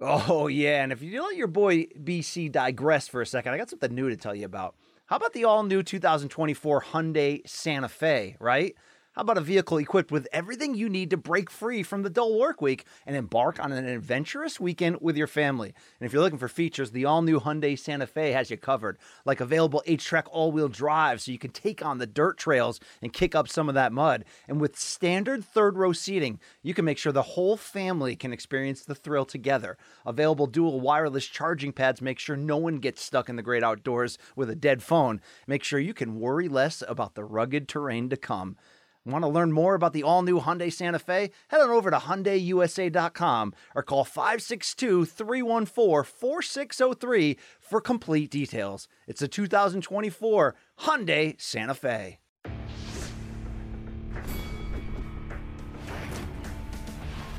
Oh, yeah. And if you let your boy BC digress for a second, I got something new to tell you about. How about the all new 2024 Hyundai Santa Fe, right? How about a vehicle equipped with everything you need to break free from the dull work week and embark on an adventurous weekend with your family? And if you're looking for features, the all new Hyundai Santa Fe has you covered, like available HTRAC all wheel drive so you can take on the dirt trails and kick up some of that mud. And with standard third row seating, you can make sure the whole family can experience the thrill together. Available dual wireless charging pads make sure no one gets stuck in the great outdoors with a dead phone. Make sure you can worry less about the rugged terrain to come. Want to learn more about the all new Hyundai Santa Fe? Head on over to HyundaiUSA.com or call 562 314 4603 for complete details. It's a 2024 Hyundai Santa Fe.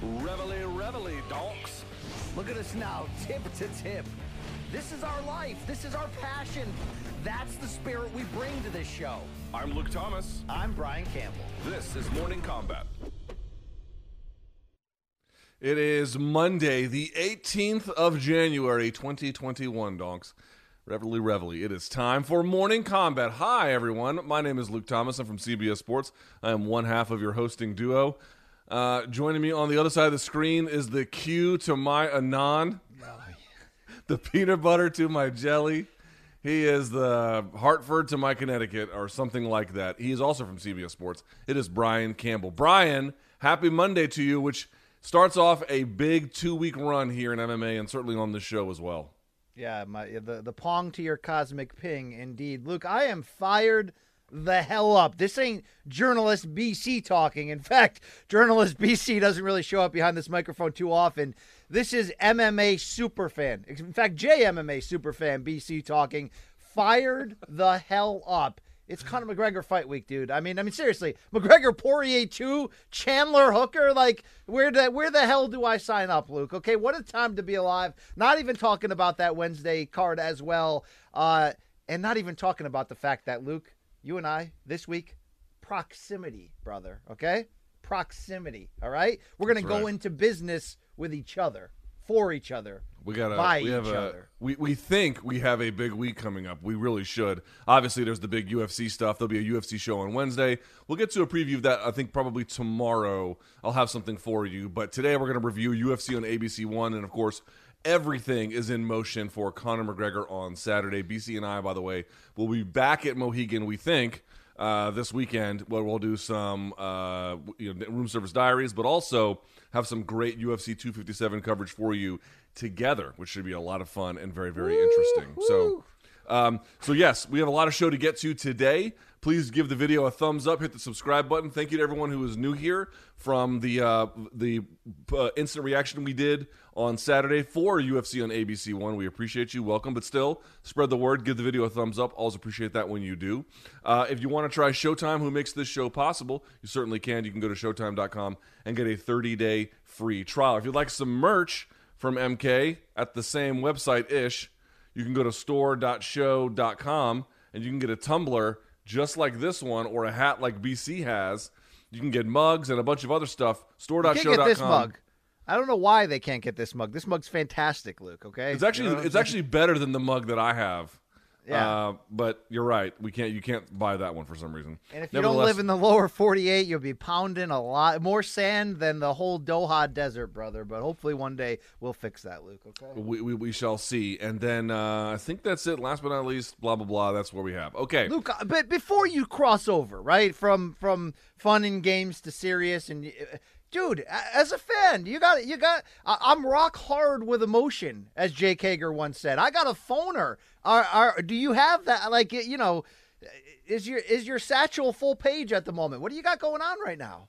Reveille, reveille, donks. Look at us now, tip to tip. This is our life. This is our passion. That's the spirit we bring to this show. I'm Luke Thomas. I'm Brian Campbell. This is Morning Combat. It is Monday, the 18th of January, 2021, donks. Reveille, reveille. It is time for Morning Combat. Hi, everyone. My name is Luke Thomas. I'm from CBS Sports. I am one half of your hosting duo. Uh, joining me on the other side of the screen is the Q to my Anon, the peanut butter to my jelly. He is the Hartford to my Connecticut, or something like that. He is also from CBS Sports. It is Brian Campbell. Brian, happy Monday to you, which starts off a big two week run here in MMA and certainly on this show as well. Yeah, my the the pong to your cosmic ping, indeed. Luke, I am fired the hell up. This ain't journalist BC talking. In fact, journalist BC doesn't really show up behind this microphone too often. This is MMA superfan. In fact, JMMA superfan BC talking. Fired the hell up. It's Conor McGregor fight week, dude. I mean, I mean seriously, McGregor Poirier two, Chandler Hooker. Like, where the where the hell do I sign up, Luke? Okay, what a time to be alive. Not even talking about that Wednesday card as well, uh, and not even talking about the fact that Luke, you and I this week, proximity, brother. Okay, proximity. All right, we're gonna That's go right. into business with each other, for each other. We got by we have a other. we we think we have a big week coming up. We really should. Obviously, there's the big UFC stuff. There'll be a UFC show on Wednesday. We'll get to a preview of that. I think probably tomorrow. I'll have something for you. But today we're going to review UFC on ABC One, and of course. Everything is in motion for Conor McGregor on Saturday. BC and I, by the way, will be back at Mohegan. We think uh, this weekend where we'll do some uh, you know, room service diaries, but also have some great UFC 257 coverage for you together, which should be a lot of fun and very, very interesting. So, um, so yes, we have a lot of show to get to today. Please give the video a thumbs up, hit the subscribe button. Thank you to everyone who is new here from the uh, the uh, instant reaction we did on Saturday for UFC on ABC One. We appreciate you. Welcome, but still spread the word. Give the video a thumbs up. Always appreciate that when you do. Uh, if you want to try Showtime, who makes this show possible, you certainly can. You can go to Showtime.com and get a 30 day free trial. If you'd like some merch from MK at the same website ish, you can go to store.show.com and you can get a tumbler just like this one or a hat like BC has. You can get mugs and a bunch of other stuff. You can't Store.show.com. get this mug. I don't know why they can't get this mug. This mug's fantastic, Luke. Okay, It's actually You know it's I'm actually better than the mug that I have. Yeah. Uh, but you're right. We can't you can't buy that one for some reason. And if you don't live in the lower 48, you'll be pounding a lot more sand than the whole Doha desert, brother. But hopefully one day we'll fix that, Luke. Okay. we, we, we shall see. And then uh, I think that's it. Last but not least, blah blah blah. That's where we have. Okay. Luke, uh, but before you cross over, right from from fun and games to serious, and uh, dude, as a fan, you got you got. I'm rock hard with emotion, as Jake Hager once said. I got a phoner. Are, are do you have that? Like you know, is your is your satchel full page at the moment? What do you got going on right now?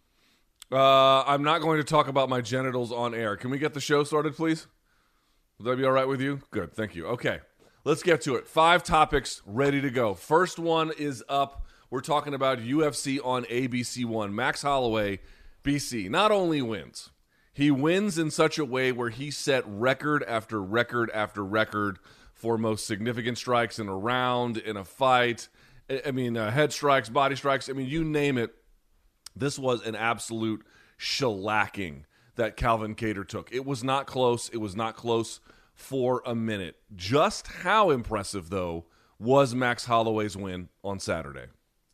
Uh, I'm not going to talk about my genitals on air. Can we get the show started, please? Would that be all right with you? Good, thank you. Okay, let's get to it. Five topics ready to go. First one is up. We're talking about UFC on ABC One. Max Holloway, BC, not only wins, he wins in such a way where he set record after record after record for most significant strikes in a round, in a fight. I- mean, uh, head strikes, body strikes. I mean, you name it. This was an absolute shellacking that Calvin Kattar took. It was not close. It was not close for a minute. Just how impressive, though, was Max Holloway's win on Saturday?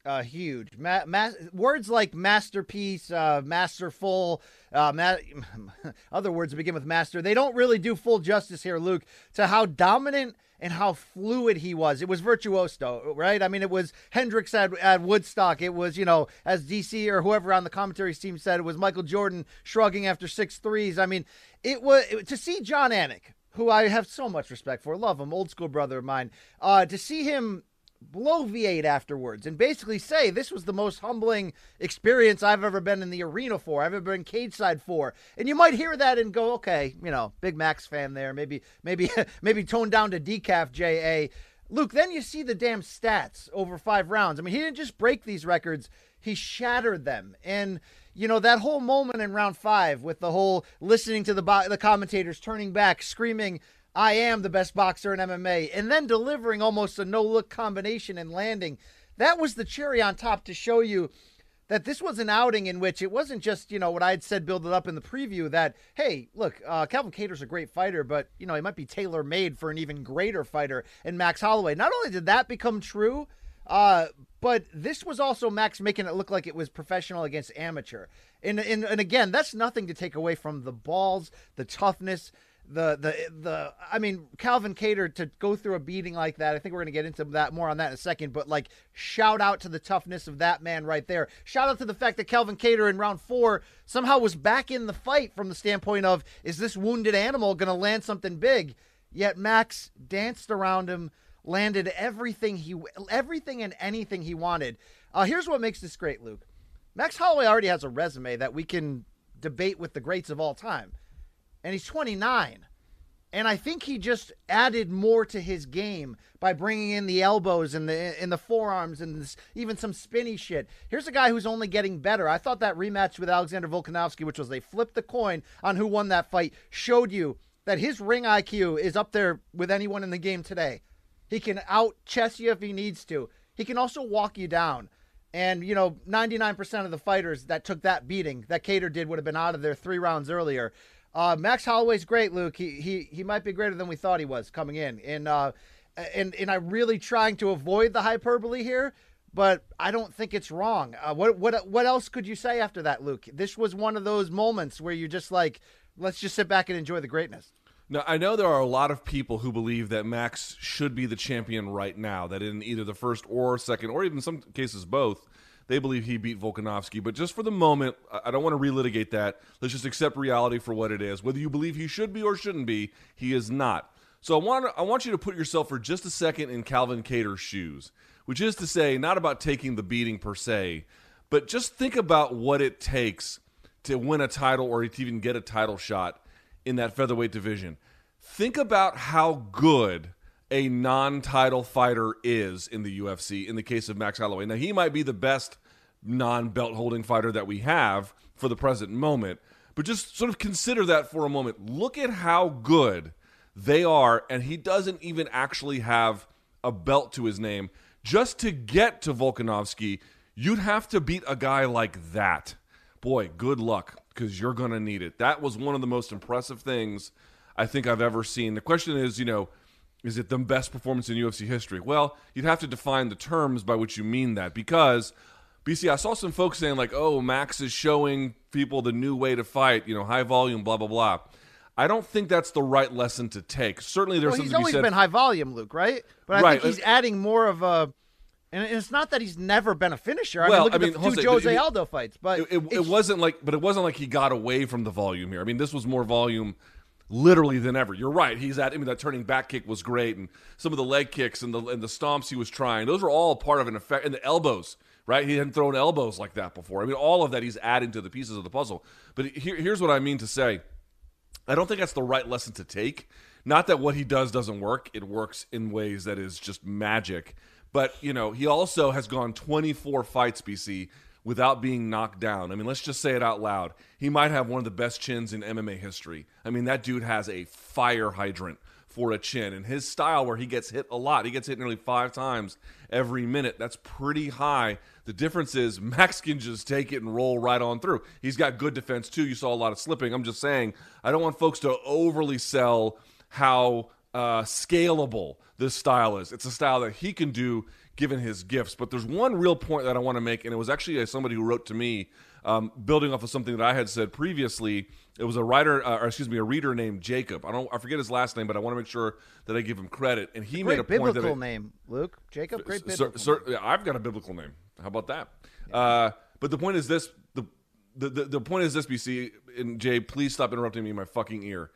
Uh, huge. Ma- ma- words like masterpiece, uh, masterful, uh, ma- other words that begin with master, they don't really do full justice here, Luke, to how dominant and how fluid he was. It was virtuoso, right? I mean, it was Hendrix at, at Woodstock. It was, you know, as DC or whoever on the commentary team said, it was Michael Jordan shrugging after six threes. I mean, it was it, to see Jon Anik, who I have so much respect for, love him, old school brother of mine, uh, to see him V8 afterwards and basically say this was the most humbling experience I've ever been in the arena for. I've ever been cage side for. And you might hear that and go, okay, you know, big Max fan there. Maybe, maybe, maybe tone down to decaf JA. Luke, then you see the damn stats over five rounds. I mean, he didn't just break these records, he shattered them. And you know that whole moment in round five with the whole listening to the bo- the commentators turning back, screaming, "I am the best boxer in MMA," and then delivering almost a no look combination and landing. That was the cherry on top to show you that this was an outing in which it wasn't just you know what I had said build it up in the preview that hey look uh, Calvin Kattar's a great fighter but you know he might be tailor made for an even greater fighter in Max Holloway. Not only did that become true, uh, but this was also Max making it look like it was professional against amateur. And, and and again, that's nothing to take away from the balls, the toughness, the the the. I mean, Calvin Kattar to go through a beating like that. I think we're gonna get into that more on that in a second. But like, shout out to the toughness of that man right there. Shout out to the fact that Calvin Kattar in round four somehow was back in the fight from the standpoint of is this wounded animal gonna land something big? Yet Max danced around him landed everything he everything and anything he wanted. Uh, here's what makes this great, Luke. Max Holloway already has a resume that we can debate with the greats of all time, and he's 29. And I think he just added more to his game by bringing in the elbows and the in the forearms and this, even some spinny shit. Here's a guy who's only getting better. I thought that rematch with Alexander Volkanovski, which was they flipped the coin on who won that fight, showed you that his ring IQ is up there with anyone in the game today. He can out chess you if he needs to. He can also walk you down. And, you know, 99% of the fighters that took that beating that Kattar did would have been out of there three rounds earlier. Uh, Max Holloway's great, Luke. He, he he might be greater than we thought he was coming in. And uh, and and I'm really trying to avoid the hyperbole here, but I don't think it's wrong. Uh, what what what else could you say after that, Luke? This was one of those moments where you're just like, let's just sit back and enjoy the greatness. Now, I know there are a lot of people who believe that Max should be the champion right now, that in either the first or second, or even some cases both, they believe he beat Volkanovski. But just for the moment, I don't want to relitigate that. Let's just accept reality for what it is. Whether you believe he should be or shouldn't be, he is not. So I want, I want you to put yourself for just a second in Calvin Kattar's shoes, which is to say, not about taking the beating per se, but just think about what it takes to win a title or to even get a title shot in that featherweight division. Think about how good a non title fighter is in the UFC in the case of Max Holloway. Now, he might be the best non belt holding fighter that we have for the present moment, but just sort of consider that for a moment. Look at how good they are, and he doesn't even actually have a belt to his name. Just to get to Volkanovski, you'd have to beat a guy like that. Boy, good luck because you're going to need it. That was one of the most impressive things I think I've ever seen. The question is, you know, is it the best performance in UFC history? Well, you'd have to define the terms by which you mean that because BC, I saw some folks saying like, "Oh, Max is showing people the new way to fight, you know, high volume, blah blah blah." I don't think that's the right lesson to take. Certainly, there's well, something he's to be always said. been high volume, Luke, right? But I Right. think he's uh, adding more of a. And it's not that he's never been a finisher. I Well, mean, look I at mean, the Jose, two Jose Aldo fights, but it, it, it wasn't like, but it wasn't like he got away from the volume here. I mean, this was more volume, literally than ever. You're right. He's at. I mean, that turning back kick was great, and some of the leg kicks and the and the stomps he was trying. Those were all part of an effect. And the elbows, right? He hadn't thrown elbows like that before. I mean, all of that he's adding to the pieces of the puzzle. But here, here's what I mean to say. I don't think that's the right lesson to take. Not that what he does doesn't work. It works in ways that is just magic. But, you know, he also has gone 24 fights, BC, without being knocked down. I mean, let's just say it out loud. He might have one of the best chins in MMA history. I mean, that dude has a fire hydrant for a chin. And his style, where he gets hit a lot, he gets hit nearly five times every minute. That's pretty high. The difference is Max can just take it and roll right on through. He's got good defense too. You saw a lot of slipping. I'm just saying, I don't want folks to overly sell how uh, scalable this style is. It's a style that he can do given his gifts. But there's one real point that I want to make, and it was actually uh, somebody who wrote to me, um, building off of something that I had said previously. It was a writer, uh, or excuse me, a reader named Jacob. I don't, I forget his last name, but I want to make sure that I give him credit. And he made a point that biblical it- name, Luke. Jacob, great biblical sir- name. yeah, I've got a biblical name. How about that? Uh, but the point is this: the, the the the point is this, BC and Jay. Please stop interrupting me in my fucking ear.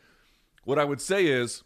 What I would say is,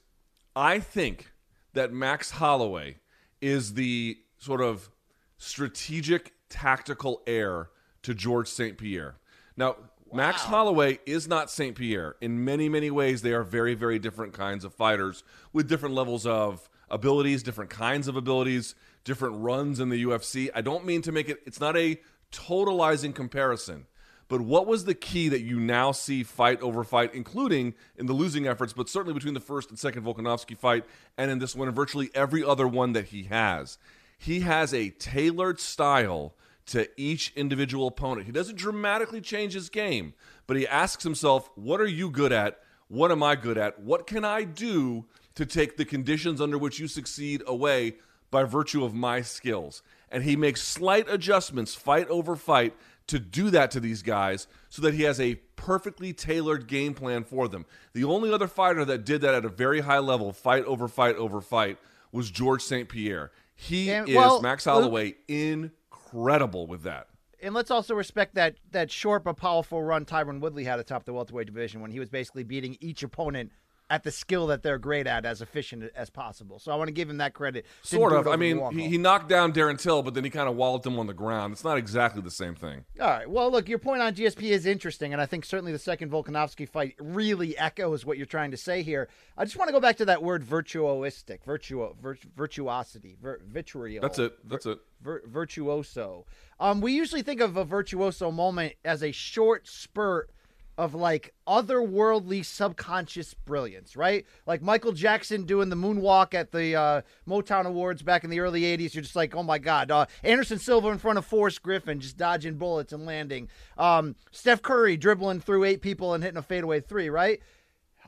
I think that Max Holloway is the sort of strategic, tactical heir to George St. Pierre. Now, Max Holloway is not St. Pierre. In many, many ways, they are very, very different kinds of fighters with different levels of abilities, different kinds of abilities, different runs in the UFC. I don't mean to make it, it's not a totalizing comparison. But what was the key that you now see fight over fight, including in the losing efforts, but certainly between the first and second Volkanovski fight and in this one and virtually every other one that he has? He has a tailored style to each individual opponent. He doesn't dramatically change his game, but he asks himself, What are you good at? What am I good at? What can I do to take the conditions under which you succeed away by virtue of my skills? And he makes slight adjustments, fight over fight, to do that to these guys so that he has a perfectly tailored game plan for them. The only other fighter that did that at a very high level, fight over fight over fight, was George St. Pierre. He And- is well, Max Luke- Holloway incredible with that. and let's also respect that that short but powerful run Tyron Woodley had atop the welterweight division when he was basically beating each opponent at the skill that they're great at, as efficient as possible. So I want to give him that credit. Didn't Sort of. I mean, he, he knocked down Darren Till, but then he kind of walloped him on the ground. It's not exactly the same thing. All right. Well, look, your point on GSP is interesting, and I think certainly the second Volkanovski fight really echoes what you're trying to say here. I just want to go back to that word virtuoistic, virtuo, vir, virtuosity, vir, vitriol. That's it. That's it. vir- virtuoso. Um, we usually think of a virtuoso moment as a short spurt of like otherworldly subconscious brilliance, right? Like Michael Jackson doing the moonwalk at the uh, Motown Awards back in the early 80s. You're just like, oh my God. Uh, Anderson Silva in front of Forrest Griffin, just dodging bullets and landing. Um, Steph Curry dribbling through eight people and hitting a fadeaway three, right?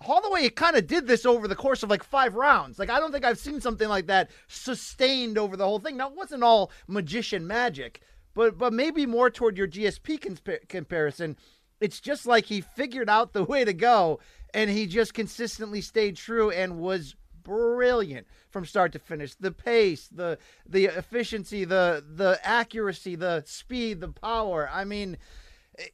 All the way, Holloway kind of did this over the course of like five rounds. Like I don't think I've seen something like that sustained over the whole thing. Now it wasn't all magician magic, but but maybe more toward your GSP comparison. It's just like he figured out the way to go, and he just consistently stayed true and was brilliant from start to finish. The pace, the the efficiency, the the accuracy, the speed, the power. I mean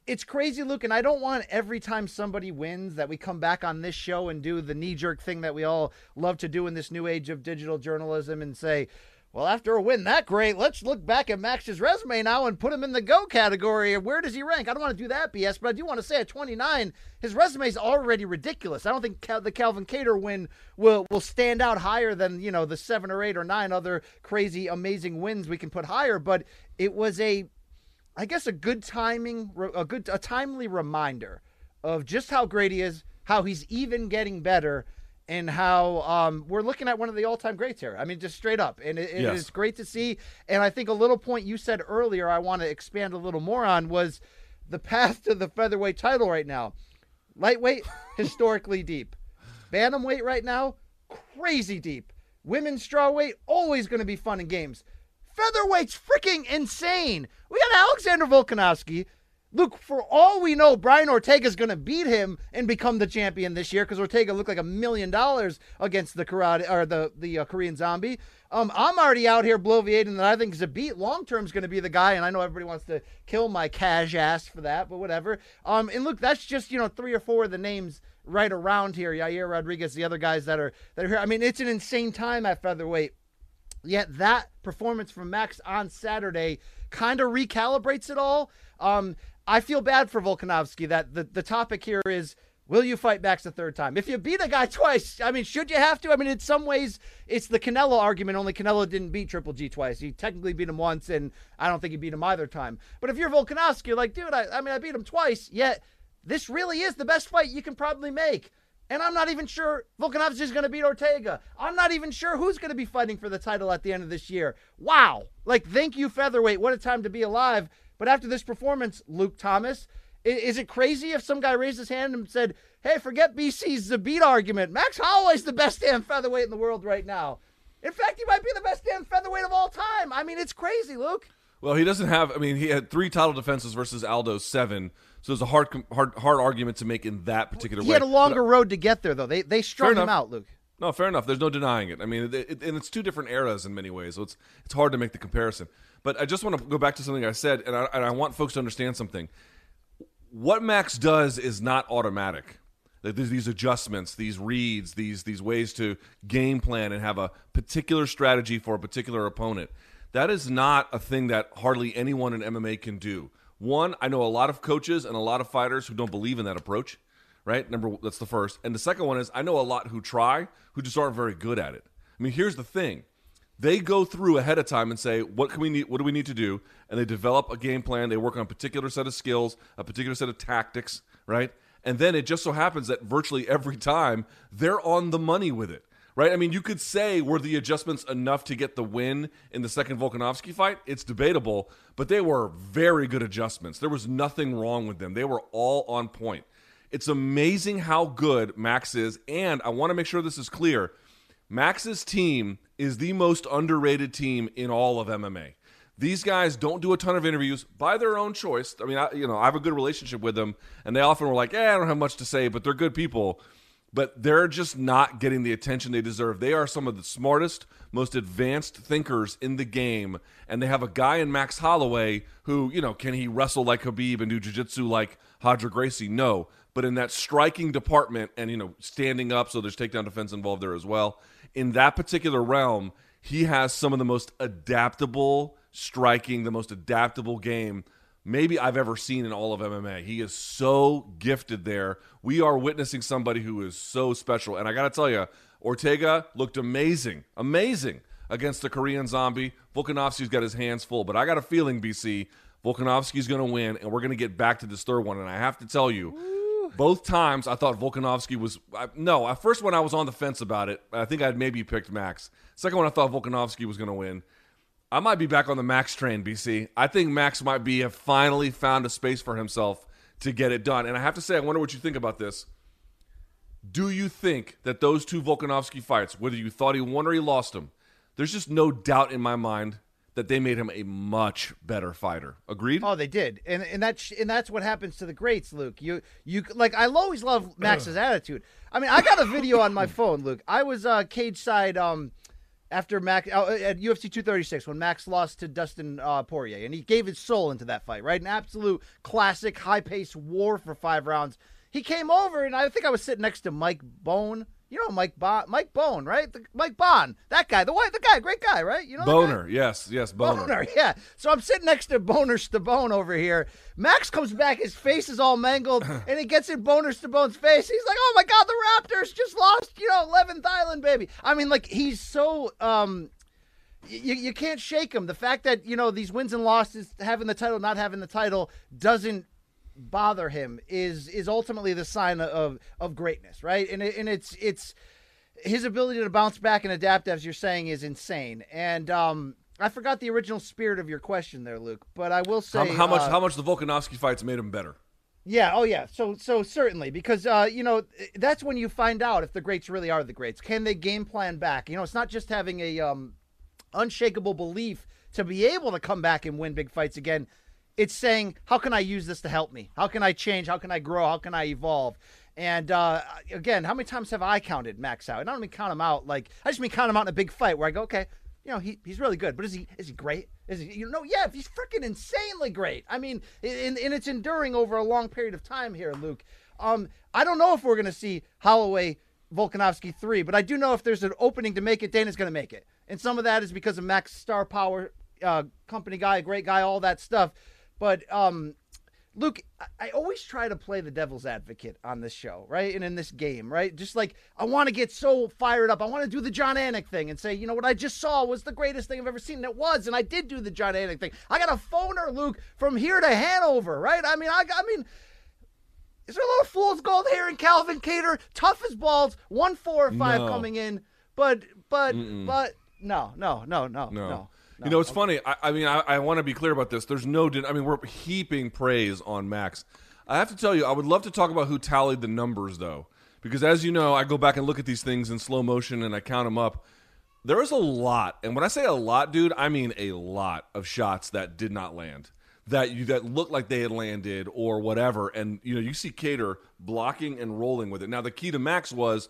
it's crazy, Luke, and I don't want every time somebody wins that we come back on this show and do the knee jerk thing that we all love to do in this new age of digital journalism and say, well, after a win that great, let's look back at Max's resume now and put him in the go category. Where does he rank? I don't want to do that BS, but I do want to say at 29, his resume is already ridiculous. I don't think Cal- the Calvin Kattar win will will stand out higher than you know the seven or eight or nine other crazy, amazing wins we can put higher. But it was a I guess a good timing, a good, a timely reminder of just how great he is, how he's even getting better, and how um, we're looking at one of the all-time greats here. I mean, just straight up, and it, it Yes. is great to see. And I think a little point you said earlier, I want to expand a little more on was the path to the featherweight title right now. Lightweight, historically deep. Bantamweight right now, crazy deep. Women's strawweight, always going to be fun in games. Featherweight's freaking insane. We got Alexander Volkanovski. Luke, for all we know, Brian Ortega is going to beat him and become the champion this year because Ortega looked like a million dollars against the karate or the the uh, Korean Zombie. Um, I'm already out here bloviating that I think Zabit long term is going to be the guy, and I know everybody wants to kill my cash ass for that, but whatever. Um, and look, that's just you know three or four of the names right around here. Yair Rodriguez, the other guys that are that are here. I mean, it's an insane time at featherweight. Yet that performance from Max on Saturday kind of recalibrates it all. Um, I feel bad for Volkanovski that the, the topic here is will you fight Max a third time? If you beat a guy twice, I mean, should you have to? I mean, in some ways, it's the Canelo argument, only Canelo didn't beat Triple G twice. He technically beat him once, and I don't think he beat him either time. But if you're Volkanovski, you're like, dude, I, I mean, I beat him twice, yet this really is the best fight you can probably make. And I'm not even sure Volkanovski is going to beat Ortega. I'm not even sure who's going to be fighting for the title at the end of this year. Wow. Like, thank you, featherweight. What a time to be alive. But after this performance, Luke Thomas, is it crazy if some guy raised his hand and said, hey, forget BC's Zabit argument? Max Holloway's the best damn featherweight in the world right now. In fact, he might be the best damn featherweight of all time. I mean, it's crazy, Luke. Well, he doesn't have. I mean, he had three title defenses versus Aldo's seven, so it's a hard, hard, hard argument to make in that particular He way. had a longer But- uh, road to get there, though. They they strung him out, Luke. No, fair enough. There's no denying it. I mean, it, it, and it's two different eras in many ways, so it's it's hard to make the comparison. But I just want to go back to something I said, and I, and I want folks to understand something. What Max does is not automatic. There's these adjustments, these reads, these these ways to game plan and have a particular strategy for a particular opponent. That is not a thing that hardly anyone in MMA can do. One, I know a lot of coaches and a lot of fighters who don't believe in that approach. Right? Number that's the first. And the second one is I know a lot who try who just aren't very good at it. I mean, here's the thing they go through ahead of time and say what can we need what do we need to do? And they develop a game plan. They work on a particular set of skills a particular set of tactics right? And then it just so happens that virtually every time they're on the money with it right? I mean you could say were the adjustments enough to get the win in the second volkanovski fight? It's debatable but they were very good adjustments. There was nothing wrong with them. They were all on point. It's amazing how good max is and i want to make sure this is clear Max's team is the most underrated team in all of MMA. These guys don't do a ton of interviews by their own choice. I mean, I, you know, I have a good relationship with them, and they often were like, "Yeah, I don't have much to say," but they're good people. But they're just not getting the attention they deserve. They are some of the smartest, most advanced thinkers in the game, and they have a guy in Max Holloway who, you know, can he wrestle like Khabib and do jiu-jitsu like Hadra Gracie? No, but in that striking department and you know standing up, so there's takedown defense involved there as well. In that particular realm, he has some of the most adaptable striking, the most adaptable game maybe I've ever seen in all of MMA. He is so gifted there. We are witnessing somebody who is so special. And I got to tell you, Ortega looked amazing, amazing against the Korean zombie. Volkanovski's got his hands full, but I got a feeling, BC, Volkanovski's going to win, and we're going to get back to this third one. And I have to tell you, both times I thought Volkanovski was I, no. At first one I was on the fence about it. I think I'd maybe picked Max. Second one I thought Volkanovski was going to win. I might be back on the Max train, BC. I think Max might be have finally found a space for himself to get it done. And I have to say, I wonder what you think about this. Do you think that those two Volkanovski fights, whether you thought he won or he lost them, there's just no doubt in my mind that they made him a much better fighter. Agreed? Oh, they did, and and that's and that's what happens to the greats, Luke. You you like I always love Max's attitude. I mean, I got a video on my phone, Luke. I was uh, cage side um after Max uh, at UFC 236 when Max lost to Dustin uh, Poirier, and he gave his soul into that fight. Right, an absolute classic, high paced war for five rounds. He came over, and I think I was sitting next to Mike Bone. You know Mike Bon, Mike Bone, right? The, Mike Bond, that guy, the white, the guy, great guy, right? You know? Boner, yes, yes, Boner. Boner, yeah. So I'm sitting next to Boner Stabone over here. Max comes back, his face is all mangled, and he gets in Boner Stabone's face. He's like, "Oh my God, the Raptors just lost, you know, 11th Island, baby." I mean, like he's so um, you you can't shake him. The fact that you know these wins and losses, having the title, not having the title, doesn't bother him is is ultimately the sign of of greatness, right? And it, and it's it's his ability to bounce back and adapt, as you're saying, is insane. And um, I forgot the original spirit of your question there, Luke. But I will say How, how much? uh, how much the Volkanovski fights made him better? yeah, oh yeah. So so certainly because uh, you know that's when you find out if the greats really are the greats. Can they game plan back? You know, it's not just having a um, unshakable belief to be able to come back and win big fights again. It's saying, how can I use this to help me? How can I change? How can I grow? How can I evolve? And uh, again, how many times have I counted Max out? And I don't mean count him out like I just mean count him out in a big fight where I go, okay, you know, he, he's really good, but is he is he great? Is he you know, yeah, he's freaking insanely great. I mean, and, and it's enduring over a long period of time here, Luke. Um, I don't know if we're gonna see Holloway Volkanovski three, but I do know if there's an opening to make it, Dana's gonna make it, and some of that is because of Max Star Power, uh, company guy, great guy, all that stuff. But um, Luke, I- always try to play the devil's advocate on this show, right? And in this game, right? Just like I want to get so fired up. I want to do the Jon Anik thing and say, you know, what I just saw was the greatest thing I've ever seen. And it was. And I did do the Jon Anik thing. I got a phoner, Luke, from here to Hanover, right? I mean, I, I mean, Is there a little fool's gold here in Calvin Kattar? Tough as balls, one four or five No. coming in, but but but no no no no no. No. You know, it's funny. I, I mean, I, I want to be clear about this. There's no. I mean, we're heaping praise on Max. I have to tell you, I would love to talk about who tallied the numbers, though, because as you know, I go back and look at these things in slow motion and I count them up. There was a lot, and when I say a lot, dude, I mean a lot of shots that did not land. That you that looked like they had landed or whatever, and you know you see Kattar blocking and rolling with it. Now the key to Max was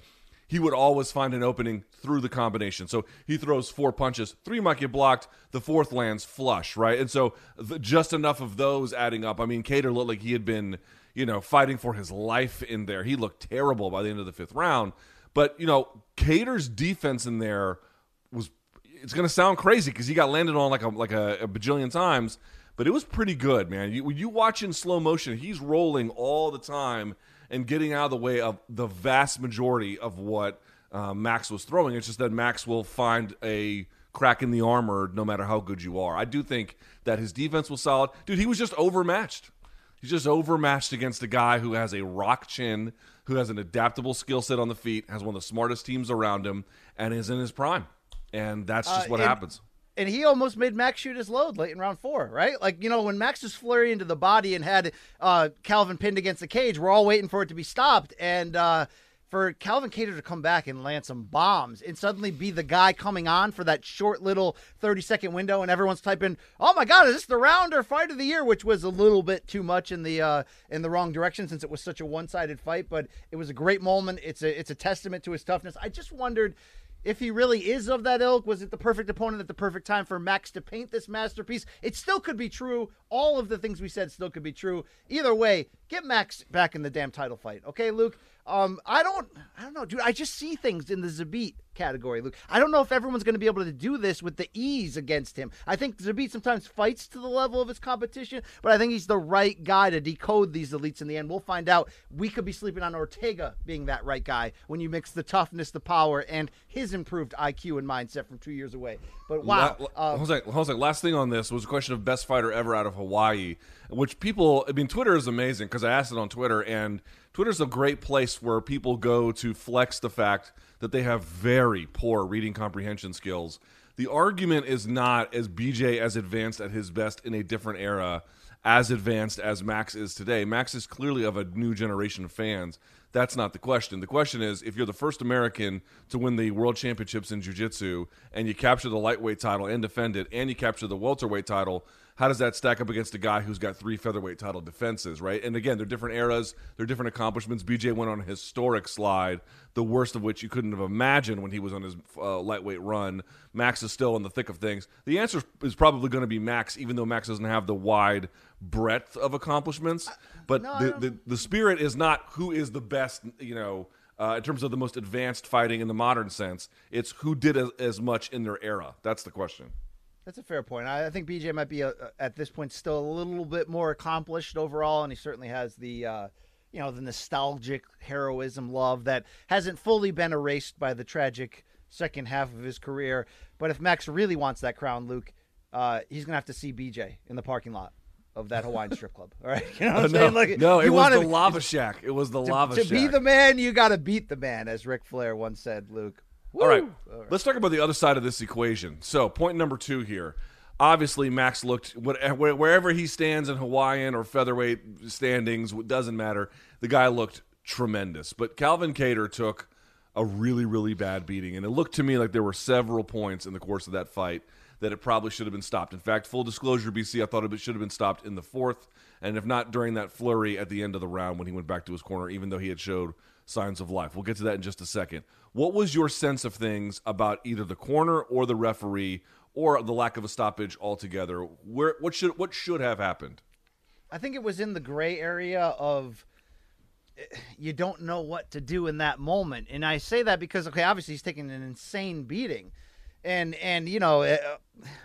he would always find an opening through the combination. So he throws four punches, three might get blocked, the fourth lands flush, right? And so th- just enough of those adding up. I mean, Kattar looked like he had been, you know, fighting for his life in there. He looked terrible by the end of the fifth round. But, you know, Kattar's defense in there was it's going to sound crazy because he got landed on like a like a, a bajillion times, but it was pretty good, man. You, you watch in slow motion, he's rolling all the time and getting out of the way of the vast majority of what uh, Max was throwing. It's just that Max will find a crack in the armor no matter how good you are. I do think that his defense was solid, dude. He was just overmatched. He's just overmatched against a guy who has a rock chin, who has an adaptable skill set on the feet, has one of the smartest teams around him, and is in his prime. And that's just Uh, what and- happens. And he almost made Max shoot his load late in round four, right? Like you know when Max was flurry into the body and had uh, Calvin pinned against the cage, we're all waiting for it to be stopped, and uh, for Calvin Kattar to come back and land some bombs and suddenly be the guy coming on for that short little thirty second window, and everyone's typing, "Oh my God, is this the round or fight of the year?" Which was a little bit too much in the uh, in the wrong direction since it was such a one sided fight, but it was a great moment. It's a it's a testament to his toughness. I just wondered if he really is of that ilk, was it the perfect opponent at the perfect time for Max to paint this masterpiece? It still could be true. All of the things we said still could be true. Either way, get Max back in the damn title fight, okay, Luke? Um, I don't, I don't know, dude. I just see things in the Zabit category, Luke. I don't know if everyone's going to be able to do this with the ease against him. I think Zabit sometimes fights to the level of his competition, but I think he's the right guy to decode these elites in the end. We'll find out. We could be sleeping on Ortega being that right guy when you mix the toughness, the power, and his improved IQ and mindset from two years away. But wow, La- uh, Jose, Jose, last thing on this was a question of best fighter ever out of Hawaii, which people, I mean, Twitter is amazing because I asked it on Twitter, and Twitter's a great place where people go to flex the fact that they have very poor reading comprehension skills. The argument is not as BJ as advanced at his best in a different era, as advanced as Max is today. Max is clearly of a new generation of fans. That's not the question. The question is if you're the first American to win the world championships in jiu-jitsu and you capture the lightweight title and defend it and you capture the welterweight title, how does that stack up against a guy who's got three featherweight title defenses, right? And again, they're different eras, they're different accomplishments. BJ went on a historic slide, the worst of which you couldn't have imagined when he was on his uh, lightweight run. Max is still in the thick of things. The answer is probably going to be Max, even though Max doesn't have the wide breadth of accomplishments. But no, the, the the spirit is not who is the best, you know, uh, in terms of the most advanced fighting in the modern sense. It's who did as, as much in their era. That's the question. That's a fair point. I, I think BJ might be a, at this point still a little bit more accomplished overall, and he certainly has the uh, you know the nostalgic heroism love that hasn't fully been erased by the tragic second half of his career. But if Max really wants that crown, Luke, uh, he's gonna have to see BJ in the parking lot of that Hawaiian strip club. All right, you know what I'm no, saying? Like, no, it was the lava shack. It was the to, lava to shack. To be the man, you got to beat the man, as Ric Flair once said. Luke. All right. Woo! Let's talk about the other side of this equation. So, point number two here. Obviously, Max looked wherever he stands in Hawaiian or featherweight standings, it doesn't matter. The guy looked tremendous. But Calvin Kattar took a really, really bad beating. And it looked to me like there were several points in the course of that fight that it probably should have been stopped. In fact, full disclosure, BC, I thought it should have been stopped in the fourth, and if not during that flurry at the end of the round when he went back to his corner, even though he had showed signs of life. We'll get to that in just a second. What was your sense of things about either the corner or the referee or the lack of a stoppage altogether? Where what should what should have happened? I think it was in the gray area of eh, you don't know what to do in that moment. And I say that because okay, obviously he's taking an insane beating. And and you know, uh,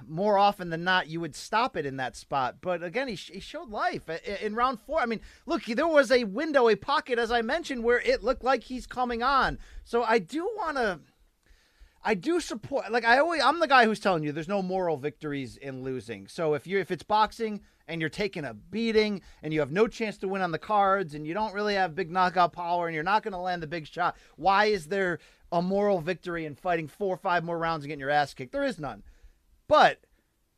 more often than not you would stop it in that spot. But again, he, sh- he showed life I- I- in round 4. I mean, look, there was a window, a pocket as I mentioned where it looked like he's coming on. So I do want to I do support like I always I'm the guy who's telling you there's no moral victories in losing. So if you if it's boxing and you're taking a beating and you have no chance to win on the cards and you don't really have big knockout power and you're not going to land the big shot, why is there a moral victory in fighting four or five more rounds and getting your ass kicked? There is none. But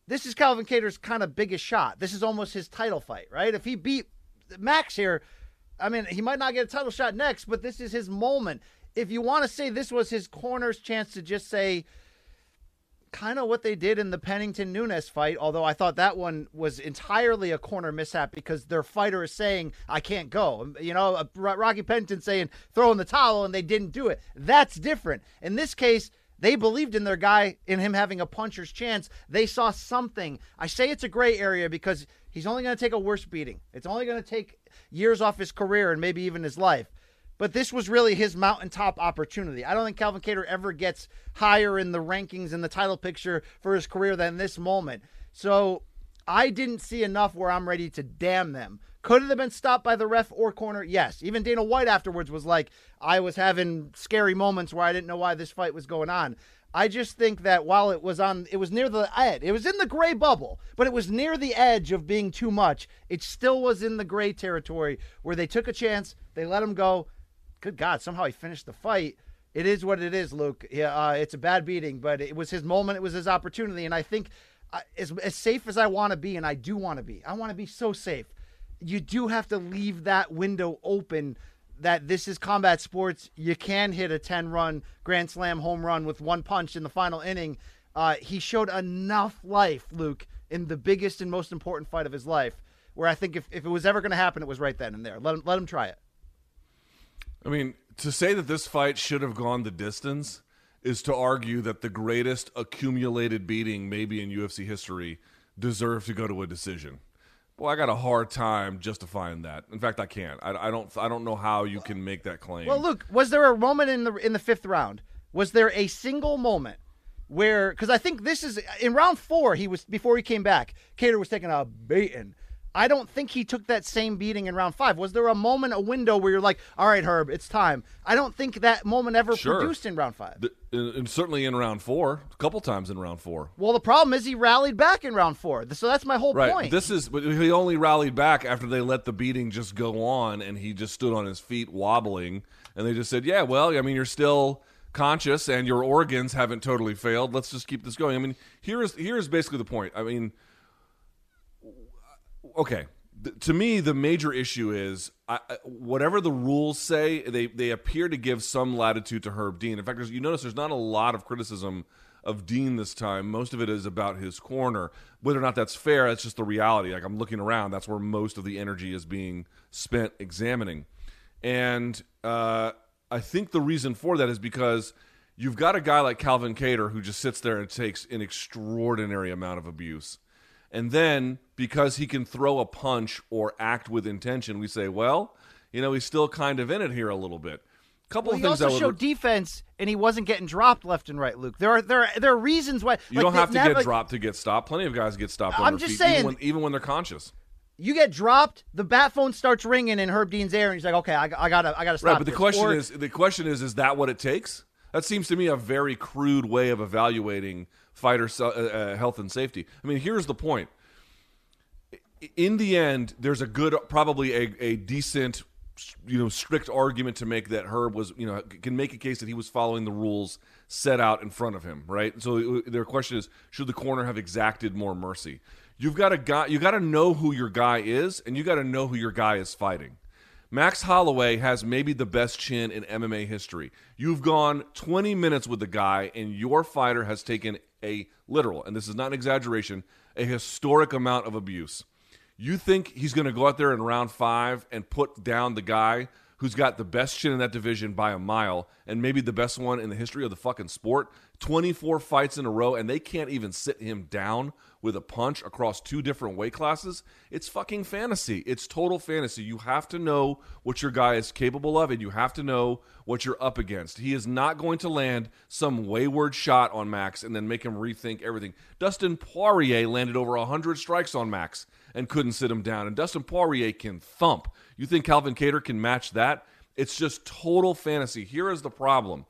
this is Calvin Kattar's kind of biggest shot. This is almost his title fight, right? If he beat Max here, I mean, he might not get a title shot next, but this is his moment. If you want to say this was his corner's chance to just say, kind of what they did in the Pennington Nunes fight, although I thought that one was entirely a corner mishap because their fighter is saying, I can't go. You know, uh, Rocky Pennington saying, throw in the towel, and they didn't do it. That's different. In this case, they believed in their guy, in him having a puncher's chance. They saw something. I say it's a gray area because he's only going to take a worse beating. It's only going to take years off his career and maybe even his life. But this was really his mountaintop opportunity. I don't think Calvin Kattar ever gets higher in the rankings and the title picture for his career than this moment. So I didn't see enough where I'm ready to damn them. Could it have been stopped by the ref or corner? Yes. Even Dana White afterwards was like, I was having scary moments where I didn't know why this fight was going on. I just think that while it was on, it was near the edge. It was in the gray bubble, but it was near the edge of being too much. It still was in the gray territory where they took a chance, they let him go, good God, somehow he finished the fight. It is what it is, Luke. Yeah, uh, it's a bad beating, but it was his moment. It was his opportunity, and I think uh, as as safe as I want to be, and I do want to be, I want to be so safe. You do have to leave that window open. That this is combat sports. You can hit a ten run grand slam home run with one punch in the final inning. Uh, he showed enough life, Luke, in the biggest and most important fight of his life. Where I think if, if it was ever going to happen, it was right then and there. Let him let him try it. I mean, to say that this fight should have gone the distance is to argue that the greatest accumulated beating maybe in UFC history deserved to go to a decision. Well, I got a hard time justifying that. In fact, I can't. I, I, don't. I don't know how you can make that claim. Well, look, was there a moment in the in the fifth round? Was there a single moment where? Because I think this is in round four. He was before he came back. Kattar was taking a beating, I don't think he took that same beating in round five. Was there a moment, a window where you're like, all right, Herb, it's time? I don't think that moment ever sure. produced in round five. The, and certainly in round four, a couple times in round four. Well, the problem is he rallied back in round four. So that's my whole right. point. This is, but he only rallied back after they let the beating just go on and he just stood on his feet wobbling. And they just said, yeah, well, I mean, you're still conscious and your organs haven't totally failed. Let's just keep this going. I mean, here's here's basically the point. I mean, okay, to me, the major issue is I, whatever the rules say, they they appear to give some latitude to Herb Dean. In fact, you notice there's not a lot of criticism of Dean this time. Most of it is about his corner. Whether or not that's fair, that's just the reality. Like I'm looking around, that's where most of the energy is being spent examining. And uh, I think the reason for that is because you've got a guy like Calvin Kattar who just sits there and takes an extraordinary amount of abuse and then because he can throw a punch or act with intention, we say, well, you know, he's still kind of in it here a little bit. Couple well, of things. He also showed defense, and he wasn't getting dropped left and right. Luke, there are there are, there are reasons why you like, don't have to get like, dropped to get stopped. Plenty of guys get stopped. I'm just feet, saying, even when, even when, they're conscious. You get dropped, the bat phone starts ringing in Herb Dean's ear, and he's like, "Okay, I, I gotta, I gotta stop." Right, but the this. question or, is, the question is, is that what it takes? That seems to me a very crude way of evaluating fighter uh, uh, health and safety. I mean, here's the point in the end, there's a good, probably a, a decent, you know, strict argument to make that Herb was, you know, can make a case that he was following the rules set out in front of him, right? So their question is, should the corner have exacted more mercy? You've got a guy, you got to know who your guy is, and you got to know who your guy is fighting. Max Holloway has maybe the best chin in MMA history. You've gone 20 minutes with the guy, and your fighter has taken a literal, and this is not an exaggeration, a historic amount of abuse. You think he's going to go out there in round five and put down the guy who's got the best chin in that division by a mile and maybe the best one in the history of the fucking sport? 24 fights in a row, and they can't even sit him down with a punch across two different weight classes. It's fucking fantasy. It's total fantasy. You have to know what your guy is capable of, and you have to know what you're up against. He is not going to land some wayward shot on Max and then make him rethink everything. Dustin Poirier landed over 100 strikes on Max and couldn't sit him down, and Dustin Poirier can thump. You think Calvin Kattar can match that? It's just total fantasy. Here is the problem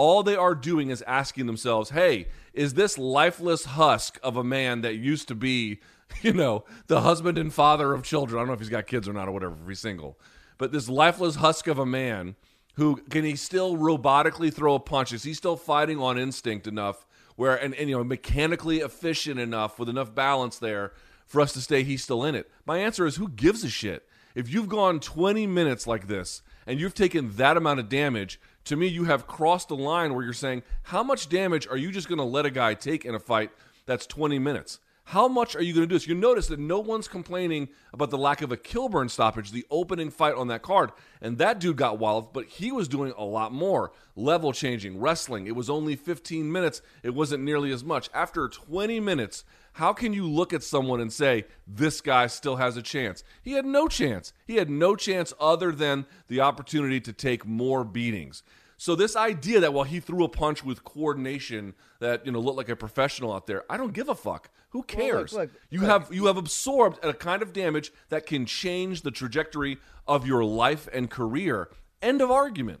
all they are doing is asking themselves, hey, is this lifeless husk of a man that used to be you know, the husband and father of children. I don't know if he's got kids or not or whatever, if he's single. But this lifeless husk of a man who can he still robotically throw a punch? Is he still fighting on instinct enough where and, and you know mechanically efficient enough with enough balance there for us to stay he's still in it? My answer is who gives a shit? If you've gone 20 minutes like this and you've taken that amount of damage, to me you have crossed the line where you're saying, how much damage are you just going to let a guy take in a fight that's 20 minutes? How much are you going to do this? You notice that no one's complaining about the lack of a Kilburn stoppage, the opening fight on that card. And that dude got wild, but he was doing a lot more. Level changing, wrestling. It was only 15 minutes. It wasn't nearly as much. After 20 minutes, how can you look at someone and say, this guy still has a chance? He had no chance. He had no chance other than the opportunity to take more beatings. So this idea that while he threw a punch with coordination that you know looked like a professional out there, I don't give a fuck. Who cares? look, you have you have absorbed a kind of damage that can change the trajectory of your life and career. End of argument.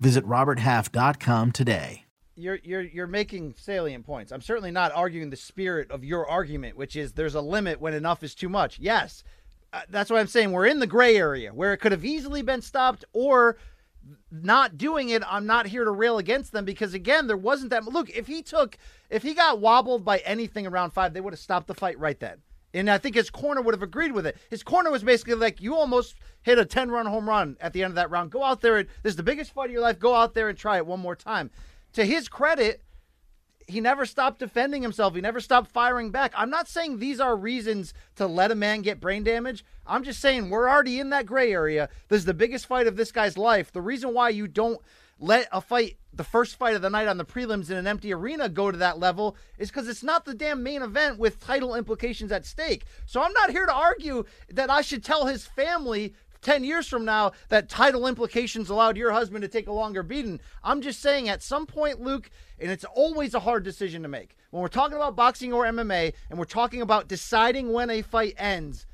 Visit roberthalf.com today. you're you're you're making salient points. I'm certainly not arguing the spirit of your argument, which is there's a limit when enough is too much. Yes, uh, that's what I'm saying. We're in the gray area where it could have easily been stopped or not doing it. I'm not here to rail against them because again, there wasn't that. Look, if he took, if he got wobbled by anything around five, they would have stopped the fight right then. And I think his corner would have agreed with it. His corner was basically like, you almost hit a 10 run home run at the end of that round. Go out there. And, this is the biggest fight of your life. Go out there and try it one more time. To his credit, he never stopped defending himself. He never stopped firing back. I'm not saying these are reasons to let a man get brain damage. I'm just saying we're already in that gray area. This is the biggest fight of this guy's life. The reason why you don't let a fight, the first fight of the night on the prelims in an empty arena, go to that level is because it's not the damn main event with title implications at stake. So I'm not here to argue that I should tell his family 10 years from now that title implications allowed your husband to take a longer beating. I'm just saying at some point, Luke, and it's always a hard decision to make. When we're talking about boxing or MMA and we're talking about deciding when a fight ends,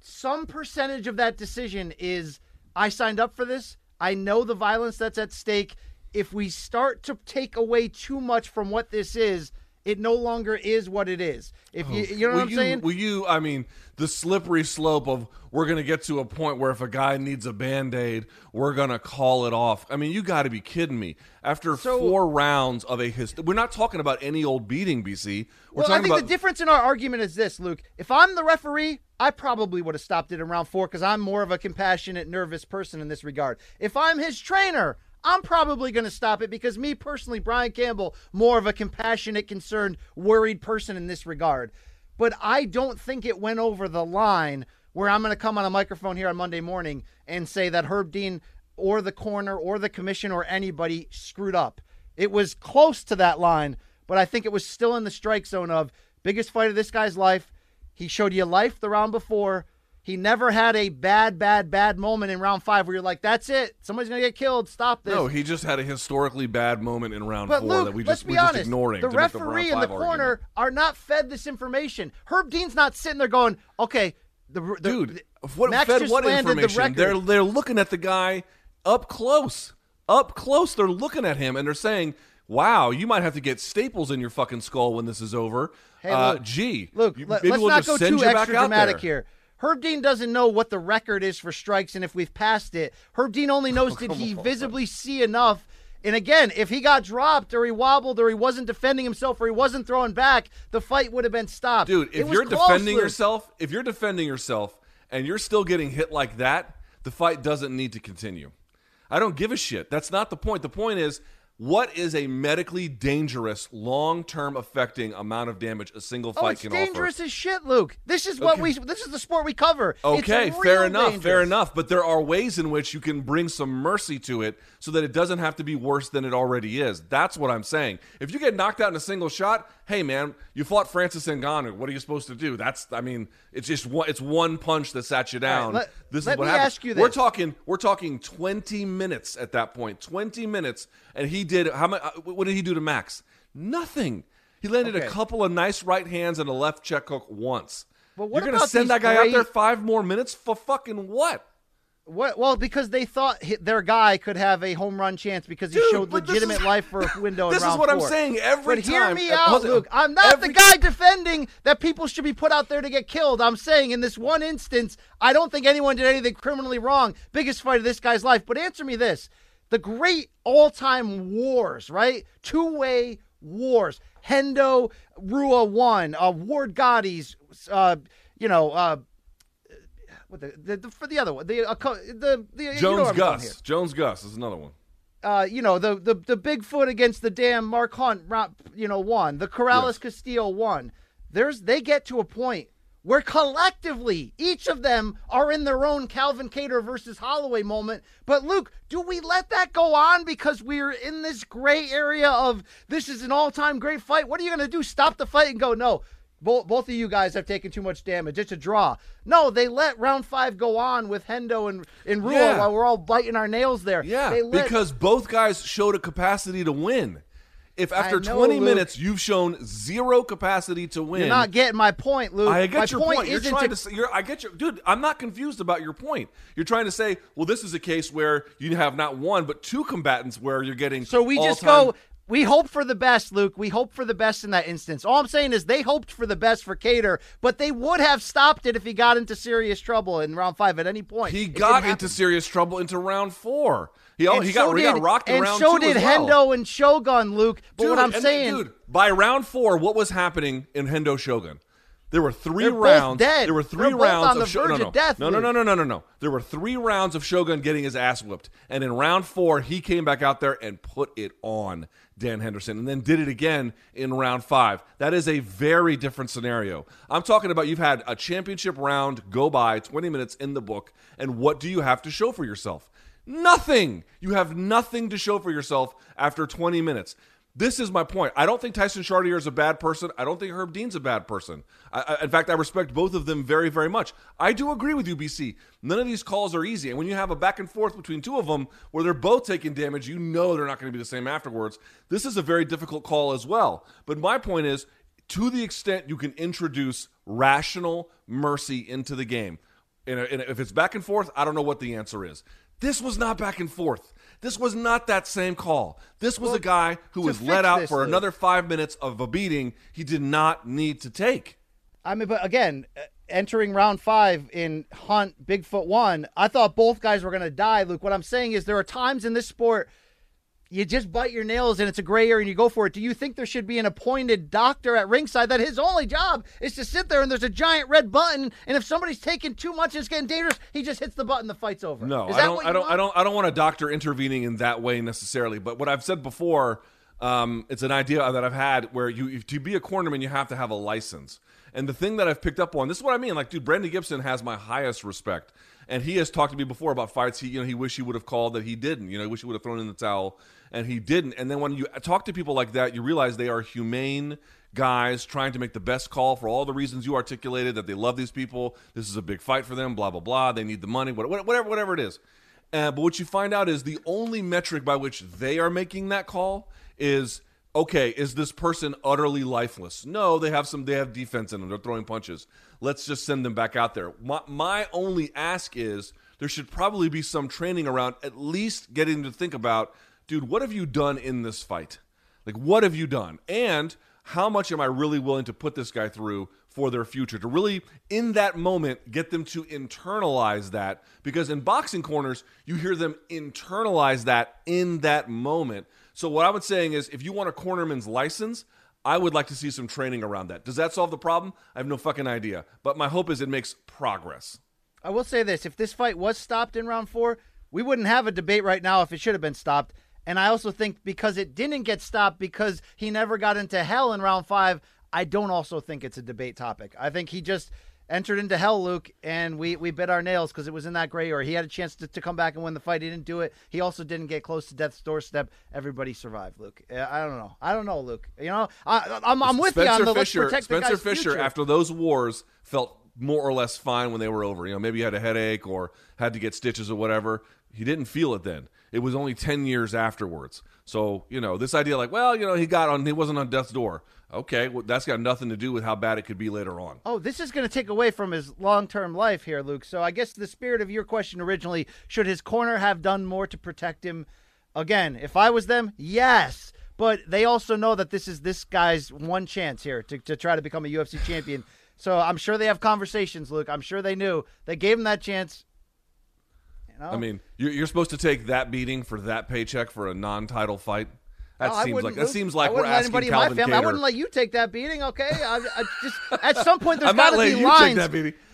some percentage of that decision is I signed up for this. I know the violence that's at stake. If we start to take away too much from what this is, it no longer is what it is. If you, you know will what I'm you, saying? Will you? I mean, the slippery slope of we're going to get to a point where if a guy needs a band aid, we're going to call it off. I mean, you got to be kidding me. After So- four rounds of a hist, we're not talking about any old beating, BC. We're well, I think about the difference in our argument is this, Luke. If I'm the referee, I probably would have stopped it in round four because I'm more of a compassionate, nervous person in this regard. If I'm his trainer, I'm probably going to stop it because me personally, Brian Campbell, more of a compassionate, concerned, worried person in this regard. But I don't think it went over the line where I'm going to come on a microphone here on Monday morning and say that Herb Dean or the corner or the commission or anybody screwed up. It was close to that line, but I think it was still in the strike zone of biggest fight of this guy's life. He showed you life the round before. He never had a bad, bad, bad moment in round five where you're like, "That's it. Somebody's gonna get killed. Stop this." no, he just had a historically bad moment in round But four Luke, that we just, let's just be we're just honest. ignoring. the referee and the corner argument. are not fed this information. Herb Dean's not sitting there going, "Okay, The, the, dude. What Max fed just what the information? record. They're they're looking at the guy up close, up close. They're looking at him and they're saying, "Wow, you might have to get staples in your fucking skull when this is over." Hey, uh, look, gee, Look, you- let, maybe us we'll not just go send too extra dramatic here. Herb Dean doesn't know what the record is for strikes and if we've passed it. Herb Dean only knows did he visibly see enough. And again, if he got dropped or he wobbled or he wasn't defending himself or he wasn't throwing back, the fight would have been stopped. Dude, if you're close, defending Luke. yourself, if you're defending yourself and you're still getting hit like that, the fight doesn't need to continue. I don't give a shit. That's not the point. The point is what is a medically dangerous, long-term affecting amount of damage a single fight Oh, fight it's can dangerous offer? as shit, Luke. This is what Okay. we. This is the sport we cover. Okay, fair enough, fair enough. But there are ways in which you can bring some mercy to it so that it doesn't have to be worse than it already is. That's what I'm saying. If you get knocked out in a single shot, hey man, you fought Francis Ngannou. What are you supposed to do? That's I mean, it's just one it's one punch that sat you down. let- this let is what me happens. ask you We're talking we're talking 20 minutes at that point. 20 minutes and he did how much what did he do to Max? Nothing. He landed a couple of nice right hands and a left check hook once. But what You're gonna send that guy out there five more minutes for fucking what? What? Well, because they thought their guy could have a home run chance because he Dude, showed legitimate is- life for a window. in this is what I'm saying every time, but hear me Uh, out. Luke. I'm not Every- the guy defending that people should be put out there to get killed. I'm saying in this one instance, I don't think anyone did anything criminally wrong. Biggest fight of this guy's life. But answer me this: the great all-time wars, right? Two-way wars. Hendo Rua won. Uh, Ward Gatti's, uh, you know. Uh, what the, the, the for the other one the uh, the the you know Jones where here. Gus. Jones Gus is another one. Uh, you know the the the Bigfoot against the damn Mark Hunt, you know, won. The Corrales Castillo won. There's they get to a point where collectively each of them are in their own Calvin Kattar versus Holloway moment. But Luke, do we let that go on because we're in this gray area of this is an all-time great fight? What are you gonna do? Stop the fight and go no? Both, both of you guys have taken too much damage. It's a draw. No, they let round five go on with Hendo and, and Rua Yeah. while we're all biting our nails there. Yeah, They let- because both guys showed a capacity to win. If after know, 20 Luke. minutes you've shown zero capacity to win, You're not getting my point, Luke. I get my your point. point. You're trying to- to say, you're, I get your dude. I'm not confused about your point. You're trying to say, well, this is a case where you have not one but two combatants where you're getting. So we just go. We hope for the best, Luke. We hope for the best in that instance. All I'm saying is they hoped for the best for Kattar, but they would have stopped it if he got into serious trouble in round five at any point. He It got into serious trouble into round four. He And he so got he got did- rocked and round so did well. Hendo and Shogun, Luke. But Dude, what I'm saying, dude, by round four, what was happening in Hendo Shogun? There were 3 They're rounds. dead. There were 3 They're both rounds on the of Sho- verge no, of no. death, No, no, no, no, no, no, no. There were three rounds of Shogun getting his ass whipped, and in round four, he came back out there and put it on Dan Henderson, and then did it again in round five. That is a very different scenario. I'm talking about you've had a championship round go by, 20 minutes in the book, and what do you have to show for yourself? Nothing. You have nothing to show for yourself after 20 minutes. This is my point. I don't think Tyson Chartier is a bad person. I don't think Herb Dean's a bad person. I, I, in fact, I respect both of them very, very much. I do agree with you, BC. None of these calls are easy. And when you have a back and forth between two of them where they're both taking damage, you know they're not going to be the same afterwards. This is a very difficult call as well. But my point is to the extent you can introduce rational mercy into the game, and and if it's back and forth, I don't know what the answer is. This was not back and forth. This was not that same call. This was a guy who was let out this, for Luke. another five minutes of a beating he did not need to take. I mean, but again, uh, entering round five in Hunt Bigfoot one, I thought both guys were going to die. Luke, what I'm saying is there are times in this sport you just bite your nails and it's a gray area and you go for it. Do you think there should be an appointed doctor at ringside that his only job is to sit there and there's a giant red button and if somebody's taking too much and it's getting dangerous, he just hits the button, the fight's over. No, Is I don't. I don't. want? I don't. I don't want a doctor intervening in that way necessarily. But what I've said before, um, it's an idea that I've had where you, if, to be a cornerman, you have to have a license. And the thing that I've picked up on, this is what I mean. Like, dude, Brandon Gibson has my highest respect, and he has talked to me before about fights. He, you know, he wish he would have called that he didn't. You know, he wish he would have thrown in the towel, and he didn't. And then when you talk to people like that, you realize they are humane guys trying to make the best call for all the reasons you articulated. That they love these people. This is a big fight for them. Blah blah blah. They need the money. Whatever, whatever it is. Uh, but what you find out is the only metric by which they are making that call is okay, is this person utterly lifeless? No, they have some. They have defense in them. They're throwing punches. Let's just send them back out there. My, my only ask is there should probably be some training around at least getting to think about, dude, what have you done in this fight? Like, what have you done? And how much am I really willing to put this guy through for their future? To really, in that moment, get them to internalize that. Because in boxing corners, you hear them internalize that in that moment. So, what I was saying is if you want a cornerman's license, I would like to see some training around that. Does that solve the problem? I have no fucking idea. But my hope is it makes progress. I will say this: if this fight was stopped in round four, we wouldn't have a debate right now if it should have been stopped. And I also think because it didn't get stopped because he never got into hell in round five, I don't also think it's a debate topic. I think he just entered into hell, Luke, and we, we bit our nails because it was in that gray area. He had a chance to, to come back and win the fight. He didn't do it. He also didn't get close to death's doorstep. Everybody survived, Luke. I don't know. I don't know, Luke. You know, I, I'm, I'm with Spencer you on the Fisher, let's protect Spencer the guy's Fisher, future. after those wars, felt more or less fine when they were over. You know, maybe he had a headache or had to get stitches or whatever. He didn't feel it then. It was only ten years afterwards. So you know, this idea like, well, you know, he got on, he wasn't on death's door. Okay, well, that's got nothing to do with how bad it could be later on. Oh, this is going to take away from his long term life here, Luke. So I guess the spirit of your question originally should his corner have done more to protect him? Again, if I was them, yes. But they also know that this is this guy's one chance here to, to try to become a UFC champion. So I'm sure they have conversations, Luke. I'm sure they knew. They gave him that chance. You know? I mean, you're, you're supposed to take that beating for that paycheck for a non-title fight. That No, seems like that seems like we're wouldn't let asking anybody Calvin in my family. I wouldn't let you take that beating, okay? I, I just at some point there's got to be lines.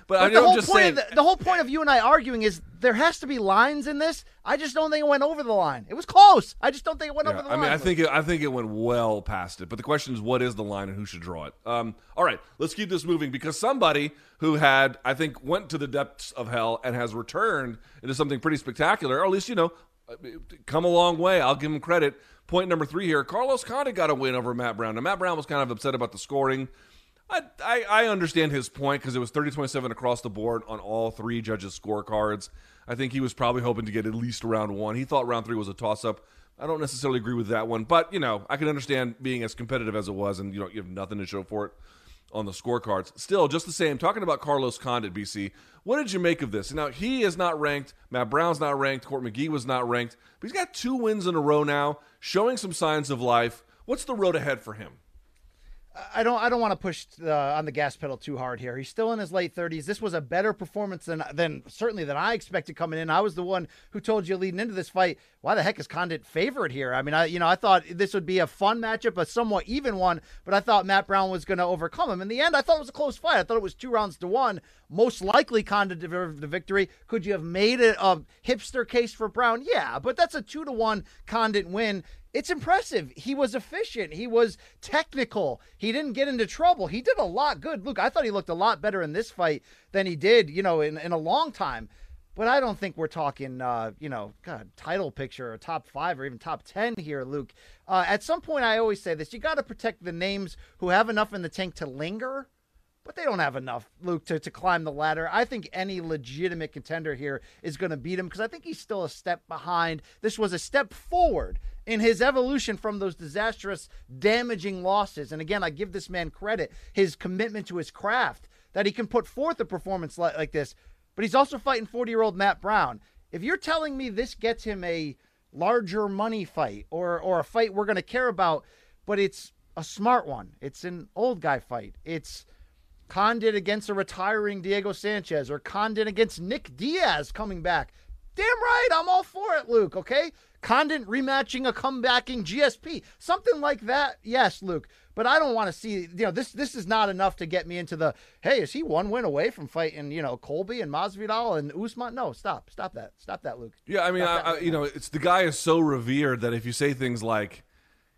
Beating, but, I the know I'm whole just point saying. Of the, the whole point of you and I arguing is there has to be lines in this. I just don't think it went over the line. It was close. I just don't think it went Yeah, over the I line. I mean, I think it, I think it went well past it. But the question is, what is the line and who should draw it? Um, all right, let's keep this moving because somebody who had, I think, went to the depths of hell and has returned into something pretty spectacular, or at least you know, come a long way. I'll give him credit. Point number three here: Carlos Condit got a win over Matt Brown. Now Matt Brown was kind of upset about the scoring. I, I, I understand his point because it was 30 27 across the board on all three judges' scorecards. I think he was probably hoping to get at least round one. He thought round three was a toss up. I don't necessarily agree with that one, but you know, I can understand being as competitive as it was, and you know, you have nothing to show for it on the scorecards. Still, just the same. Talking about Carlos Condit, BC. What did you make of this? Now he is not ranked. Matt Brown's not ranked. Court McGee was not ranked, but he's got two wins in a row now, showing some signs of life. What's the road ahead for him? I don't I don't want to push uh, on the gas pedal too hard here. He's still in his late 30s. This was a better performance than than certainly than I expected coming in. I was the one who told you leading into this fight, why the heck is Condit favorite here? I mean, I you know, I thought this would be a fun matchup, a somewhat even one, but I thought Matt Brown was going to overcome him. In the end, I thought it was a close fight. I thought it was 2 rounds to 1. Most likely Condit deserved the victory. Could you have made it a hipster case for Brown? Yeah, but that's a 2 to 1 Condit win it's impressive. He was efficient. He was technical. He didn't get into trouble. He did a lot good. Luke, I thought he looked a lot better in this fight than he did, you know, in, in a long time. But I don't think we're talking, uh, you know, God, title picture or top five or even top 10 here, Luke. Uh, at some point, I always say this you got to protect the names who have enough in the tank to linger but they don't have enough, Luke, to, to climb the ladder. I think any legitimate contender here is going to beat him because I think he's still a step behind. This was a step forward in his evolution from those disastrous, damaging losses. And again, I give this man credit, his commitment to his craft, that he can put forth a performance like, like this. But he's also fighting 40 year old Matt Brown. If you're telling me this gets him a larger money fight or, or a fight we're going to care about, but it's a smart one, it's an old guy fight, it's Condit against a retiring Diego Sanchez or Condit against Nick Diaz coming back. Damn right, I'm all for it, Luke, okay? Condit rematching a comebacking GSP. Something like that. Yes, Luke. But I don't want to see, you know, this this is not enough to get me into the, hey, is he one win away from fighting, you know, Colby and Masvidal and Usman? No, stop. Stop that. Stop that, Luke. Yeah, I mean, I, I, you know, it's the guy is so revered that if you say things like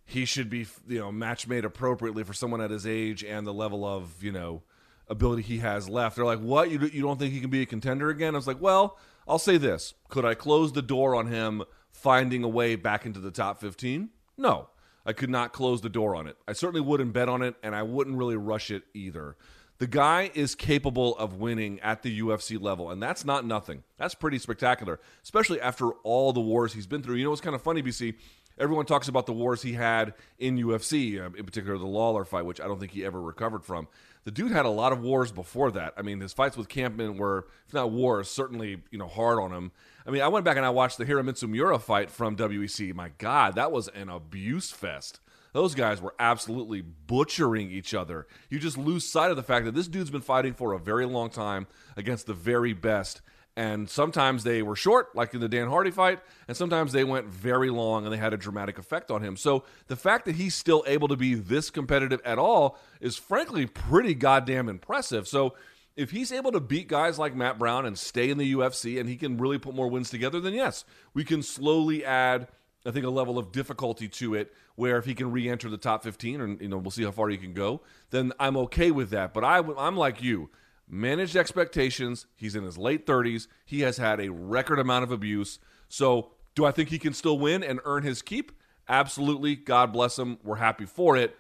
he should be, you know, match made appropriately for someone at his age and the level of, you know, ability he has left, they're like, "What? You you don't think he can be a contender again?" I was like, "Well, I'll say this: Could I close the door on him finding a way back into the top 15? No, I could not close the door on it. I certainly wouldn't bet on it, and I wouldn't really rush it either." The guy is capable of winning at the UFC level, and that's not nothing. That's pretty spectacular, especially after all the wars he's been through. You know what's kind of funny, BC? everyone talks about the wars he had in UFC, uh, in particular the Lawler fight, which I don't think he ever recovered from. The dude had a lot of wars before that. I mean, his fights with Kampmann were, if not wars, certainly you know hard on him. I mean, I went back and I watched the Hiromitsu Miura fight from WEC. My God, that was an abuse fest. Those guys were absolutely butchering each other. You just lose sight of the fact that this dude's been fighting for a very long time against the very best. And sometimes they were short, like in the Dan Hardy fight, and sometimes they went very long and they had a dramatic effect on him. So the fact that he's still able to be this competitive at all is frankly pretty goddamn impressive. So if he's able to beat guys like Matt Brown and stay in the UFC and he can really put more wins together, then yes, we can slowly add I think a level of difficulty to it where if he can re-enter the top 15 and you know we'll see how far he can go then I'm okay with that. But I I'm like you. Managed expectations. He's in his late 30s he has had a record amount of abuse. So do I think he can still win and earn his keep? Absolutely. God bless him. We're happy for it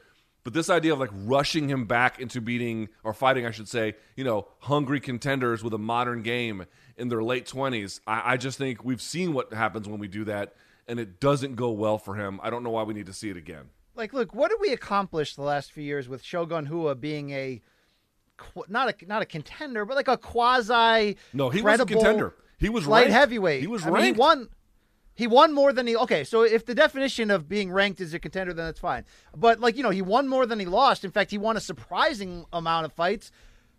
but this idea of like rushing him back into beating or fighting I should say you know hungry contenders with a modern game in their late 20s I, I just think we've seen what happens when we do that and it doesn't go well for him. I don't know why we need to see it again. Like, look, what did we accomplish the last few years with Shogun Rua being a not a not a contender, but like a quasi no, he was a contender. He was light ranked. heavyweight. He was I ranked. mean, he won. He won more than he. Okay, so if the definition of being ranked is a contender, then that's fine. But like you know, he won more than he lost. In fact, he won a surprising amount of fights.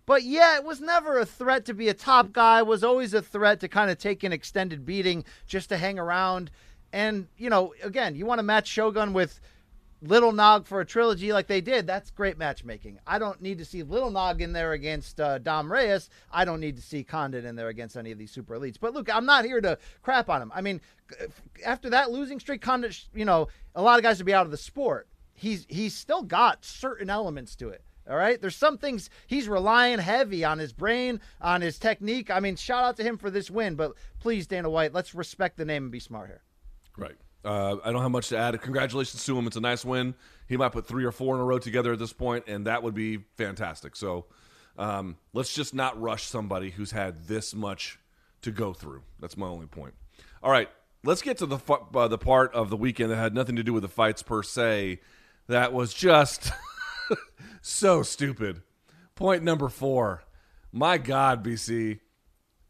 But yeah, it was never a threat to be a top guy. Was always a threat to kind of take an extended beating just to hang around. And, you know, again, you want to match Shogun with Little Nog for a trilogy like they did. That's great matchmaking. I don't need to see Little Nog in there against uh, Dom Reyes. I don't need to see Condit in there against any of these super elites. But look, I'm not here to crap on him. I mean, after that losing streak, Condit, you know, a lot of guys would be out of the sport. He's he's still got certain elements to it. All right. There's some things he's relying heavy on his brain, on his technique. I mean, shout out to him for this win, but please, Dana White, let's respect the name and be smart here. Right. Uh, I don't have much to add. Congratulations to him. It's a nice win. He might put three or four in a row together at this point, and that would be fantastic. So um, let's just not rush somebody who's had this much to go through. That's my only point. All right, let's get to the uh, the part of the weekend that had nothing to do with the fights per se. That was just so stupid. Point number four. My God, BC,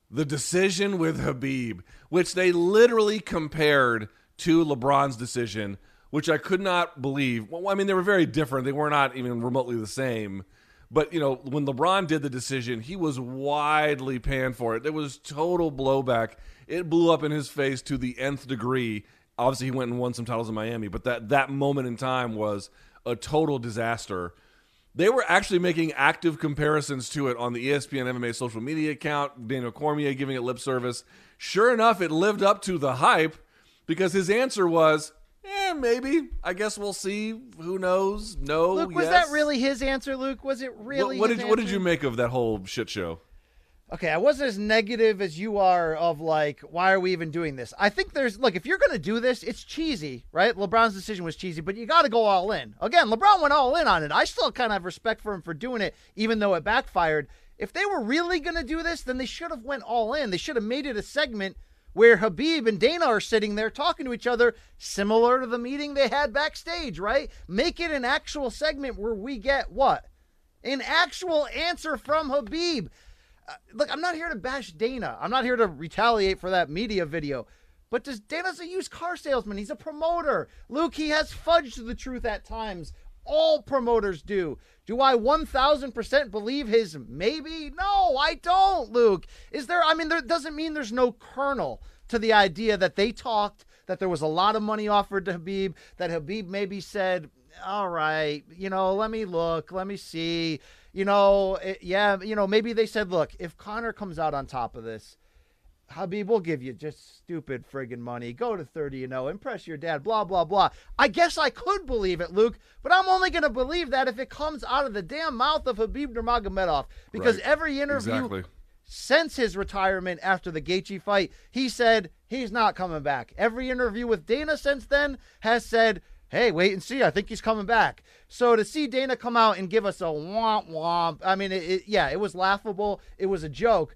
the decision with Khabib, which they literally compared to LeBron's decision, which I could not believe. Well, I mean, they were very different. They were not even remotely the same. But, you know, when LeBron did the decision, he was widely panned for it. There was total blowback. It blew up in his face to the nth degree. Obviously, he went and won some titles in Miami, but that, that moment in time was a total disaster. They were actually making active comparisons to it on the ESPN MMA social media account, Daniel Cormier giving it lip service. Sure enough, it lived up to the hype because his answer was, "Eh, maybe. I guess we'll see. Who knows? No. Luke, was yes. that really his answer, Luke? Was it really? What, what his did What did you make of that whole shit show? Okay, I wasn't as negative as you are of like, why are we even doing this? I think there's look, if you're gonna do this, it's cheesy, right? LeBron's decision was cheesy, but you gotta go all in. Again, LeBron went all in on it. I still kind of have respect for him for doing it, even though it backfired. If they were really gonna do this, then they should have went all in. They should have made it a segment where Khabib and Dana are sitting there talking to each other, similar to the meeting they had backstage, right? Make it an actual segment where we get what? An actual answer from Khabib. Uh, look, I'm not here to bash Dana. I'm not here to retaliate for that media video. But does Dana's a used car salesman? He's a promoter. Luke, he has fudged the truth at times. All promoters do. Do I 1000% believe his maybe? No, I don't, Luke. Is there, I mean, there doesn't mean there's no kernel to the idea that they talked, that there was a lot of money offered to Khabib, that Khabib maybe said, all right, you know, let me look, let me see. You know, it, yeah, you know, maybe they said, look, if Conor comes out on top of this, Khabib will give you just stupid friggin' money. Go to 30 and 0, impress your dad, blah, blah, blah. I guess I could believe it, Luke, but I'm only going to believe that if it comes out of the damn mouth of Khabib Nurmagomedov. Because Right. every interview Exactly. since his retirement after the Gaethje fight, he said he's not coming back. Every interview with Dana since then has said, "Hey, wait and see. I think he's coming back." So to see Dana come out and give us a womp womp, I mean, it, it, yeah, it was laughable. It was a joke,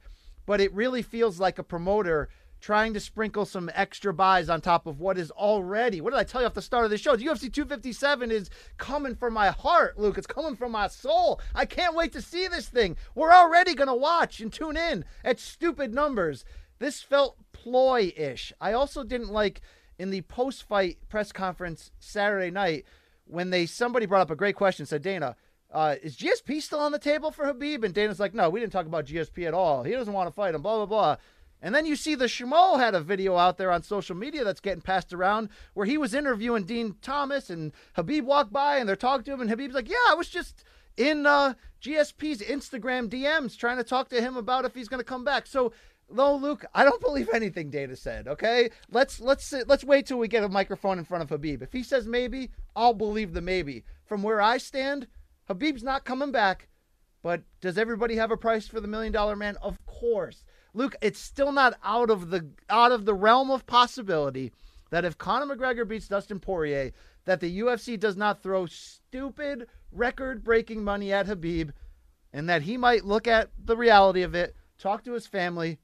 but it really feels like a promoter trying to sprinkle some extra buys on top of what is already. What did I tell you off the start of the show? UFC 257 is coming from my heart, Luke. It's coming from my soul. I can't wait to see this thing. We're already going to watch and tune in at stupid numbers. This felt ploy ish. I also didn't like in the post fight press conference Saturday night when they somebody brought up a great question said Dana uh, is GSP still on the table for Khabib and Dana's like no we didn't talk about GSP at all he doesn't want to fight him blah blah blah and then you see the Schmo had a video out there on social media that's getting passed around where he was interviewing Dean Thomas and Khabib walked by and they're talking to him and Khabib's like, yeah, I was just in uh, GSP's Instagram DMs trying to talk to him about if he's going to come back. So no, Luke, I don't believe anything Dana said. Okay, let's let's let's wait till we get a microphone in front of Khabib. If he says maybe, I'll believe the maybe. From where I stand, Khabib's not coming back. But does everybody have a price for the million dollar man? Of course. Luke, it's still not out of the out of the realm of possibility that if Conor McGregor beats Dustin Poirier, that the UFC does not throw stupid record-breaking money at Khabib, and that he might look at the reality of it, talk to his family,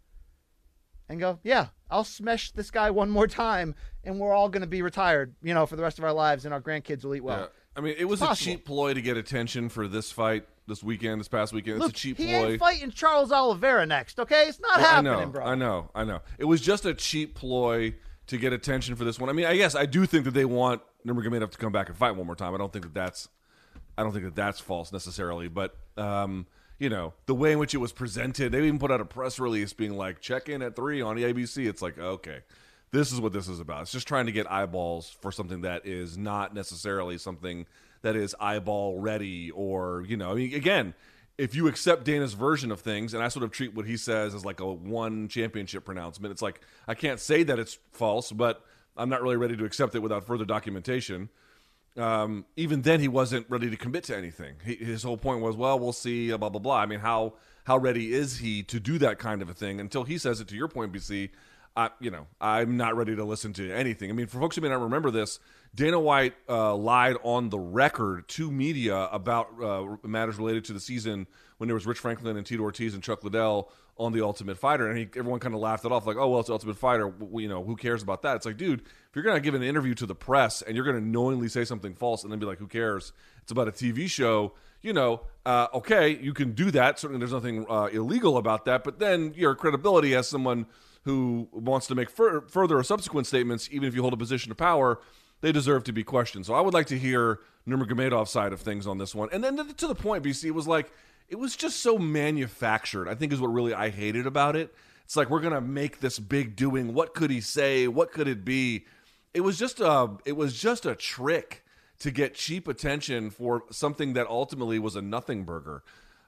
and go, "Yeah, I'll smash this guy one more time, and we're all going to be retired, you know, for the rest of our lives, and our grandkids will eat well." Yeah. I mean, it was a cheap ploy to get attention for this fight this weekend, this past weekend. Look, it's a cheap he ploy. ain't fighting Charles Oliveira next, okay? It's not Well, I happening, know, bro. I know, I know. It was just a cheap ploy to get attention for this one. I mean, I guess I do think that they want Nurmagomedov to come back and fight one more time. I don't think that that's, I don't think that that's false necessarily. But um, you know, the way in which it was presented, they even put out a press release being like, "Check in at three on the ABC." It's like, okay, this is what this is about. It's just trying to get eyeballs for something that is not necessarily something that is eyeball ready, or you know, I mean, again if you accept Dana's version of things, and I sort of treat what he says as like a one championship pronouncement, it's like I can't say that it's false, but I'm not really ready to accept it without further documentation. Um, even then, he wasn't ready to commit to anything. He, his whole point was, well, we'll see, blah blah blah. I mean, how how ready is he to do that kind of a thing? Until he says it. To your point, BC, I, you know, I'm not ready to listen to anything. I mean, for folks who may not remember this, Dana White uh, lied on the record to media about uh, matters related to the season when there was Rich Franklin and Tito Ortiz and Chuck Liddell on the Ultimate Fighter, and he, everyone kind of laughed it off, like, "Oh well, it's Ultimate Fighter. W- You know, who cares about that?" It's like, dude, if you're gonna give an interview to the press and you're gonna knowingly say something false and then be like, "Who cares?" It's about a TV show. You know, uh, okay, you can do that. Certainly, there's nothing uh, illegal about that. But then your credibility as someone who wants to make fur- further or subsequent statements, even if you hold a position of power, they deserve to be questioned. So I would like to hear Nurmagomedov's side of things on this one. And then to, the point, BC it was like it was just so manufactured. I think is what really I hated about it. It's like we're gonna make this big doing. What could he say? What could it be? It was just a it was just a trick to get cheap attention for something that ultimately was a nothing burger.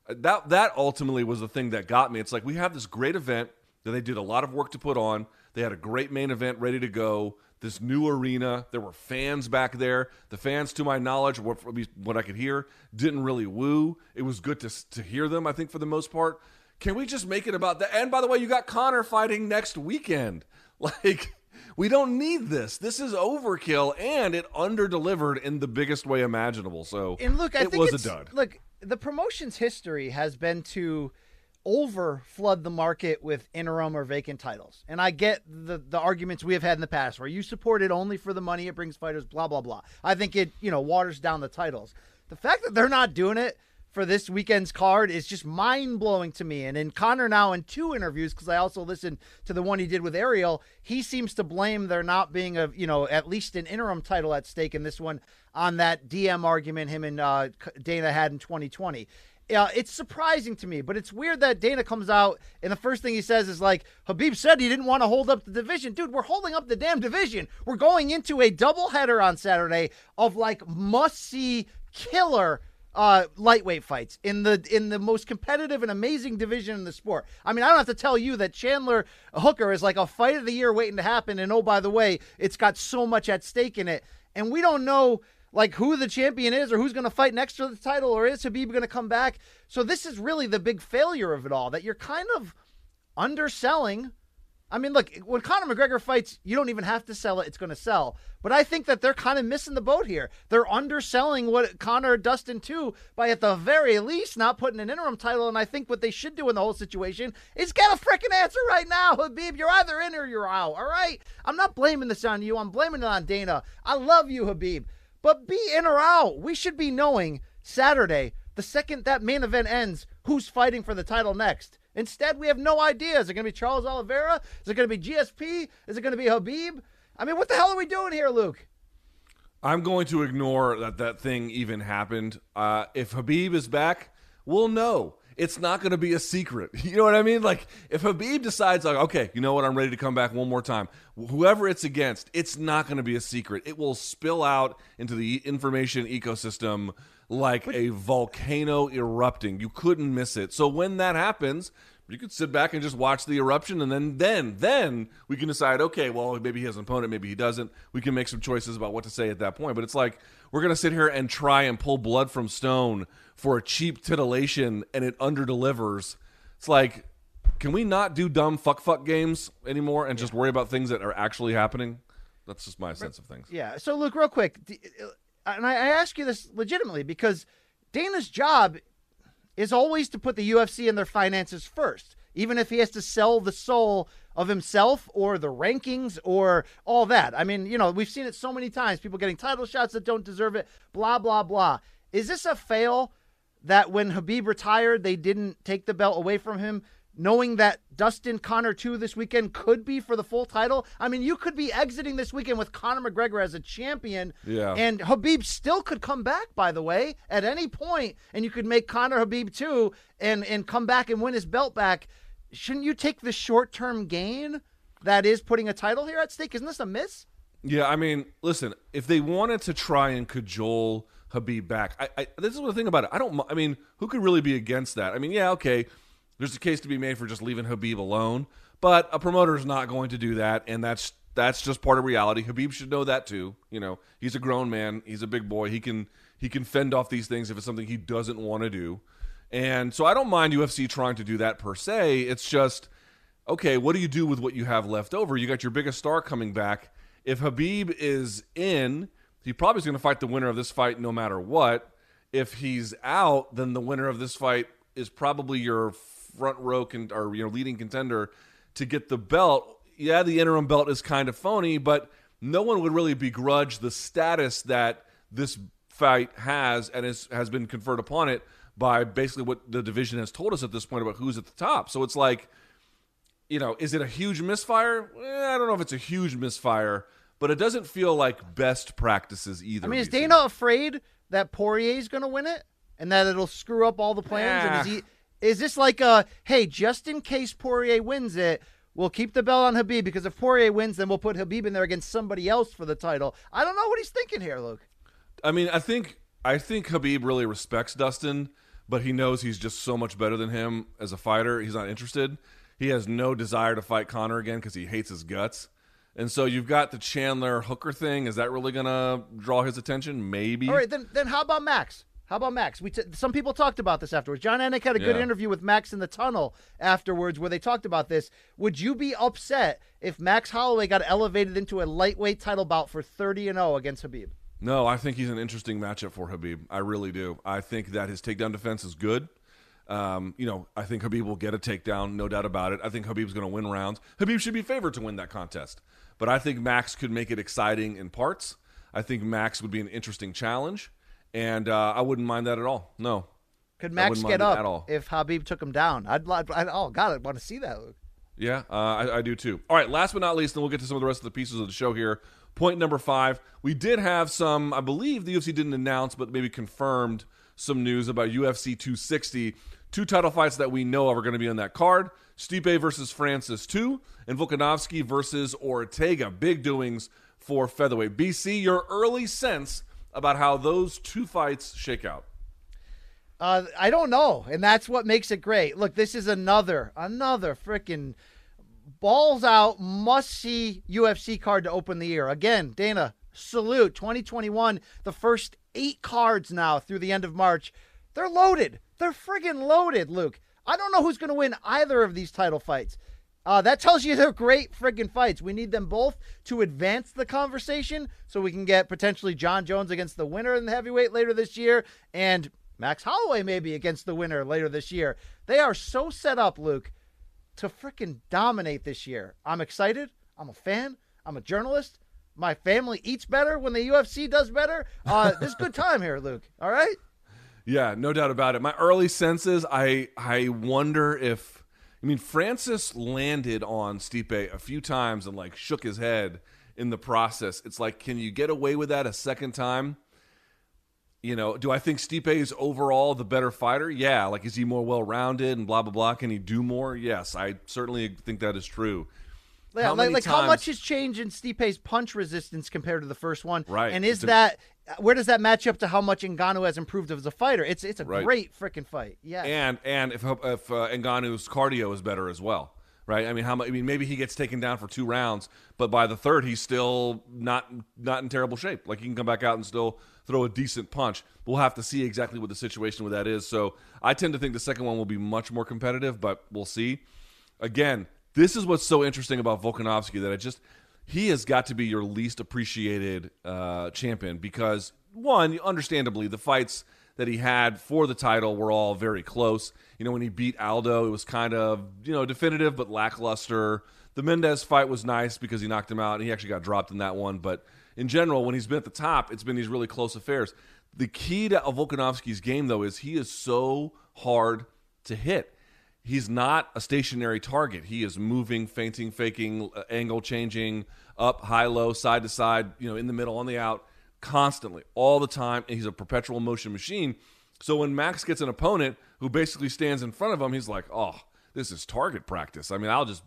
That that ultimately was the thing that got me. It's like we have this great event they did a lot of work to put on. They had a great main event ready to go. This new arena, there were fans back there. The fans, to my knowledge, what, what I could hear, didn't really woo. It was good to to hear them. I think for the most part. Can we just make it about that? And by the way, you got Conor fighting next weekend. Like we don't need this. This is overkill, and it under-delivered in the biggest way imaginable. So And look, I it think was a dud. Look, the promotion's history has been to over flood the market with interim or vacant titles. And I get the the arguments we have had in the past where you support it only for the money it brings fighters, blah blah blah. I think it, you know, waters down the titles. The fact that they're not doing it for this weekend's card is just mind blowing to me. And in Conor now in two interviews, because I also listened to the one he did with Ariel, he seems to blame there not being a you know at least an interim title at stake in this one on that DM argument him and uh, Dana had in 2020. Uh, it's surprising to me, but it's weird that Dana comes out and the first thing he says is like, Khabib said he didn't want to hold up the division. Dude, we're holding up the damn division. We're going into a doubleheader on Saturday of like must see killer uh, lightweight fights in the in the most competitive and amazing division in the sport. I mean, I don't have to tell you that Chandler Hooker is like a fight of the year waiting to happen. And oh, by the way, it's got so much at stake in it, and we don't know like who the champion is or who's going to fight next to the title or is Khabib going to come back. So this is really the big failure of it all that you're kind of underselling I mean, look, when Conor McGregor fights, you don't even have to sell it; it's going to sell. But I think that they're kind of missing the boat here. They're underselling what Conor Dustin too by at the very least not putting an interim title. And I think what they should do in the whole situation is get a freaking answer right now, Khabib. You're either in or you're out. All right. I'm not blaming this on you. I'm blaming it on Dana. I love you, Khabib, but be in or out. We should be knowing Saturday, the second that main event ends, who's fighting for the title next. Instead, we have no idea. Is it going to be Charles Oliveira? Is it going to be GSP? Is it going to be Khabib? I mean, what the hell are we doing here, Luke? I'm going to ignore that that thing even happened. Uh, if Khabib is back, we'll know. It's not going to be a secret. You know what I mean? Like, if Khabib decides, like, okay, you know what, I'm ready to come back one more time, whoever it's against, it's not going to be a secret. It will spill out into the information ecosystem like a volcano erupting. You couldn't miss it. So when that happens, you could sit back and just watch the eruption, and then then then we can decide. Okay, well maybe he has an opponent, maybe he doesn't. We can make some choices about what to say at that point. But it's like we're gonna sit here and try and pull blood from stone for a cheap titillation, and it underdelivers. It's like, can we not do dumb fuck fuck games anymore and just worry about things that are actually happening? That's just my sense of things. Yeah. So, Luke, real quick, uh, and I I ask you this legitimately because Dana's job is always to put the UFC and their finances first, even if he has to sell the soul of himself or the rankings or all that. I mean, you know, we've seen it so many times people getting title shots that don't deserve it, blah, blah, blah. Is this a fail that when Khabib retired, they didn't take the belt away from him? Knowing that Dustin Conor 2 this weekend could be for the full title. I mean, you could be exiting this weekend with Conor McGregor as a champion. Yeah. And Khabib still could come back, by the way, at any point, and you could make Conor Khabib 2 and, and come back and win his belt back. Shouldn't you take the short term gain that is putting a title here at stake? Isn't this a miss? Yeah, I mean, listen, if they wanted to try and cajole Khabib back, I, I this is the thing about it. I don't. I mean, who could really be against that? I mean, yeah, okay, there's a case to be made for just leaving Khabib alone, but a promoter is not going to do that, and that's that's just part of reality. Khabib should know that too. You know, he's a grown man. He's a big boy. He can he can fend off these things if it's something he doesn't want to do. And so I don't mind UFC trying to do that per se. It's just okay, what do you do with what you have left over? You got your biggest star coming back. If Khabib is in, he probably is going to fight the winner of this fight no matter what. If he's out, then the winner of this fight is probably your front row con- or you know leading contender to get the belt. Yeah, the interim belt is kind of phony, but no one would really begrudge the status that this fight has and is, has been conferred upon it by basically what the division has told us at this point about who's at the top. So it's like you know, is it a huge misfire? Eh, I don't know if it's a huge misfire, but it doesn't feel like best practices either. I mean, is. Dana afraid that Poirier is going to win it and that it'll screw up all the plans? And is he? Is this like a hey, just in case Poirier wins it, we'll keep the belt on Khabib because if Poirier wins, then we'll put Khabib in there against somebody else for the title. I don't know what he's thinking here, Luke. I mean, I think I think Khabib really respects Dustin, but he knows he's just so much better than him as a fighter. He's not interested. He has no desire to fight Conor again because he hates his guts. And so you've got the Chandler Hooker thing. Is that really gonna draw his attention? Maybe. All right, then then how about Max? How about Max? We t- some people talked about this afterwards. Jon Anik had a good Yeah. interview with Max in the tunnel afterwards where they talked about this. Would you be upset if Max Holloway got elevated into a lightweight title bout for 30 and 0 against Khabib? No, I think he's an interesting matchup for Khabib. I really do. I think that his takedown defense is good. Um, you know, I think Khabib will get a takedown, no doubt about it. I think Khabib's going to win rounds. Khabib should be favored to win that contest, but I think Max could make it exciting in parts. I think Max would be an interesting challenge, and uh, I wouldn't mind that at all. No, Could Max get up at all. if Khabib took him down? I'd, I'd, I'd oh god, I want to see that, Luke. Yeah, uh, I, I do too. All right, last but not least, and we'll get to some of the rest of the pieces of the show here. Point number five. We did have some, I believe the UFC didn't announce, but maybe confirmed some news about UFC 260. Two title fights that we know of are going to be on that card Stipe versus Francis 2, and Volkanovski versus Ortega. Big doings for featherweight. BC, your early sense about how those two fights shake out. Uh, I don't know, and that's what makes it great. Look, this is another, another freaking balls out, must see UFC card to open the year. Again, Dana, salute 2021. The first eight cards now through the end of March, they're loaded. They're friggin' loaded, Luke. I don't know who's going to win either of these title fights. Uh, that tells you they're great friggin' fights. We need them both to advance the conversation so we can get potentially Jon Jones against the winner in the heavyweight later this year and Max Holloway maybe against the winner later this year. They are so set up, Luke, to freaking dominate this year. I'm excited. I'm a fan. I'm a journalist. My family eats better when the UFC does better. Uh, this is good time here, Luke. All right? Yeah, no doubt about it. My early senses, I I wonder if I mean Francis landed on Stipe a few times and like shook his head in the process. It's like, can you get away with that a second time? You know, do I think Stipe is overall the better fighter? Yeah. Like, is he more well rounded and blah blah blah? Can he do more? Yes, I certainly think that is true. Yeah, How like, like how much has changed in Stipe's punch resistance compared to the first one? Right. And is a- that where does that match up to how much Ngannou has improved as a fighter? It's it's a Right. great freaking fight. Yeah. and and if if uh, Ngannou's cardio is better as well, right? I mean, how much? I mean, maybe he gets taken down for two rounds, but by the third, he's still not not in terrible shape. Like he can come back out and still throw a decent punch. We'll have to see exactly what the situation with that is. So I tend to think the second one will be much more competitive, but we'll see. Again, this is what's so interesting about Volkanovski that I just he has got to be your least appreciated uh, champion because one, understandably, the fights that he had for the title were all very close. You know, when he beat Aldo, it was kind of you know definitive but lackluster. The Mendes fight was nice because he knocked him out and he actually got dropped in that one. But in general, when he's been at the top, it's been these really close affairs. The key to Volkanovski's game, though, is he is so hard to hit he's not a stationary target. He is moving, feinting, faking, uh, angle changing, up, high, low, side to side, you know, in the middle, on the out, constantly, all the time. And he's a perpetual motion machine. So when Max gets an opponent who basically stands in front of him, he's like, oh, this is target practice. I mean, I'll just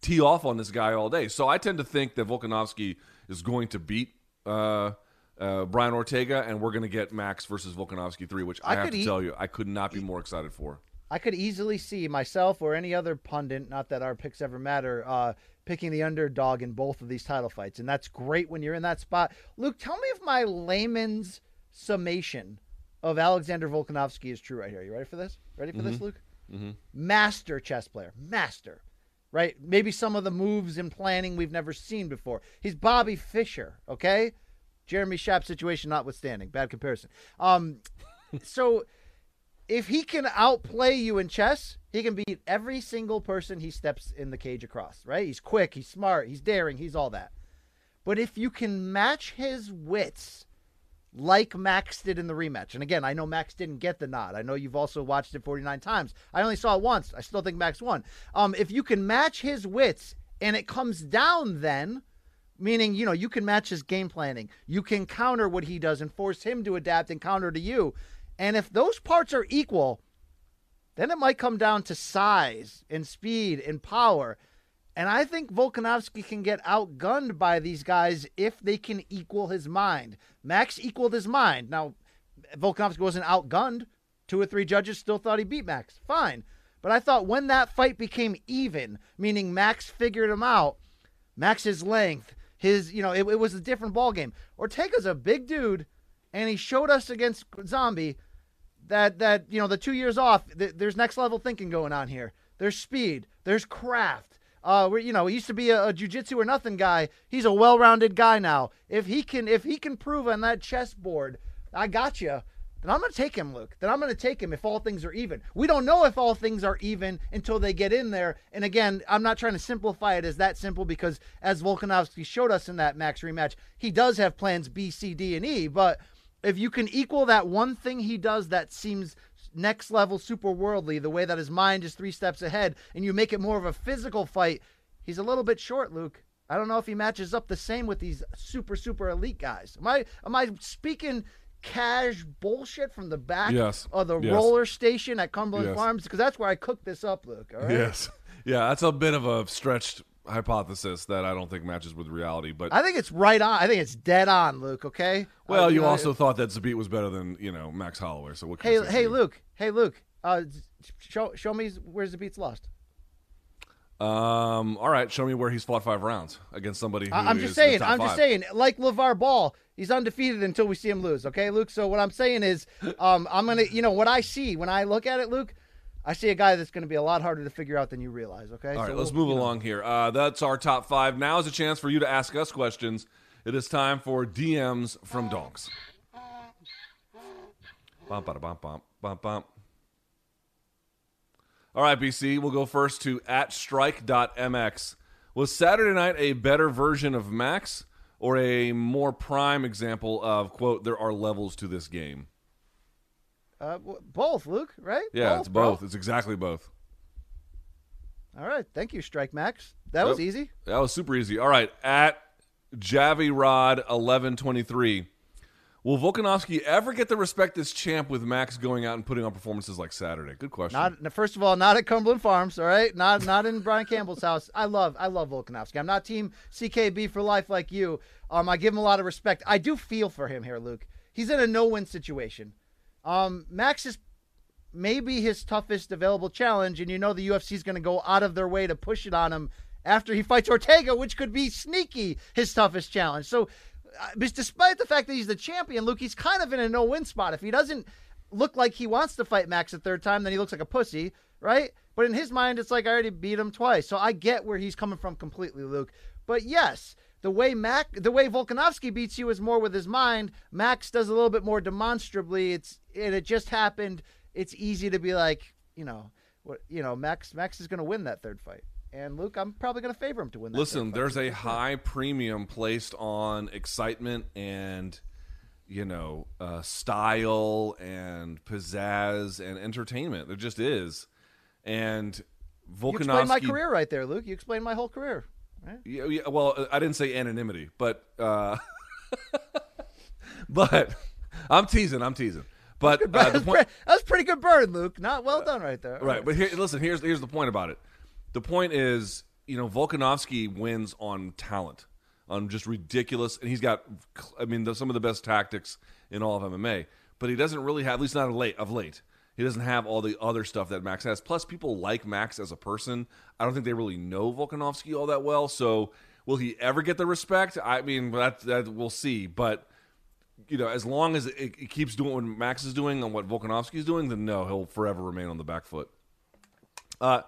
tee off on this guy all day. So I tend to think that Volkanovski is going to beat. Uh, uh, Brian Ortega, and we're going to get Max versus Volkanovski three, which I, I have to eat- tell you, I could not be more excited for. I could easily see myself or any other pundit, not that our picks ever matter, uh, picking the underdog in both of these title fights. And that's great when you're in that spot. Luke, tell me if my layman's summation of Alexander Volkanovski is true right here. You ready for this? Ready for this, Luke? Mm-hmm. Master chess player. Master. Right? Maybe some of the moves and planning we've never seen before. He's Bobby Fischer, okay? Jeremy Schaap situation notwithstanding. Bad comparison. Um, so if he can outplay you in chess, he can beat every single person he steps in the cage across, right? He's quick, he's smart, he's daring, he's all that. But if you can match his wits like Max did in the rematch, and again, I know Max didn't get the nod. I know you've also watched it 49 times. I only saw it once. I still think Max won. Um, if you can match his wits and it comes down then, meaning, you know, you can match his game planning, you can counter what he does and force him to adapt and counter to you. And if those parts are equal, then it might come down to size and speed and power. And I think Volkanovski can get outgunned by these guys if they can equal his mind. Max equaled his mind. Now, Volkanovski wasn't outgunned. Two or three judges still thought he beat Max. Fine. But I thought when that fight became even, meaning Max figured him out, Max's length, his, you know, it, it was a different ballgame. Ortega's a big dude, and he showed us against Zombie that that you know the two years off th- there's next level thinking going on here there's speed there's craft uh you know he used to be a, a jiu-jitsu or nothing guy. He's a well-rounded guy now. If he can if he can prove on that chessboard i got you then i'm gonna take him luke. Then i'm gonna take him if all things are even. We don't know if all things are even until they get in there. And again i'm not trying to simplify it as that simple because as volkanovski showed us in that max rematch he does have plans b c d and e. But if you can equal that one thing he does that seems next level super worldly, the way that his mind is three steps ahead, and you make it more of a physical fight, he's a little bit short, Luke. I don't know if he matches up the same with these super, super elite guys. Am I am I speaking cash bullshit from the back Yes. of the Yes. roller station at Cumberland Yes. Farms? Because that's where I cooked this up, Luke. All right. Yes. Yeah, that's a bit of a stretched hypothesis that I don't think matches with reality. But I think it's right on. I think it's dead on, Luke. Okay. well, Uh, you know, also thought that Zabit was better than you know Max Holloway. So what? Hey, you hey, you? Luke. Hey, Luke. Uh, show show me where's the beats lost. Um. All right. Show me where he's fought five rounds against somebody. I'm just saying. I'm just five. saying. Like LaVar Ball, he's undefeated until we see him lose. Okay, Luke. So what I'm saying is, um, I'm gonna, you know, what I see when I look at it, Luke. I see a guy that's going to be a lot harder to figure out than you realize. Okay. All right, So let's we'll- move you know. along here. Uh, that's our top five. Now is a chance for you to ask us questions. It is time for DMs from Donks. Bum, bada, bum, bum, bum, bum. All right, BC, we'll go first to at strike.mx. Was Saturday night a better version of Max or a more prime example of, quote, there are levels to this game? Uh, w- both, Luke. Right? Yeah, it's bro. both. It's exactly both. All right. Thank you, Strike Max. That was easy. That was super easy. All right, at Javi Rod eleven twenty three. Will Volkanovski ever get the respect as champ with Max going out and putting on performances like Saturday? Good question. Not first of all, not at Cumberland Farms. All right, not not in Brian Campbell's house. I love I love Volkanovski. I'm not team CKB for life like you. Um, I give him a lot of respect. I do feel for him here, Luke. He's in a no-win situation. Um, Max is maybe his toughest available challenge, and you know the UFC is going to go out of their way to push it on him after he fights Ortega, which could be sneaky his toughest challenge. So, uh, despite the fact that he's the champion, Luke, he's kind of in a no-win spot. If he doesn't look like he wants to fight Max a third time, then he looks like a pussy, right? But in his mind, it's like I already beat him twice. So I get where he's coming from completely, Luke. But yes, the way Mac, the way Volkanovski beats you is more with his mind. Max does a little bit more demonstrably. It's and it just happened. It's easy to be like, you know, what you know, Max Max is going to win that third fight. And Luke, I'm probably going to favor him to win that. Listen, third fight. there's a high premium placed on excitement and you know uh, style and pizzazz and entertainment. There just is, and You explained my career right there, Luke. You explained my whole career. Right? Yeah, yeah, well, I didn't say anonymity, but uh, but I'm teasing. I'm teasing. But uh, That was, point, pre- that was pretty good burn, Luke. Not well done right there. All right? But here, listen. Here's here's the point about it. The point is, you know, Volkanovski wins on talent, on just ridiculous, and he's got, I mean, the, some of the best tactics in all of MMA. But he doesn't really have, at least not of late. Of late, he doesn't have all the other stuff that Max has. Plus, people like Max as a person. I don't think they really know Volkanovski all that well. So, will he ever get the respect? I mean, that that we'll see. But you know, as long as it, it keeps doing what Max is doing and what Volkanovski is doing, then no, he'll forever remain on the back foot. Uh,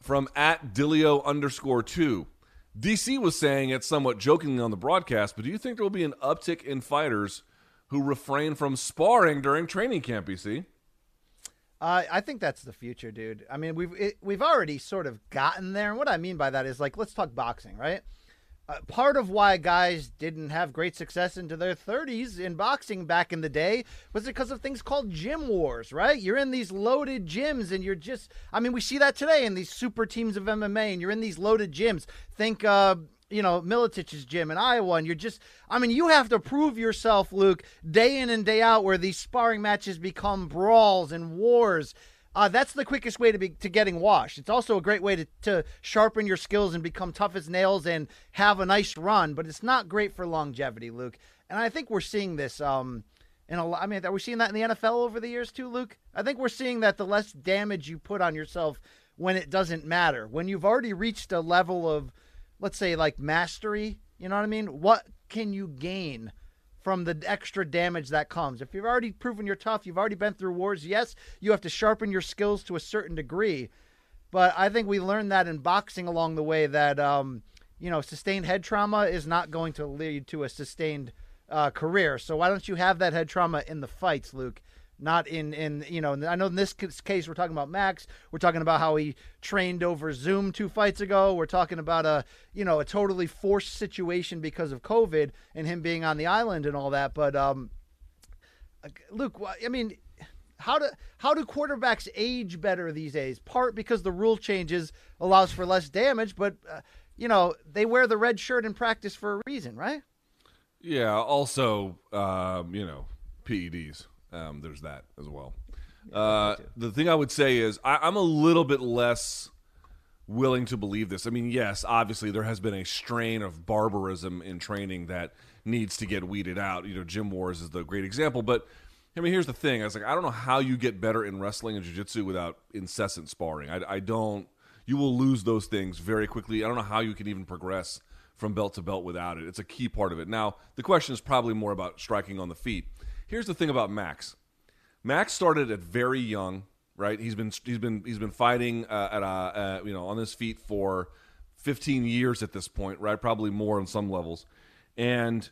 from at Dilio underscore two, DC was saying it somewhat jokingly on the broadcast, but do you think there will be an uptick in fighters who refrain from sparring during training camp? BC. Uh, I think that's the future, dude. I mean, we've it, we've already sort of gotten there, and what I mean by that is like, let's talk boxing, right? Uh, part of why guys didn't have great success into their 30s in boxing back in the day was because of things called gym wars, right? You're in these loaded gyms, and you're just, I mean, we see that today in these super teams of MMA, and you're in these loaded gyms. Think, uh, you know, Miletich's gym in Iowa, and you're just, I mean, you have to prove yourself, Luke, day in and day out, where these sparring matches become brawls and wars. Uh, that's the quickest way to be to getting washed. It's also a great way to, to sharpen your skills and become tough as nails and have a nice run, but it's not great for longevity, Luke. And I think we're seeing this. Um, in a, I mean, are we seeing that in the NFL over the years too, Luke? I think we're seeing that the less damage you put on yourself when it doesn't matter, when you've already reached a level of, let's say, like mastery. You know what I mean? What can you gain? from the extra damage that comes. If you've already proven you're tough, you've already been through wars, yes, you have to sharpen your skills to a certain degree. But I think we learned that in boxing along the way that, um, you know, sustained head trauma is not going to lead to a sustained uh, career. So why don't you have that head trauma in the fights, Luke? Not in, in you know, I know in this case we're talking about Max. We're talking about how he trained over Zoom two fights ago. We're talking about a, you know, a totally forced situation because of COVID and him being on the island and all that. But, um, Luke, I mean, how do how do quarterbacks age better these days? Part because the rule changes allows for less damage, but uh, you know they wear the red shirt in practice for a reason, right? Yeah. Also, um, you know, PEDs. Um, there's that as well. uh, the thing I would say is I, I'm a little bit less willing to believe this. I mean, yes, obviously there has been a strain of barbarism in training that needs to get weeded out. You know, Gym Wars is the great example, but I mean, here's the thing. I was like, I don't know how you get better in wrestling and jiu-jitsu without incessant sparring. I, I don't. You will lose those things very quickly. I don't know how you can even progress from belt to belt without it. It's a key part of it. Now, the question is probably more about striking on the feet. Here's the thing about Max. Max started at very young right? He's been he's been he's been fighting uh, at a uh, you know on his feet for 15 years at this point, right? Probably more on some levels. And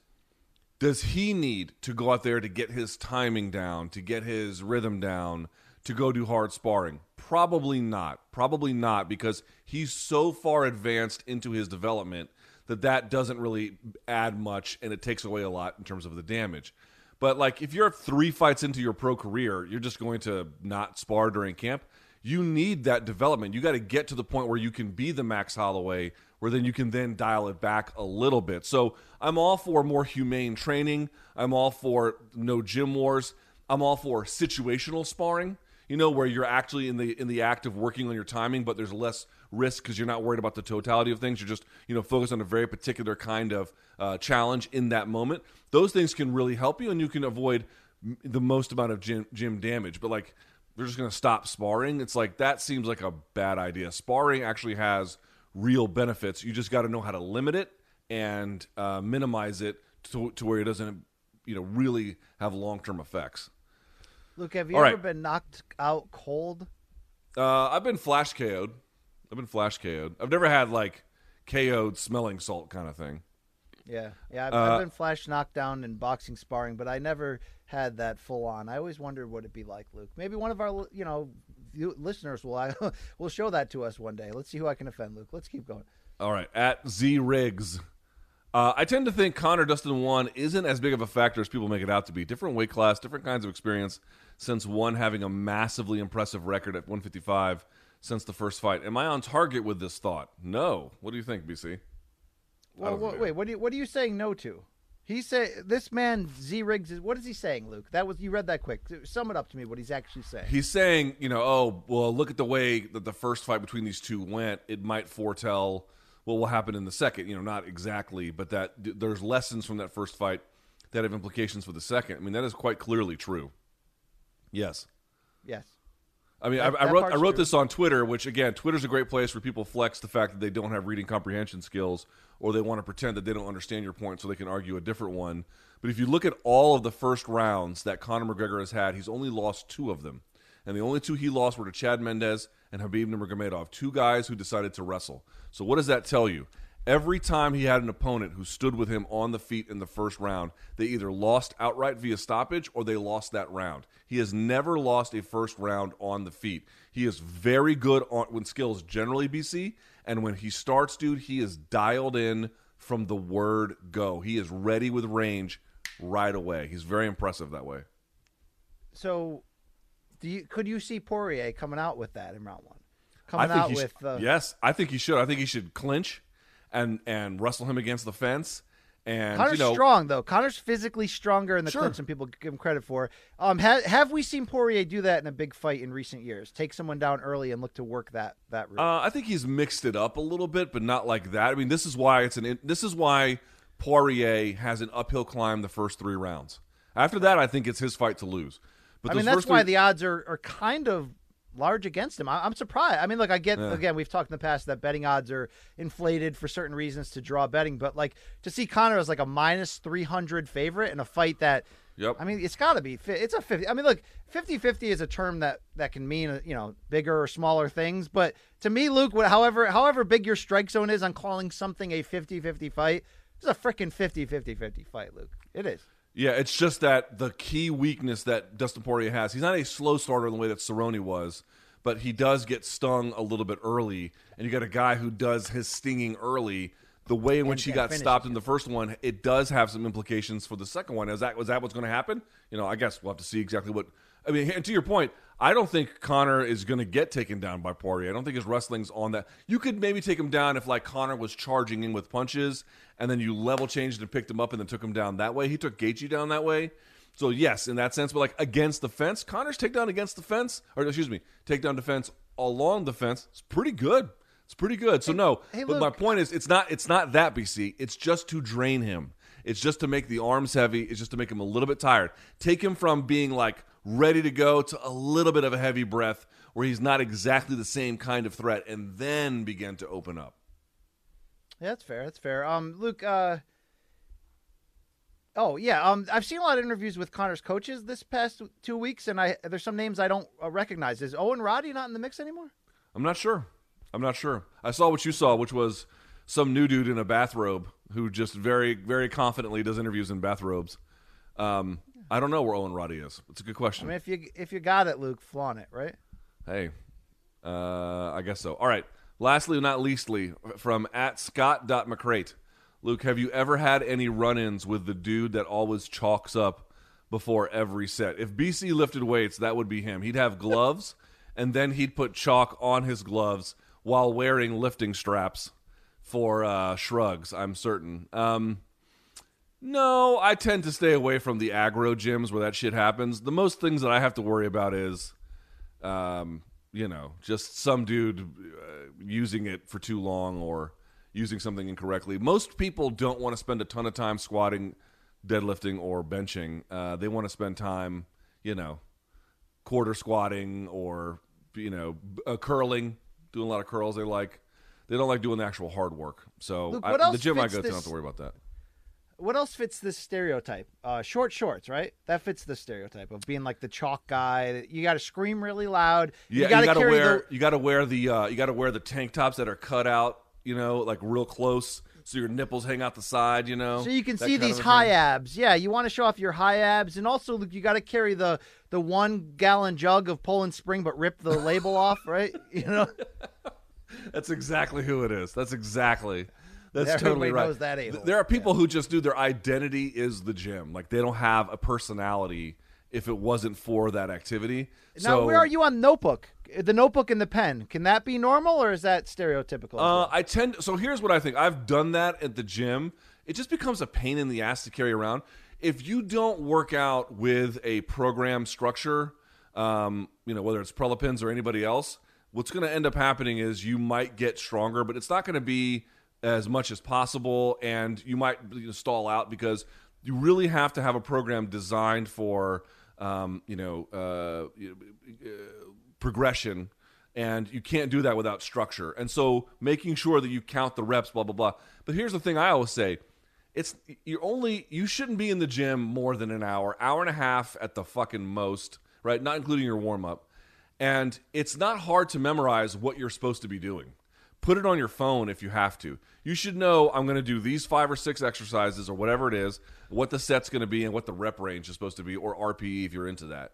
does he need to go out there to get his timing down, to get his rhythm down, to go do hard sparring? Probably not. Probably not because he's so far advanced into his development that that doesn't really add much and it takes away a lot in terms of the damage. But like if you're three fights into your pro career, you're just going to not spar during camp. You need that development. You got to get to the point where you can be the Max Holloway, where then you can then dial it back a little bit. So I'm all for more humane training. I'm all for no gym wars. I'm all for situational sparring. You know, where you're actually in the in the act of working on your timing, but there's less risk because you're not worried about the totality of things. You're just you know focused on a very particular kind of uh, challenge in that moment. Those things can really help you, and you can avoid m- the most amount of gym, gym damage. But like they're just going to stop sparring. It's like that seems like a bad idea. Sparring actually has real benefits. You just got to know how to limit it and uh, minimize it to, to where it doesn't you know really have long term effects. Luke, have you All ever right. been knocked out cold? Uh, I've been flash KO'd. I've been flash KO'd. I've never had like KO'd smelling salt kind of thing. Yeah, yeah. I've, Uh, I've been flash knocked down in boxing sparring, but I never had that full on. I always wondered what it'd be like, Luke. Maybe one of our, you know, listeners will will show that to us one day. Let's see who I can offend, Luke. Let's keep going. All right, at Z Riggs. Uh, I tend to think Conor Dustin one isn't as big of a factor as people make it out to be. Different weight class, different kinds of experience. Since one having a massively impressive record at 155 since the first fight, am I on target with this thought? No. What do you think, BC? Well, don't wha- know. wait, what do you what are you saying no to? He say this man Z Riggs is what is he saying, Luke? That was you read that quick. Sum it up to me. What he's actually saying. He's saying, you know, oh, well, look at the way that the first fight between these two went. It might foretell what will happen in the second. You know, not exactly, but that there's lessons from that first fight that have implications for the second. I mean, that is quite clearly true. Yes. yes. I mean, That- I, I wrote I wrote true. this on Twitter, which again, Twitter's a great place where people flex the fact that they don't have reading comprehension skills, or they want to pretend that they don't understand your point, so they can argue a different one. But if you look at all of the first rounds that Conor McGregor has had, he's only lost two of them, and the only two he lost were to Chad Mendes and Khabib Nurmagomedov, two guys who decided to wrestle. So what does that tell you? Every time he had an opponent who stood with him on the feet in the first round, they either lost outright via stoppage or they lost that round. He has never lost a first round on the feet. He is very good on when skills generally BC, and when he starts, dude, he is dialed in from the word go. He is ready with range right away. He's very impressive that way. So, do you could you see Poirier coming out with that in round one? I Coming think out with uh, yes, I think he should. I think he should clinch and and wrestle him against the fence. And Conor's you know, strong though. Conor's physically stronger in the Sure. than people give him credit for. Um, ha- have we seen Poirier do that in a big fight in recent years? Take someone down early and look to work that that route. Uh, I think he's mixed it up a little bit, but not like that. I mean, this is why it's an. This is why Poirier has an uphill climb the first three rounds. After that, I think it's his fight to lose. But I mean, that's why three- the odds are, are kind of large against him. I, I'm surprised. I mean, look, I get Yeah. again. We've talked in the past that betting odds are inflated for certain reasons to draw betting, but like to see Conor as like a minus 300 favorite in a fight that. Yep. I mean, it's got to be. It's a 50. I mean, look, 50-50 is a term that that can mean you know bigger or smaller things. But to me, Luke, however however big your strike zone is on calling something a 50-50 fight, it's a freaking 50-50-50 fight, Luke. It is. Yeah, it's just that the key weakness that Dustin Poirier has, he's not a slow starter in the way that Cerrone was, but he does get stung a little bit early. And you got a guy who does his stinging early. The way in which he got stopped in the first one, it does have some implications for the second one. Is that was that what's going to happen? You know, I guess we'll have to see exactly what. I mean, and to your point, I don't think Conor is going to get taken down by Poirier. I don't think his wrestling's on that. You could maybe take him down if like Conor was charging in with punches, and then you level changed and picked him up and then took him down that way. He took Gaethje down that way. So yes, in that sense, but like against the fence, Conor's takedown against the fence, or excuse me, takedown defense along the fence is pretty good. It's pretty good. So no, hey, but my point is, it's not it's not that BC. It's just to drain him. It's just to make the arms heavy. It's just to make him a little bit tired. Take him from being like ready to go to a little bit of a heavy breath, where he's not exactly the same kind of threat, and then begin to open up. Yeah, that's fair. That's fair. Um, Luke, uh, Oh yeah, um, I've seen a lot of interviews with Conor's coaches this past two weeks, and I there's some names I don't uh, recognize. Is Owen Roddy not in the mix anymore? I'm not sure. I'm not sure. I saw what you saw, which was some new dude in a bathrobe who just very, very confidently does interviews in bathrobes. Um, I don't know where Owen Roddy is. It's a good question. I mean, if you if you got it, Luke, flaunt it, right? Hey, uh, I guess so. All right. Lastly, not leastly, from at Scott.McCrate. Luke, have you ever had any run ins with the dude that always chalks up before every set? If BC lifted weights, that would be him. He'd have gloves, and then he'd put chalk on his gloves while wearing lifting straps for uh, shrugs, I'm certain. Um, no, I tend to stay away from the aggro gyms where that shit happens. The most things that I have to worry about is um, you know, just some dude uh, using it for too long or using something incorrectly. Most people don't want to spend a ton of time squatting, deadlifting, or benching. Uh, they want to spend time, you know, quarter squatting or you know, uh, curling, doing a lot of curls. They like. They don't like doing the actual hard work. So Luke, I, the gym I go to, I don't have to worry about that. What else fits this stereotype? Uh, short shorts, right? That fits the stereotype of being like the chalk guy. You got to scream really loud. Yeah, you gotta gotta, carry wear the- you gotta wear the uh, you gotta wear the tank tops that are cut out, you know, like real close, so your nipples hang out the side, you know. so you can see these high thing. abs. Yeah, you want to show off your high abs, and also you got to carry the the one gallon jug of Poland Spring, but rip the label off, right? You know, That's exactly who it is. That's exactly. That's Everybody totally right. knows that a-hole. There are people who just do their identity is the gym. Like they don't have a personality if it wasn't for that activity. now so, where are you on notebook? The notebook and the pen. Can that be normal, or is that stereotypical? Uh. I tend. So here's what I think. I've done that at the gym. It just becomes a pain in the ass to carry around. If you don't work out with a program structure, um, you know whether it's Prilepin's or anybody else, what's going to end up happening is you might get stronger, but it's not going to be as much as possible, and you might stall out because you really have to have a program designed for um, you know uh, progression and you can't do that without structure. And so making sure that you count the reps blah blah blah. But here's the thing i always say. It's you're only you shouldn't be in the gym more than an hour hour and a half at the fucking most right? Not including your warm up and it's not hard to memorize what you're supposed to be doing put it on your phone if you have to you should know i'm going to do these five or six exercises or whatever it is what the set's going to be and what the rep range is supposed to be or rpe if you're into that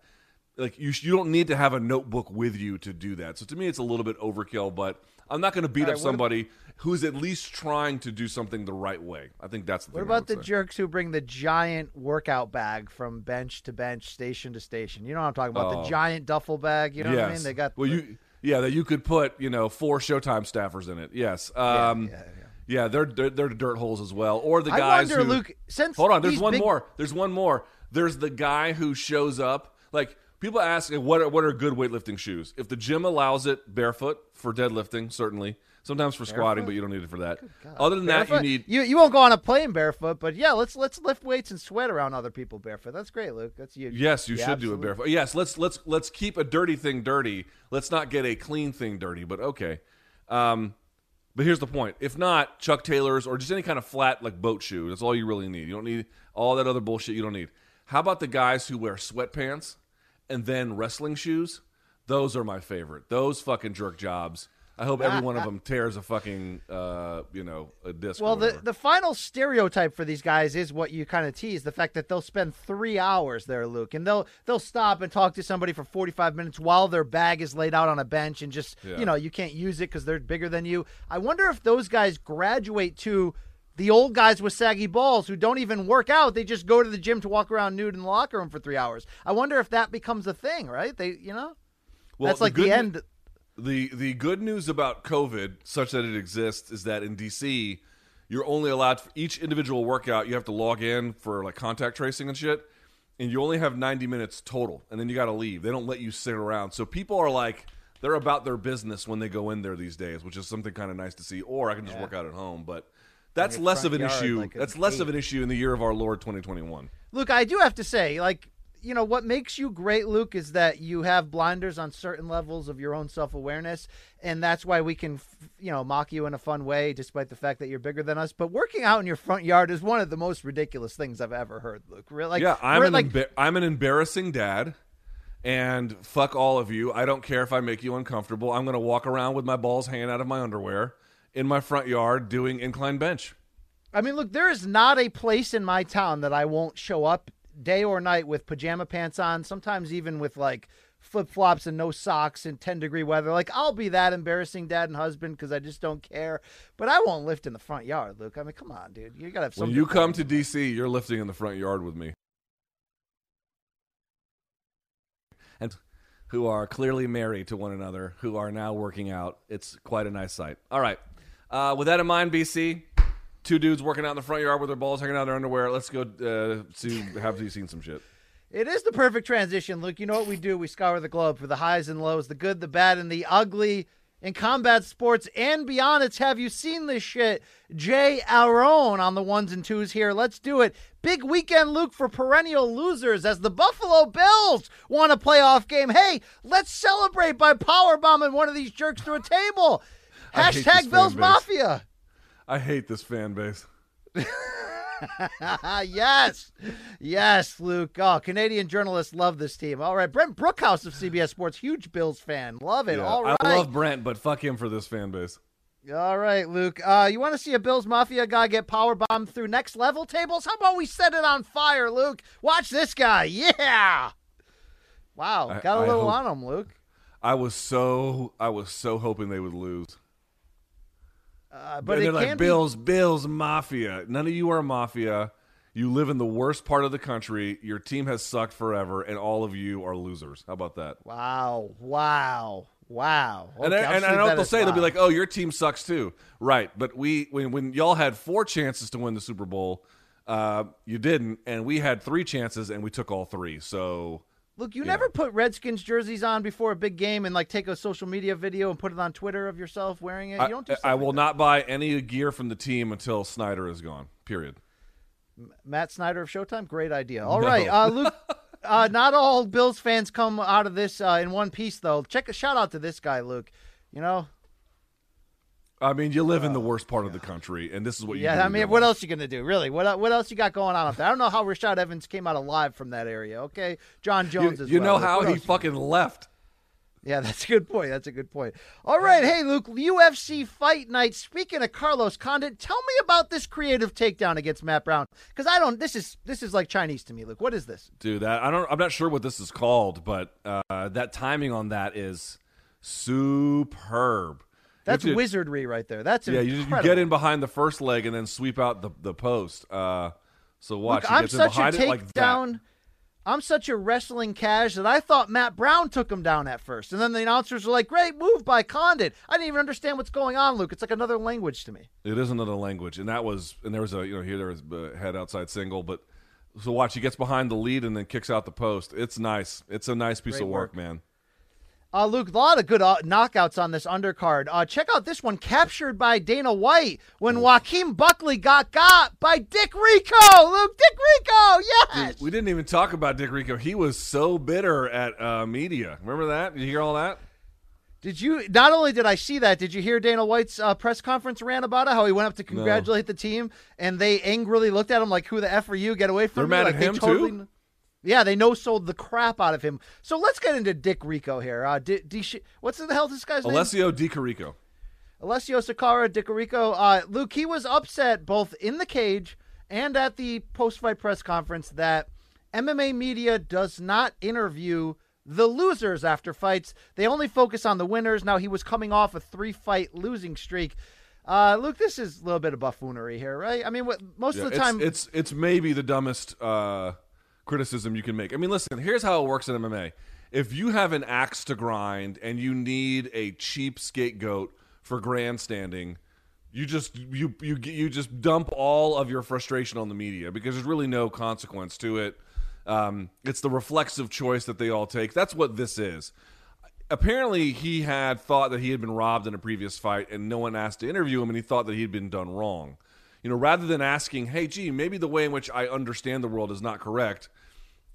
like you, sh- you don't need to have a notebook with you to do that. So to me, it's a little bit overkill. But I'm not going to beat All up right, what ab- somebody who's at least trying to do something the right way. I think that's the What about the say. jerks who bring the giant workout bag from bench to bench, station to station? You know what I'm talking about? Oh. The giant duffel bag. You know what I mean? They got well, the- you yeah that you could put you know four Showtime staffers in it. Yes. Um, yeah, yeah, they're, they're they're dirt holes as well. Or the guys. I wonder, who Luke, since hold on, there's one big- more. There's one more. There's the guy who shows up like. People ask what are, what are good weightlifting shoes. If the gym allows it, barefoot for deadlifting, certainly. Sometimes for squatting, but you don't need it for that. Other than that, you need you you won't go on a plane barefoot, but yeah, let's let's lift weights and sweat around other people barefoot. That's great, Luke. That's you. Yes, you Yeah, should do it barefoot. Yes, let's let's let's keep a dirty thing dirty. Let's not get a clean thing dirty. But okay. Um, but here's the point: if not Chuck Taylors or just any kind of flat like boat shoe, that's all you really need. You don't need all that other bullshit. You don't need. How about the guys who wear sweatpants and then wrestling shoes? Those are my favorite. Those fucking jerk jobs. I hope every one of them tears a fucking uh, you know a disc. Well, the, the final stereotype for these guys is what you kind of tease the fact that they'll spend three hours there, Luke, and they'll they'll stop and talk to somebody for forty five minutes while their bag is laid out on a bench and just Yeah. you know you can't use it because they're bigger than you. I wonder if those guys graduate to the old guys with saggy balls who don't even work out; they just go to the gym to walk around nude in the locker room for three hours. I wonder if that becomes a thing, right? They, you know, Well, that's like the ne- end. The the good news about COVID, such that it exists, is that in DC, you're only allowed for each individual workout. You have to log in for like contact tracing and shit, and you only have 90 minutes total, and then you got to leave. They don't let you sit around. So people are like, they're about their business when they go in there these days, which is something kind of nice to see. Or I can just work out at home, but that's less of an yard issue. like that's less of an issue in the year of our Lord 2021. Luke, I do have to say, like you know what makes you great, Luke, is that you have blinders on certain levels of your own self awareness, and that's why we can, you know, mock you in a fun way, despite the fact that you're bigger than us. But working out in your front yard is one of the most ridiculous things I've ever heard, Luke. Really, like, yeah, I'm an like, emba- I'm an embarrassing dad, and fuck all of you. I don't care if I make you uncomfortable. I'm gonna walk around with my balls hanging out of my underwear in my front yard doing incline bench. I mean, look, there is not a place in my town that I won't show up day or night with pajama pants on, sometimes even with like flip flops and no socks in 10 degree weather. Like, I'll be that embarrassing dad and husband because I just don't care. But I won't lift in the front yard, Luke. I mean, come on, dude. You got to have some. When you come to DC, you're lifting in the front yard with me. And who are clearly married to one another, who are now working out. It's quite a nice sight. All right. Uh, with that in mind, BC, two dudes working out in the front yard with their balls hanging out their underwear. Let's go uh, see. Have you seen some shit? It is the perfect transition, Luke. You know what we do? We scour the globe for the highs and lows, the good, the bad, and the ugly in combat sports and beyond. It's have you seen this shit? Jay Aron on the ones and twos here. Let's do it. Big weekend, Luke, for perennial losers as the Buffalo Bills won a playoff game. Hey, let's celebrate by power bombing one of these jerks through a table. I hate this Hashtag Bills. Mafia. I hate this fan base. yes. Yes, Luke. Oh, Canadian journalists love this team. All right. Brent Brookhouse of CBS Sports, huge Bills fan. Love it. Yeah, All right. I love Brent, but fuck him for this fan base. All right, Luke. Uh, you want to see a Bills Mafia guy get power bombed through next level tables? How about we set it on fire, Luke? Watch this guy. Yeah. Wow. Got a I little hope- on him, Luke. I was so I was so hoping they would lose. Uh, but and they're like Bills, Bills, Mafia. None of you are Mafia. You live in the worst part of the country. Your team has sucked forever, and all of you are losers. How about that? Wow. Wow. Wow. and Okay, I, I'll and I know what they'll say. They'll be like, "Oh, your team sucks too." Right, but we when when y'all had four chances to win the Super Bowl, uh, you didn't, and we had three chances, and we took all three. So Look, you Yeah. never put Redskins jerseys on before a big game and like take a social media video and put it on Twitter of yourself wearing it. You I, don't do I like will not buy any gear from the team until Snyder is gone. Period. Matt Snyder of Showtime, great idea. All No. right, uh, Luke. Uh, not all Bills fans come out of this uh, in one piece, though. Check a shout out to this guy, Luke. You know, I mean, you live in the worst part of the country, and this is what you do Oh, yeah. I mean, what else you gonna do, really? What what else you got going on up there? I don't know how Rashad Evans came out alive from that area. Okay, Jon You, Jones as you well. know how what he fucking left. Yeah, that's a good point. That's a good point. All right, hey Luke, UFC Fight Night. Speaking of Carlos Condit, tell me about this creative takedown against Matt Brown because I don't. This is this is like Chinese to me, Luke. What is this? Dude, that I don't. I'm not sure what this is called, but uh, that timing on that is superb. That's wizardry right there. That's Yeah, you, you get in behind the first leg and then sweep out the the post. Uh, so watch. Look, I'm such a it like takedown. I'm such a wrestling cash that I thought Matt Brown took him down at first, and then the announcers were like, "Great move by Condit." I didn't even understand what's going on, Luke. It's like another language to me. It is another language, and that was and there was a you know here there was a head outside single, but so watch. He gets behind the lead and then kicks out the post. It's nice. It's a nice piece Great of work, work. man. Uh, Luke, a lot of good uh, knockouts on this undercard. Uh, check out this one captured by Dana White when Joaquin Buckley got got by Dick Rico. Luke, Dick Rico, yes. We didn't even talk about Dick Rico. He was so bitter at uh, media. Remember that? Did you hear all that? Did you? Not only did I see that, did you hear Dana White's uh, press conference rant about it? How he went up to congratulate the team, and they angrily looked at him like, "Who the f are you? Get away from They're me!" mad like, at him, too? Yeah, they no sold the crap out of him. So let's get into Dick Rico here. Uh, D- D- what's the hell this guy's name? Alessio Di Chirico. Alessio Sakara, Dicarico. Uh, Luke, he was upset both in the cage and at the post fight press conference that MMA media does not interview the losers after fights. They only focus on the winners. Now, he was coming off a three fight losing streak. Uh, Luke, this is a little bit of buffoonery here, right? I mean, what, most Yeah, of the it's, time. it's it's maybe the dumbest uh, criticism you can make. I mean, listen, here's how it works in MMA. If you have an axe to grind and you need a cheap scapegoat for grandstanding, you just you you you just dump all of your frustration on the media because there's really no consequence to it. Um, it's the reflexive choice that they all take. That's what this is. Apparently, he had thought that he had been robbed in a previous fight, and no one asked to interview him, and he thought that he had been done wrong. You know, rather than asking, "Hey, gee, maybe the way in which I understand the world is not correct,"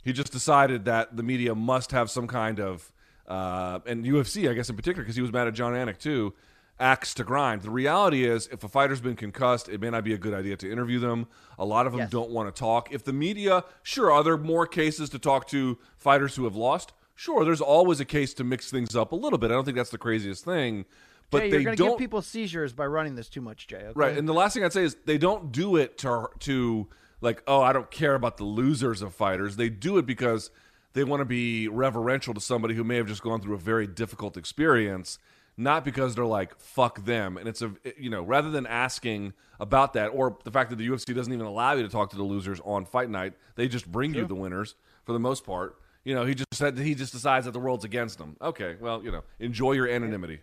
He just decided that the media must have some kind of, uh, and UFC, I guess in particular, because he was mad at Jon Anik too, axe to grind. The reality is, if a fighter's been concussed, it may not be a good idea to interview them. A lot of them Yes. don't want to talk. If the media, sure, are there more cases to talk to fighters who have lost? Sure, there's always a case to mix things up a little bit. I don't think that's the craziest thing. But Jay, they you're going to don't give people seizures by running this too much, Jay. Okay? Right, and the last thing I'd say is they don't do it to to like, oh, I don't care about the losers of fighters. They do it because they want to be reverential to somebody who may have just gone through a very difficult experience, not because they're like fuck them. And it's a you know, rather than asking about that or the fact that the UFC doesn't even allow you to talk to the losers on fight night, they just bring you the winners for the most part. You know, he just said he just decides that the world's against him. Okay, well, you know, enjoy your anonymity.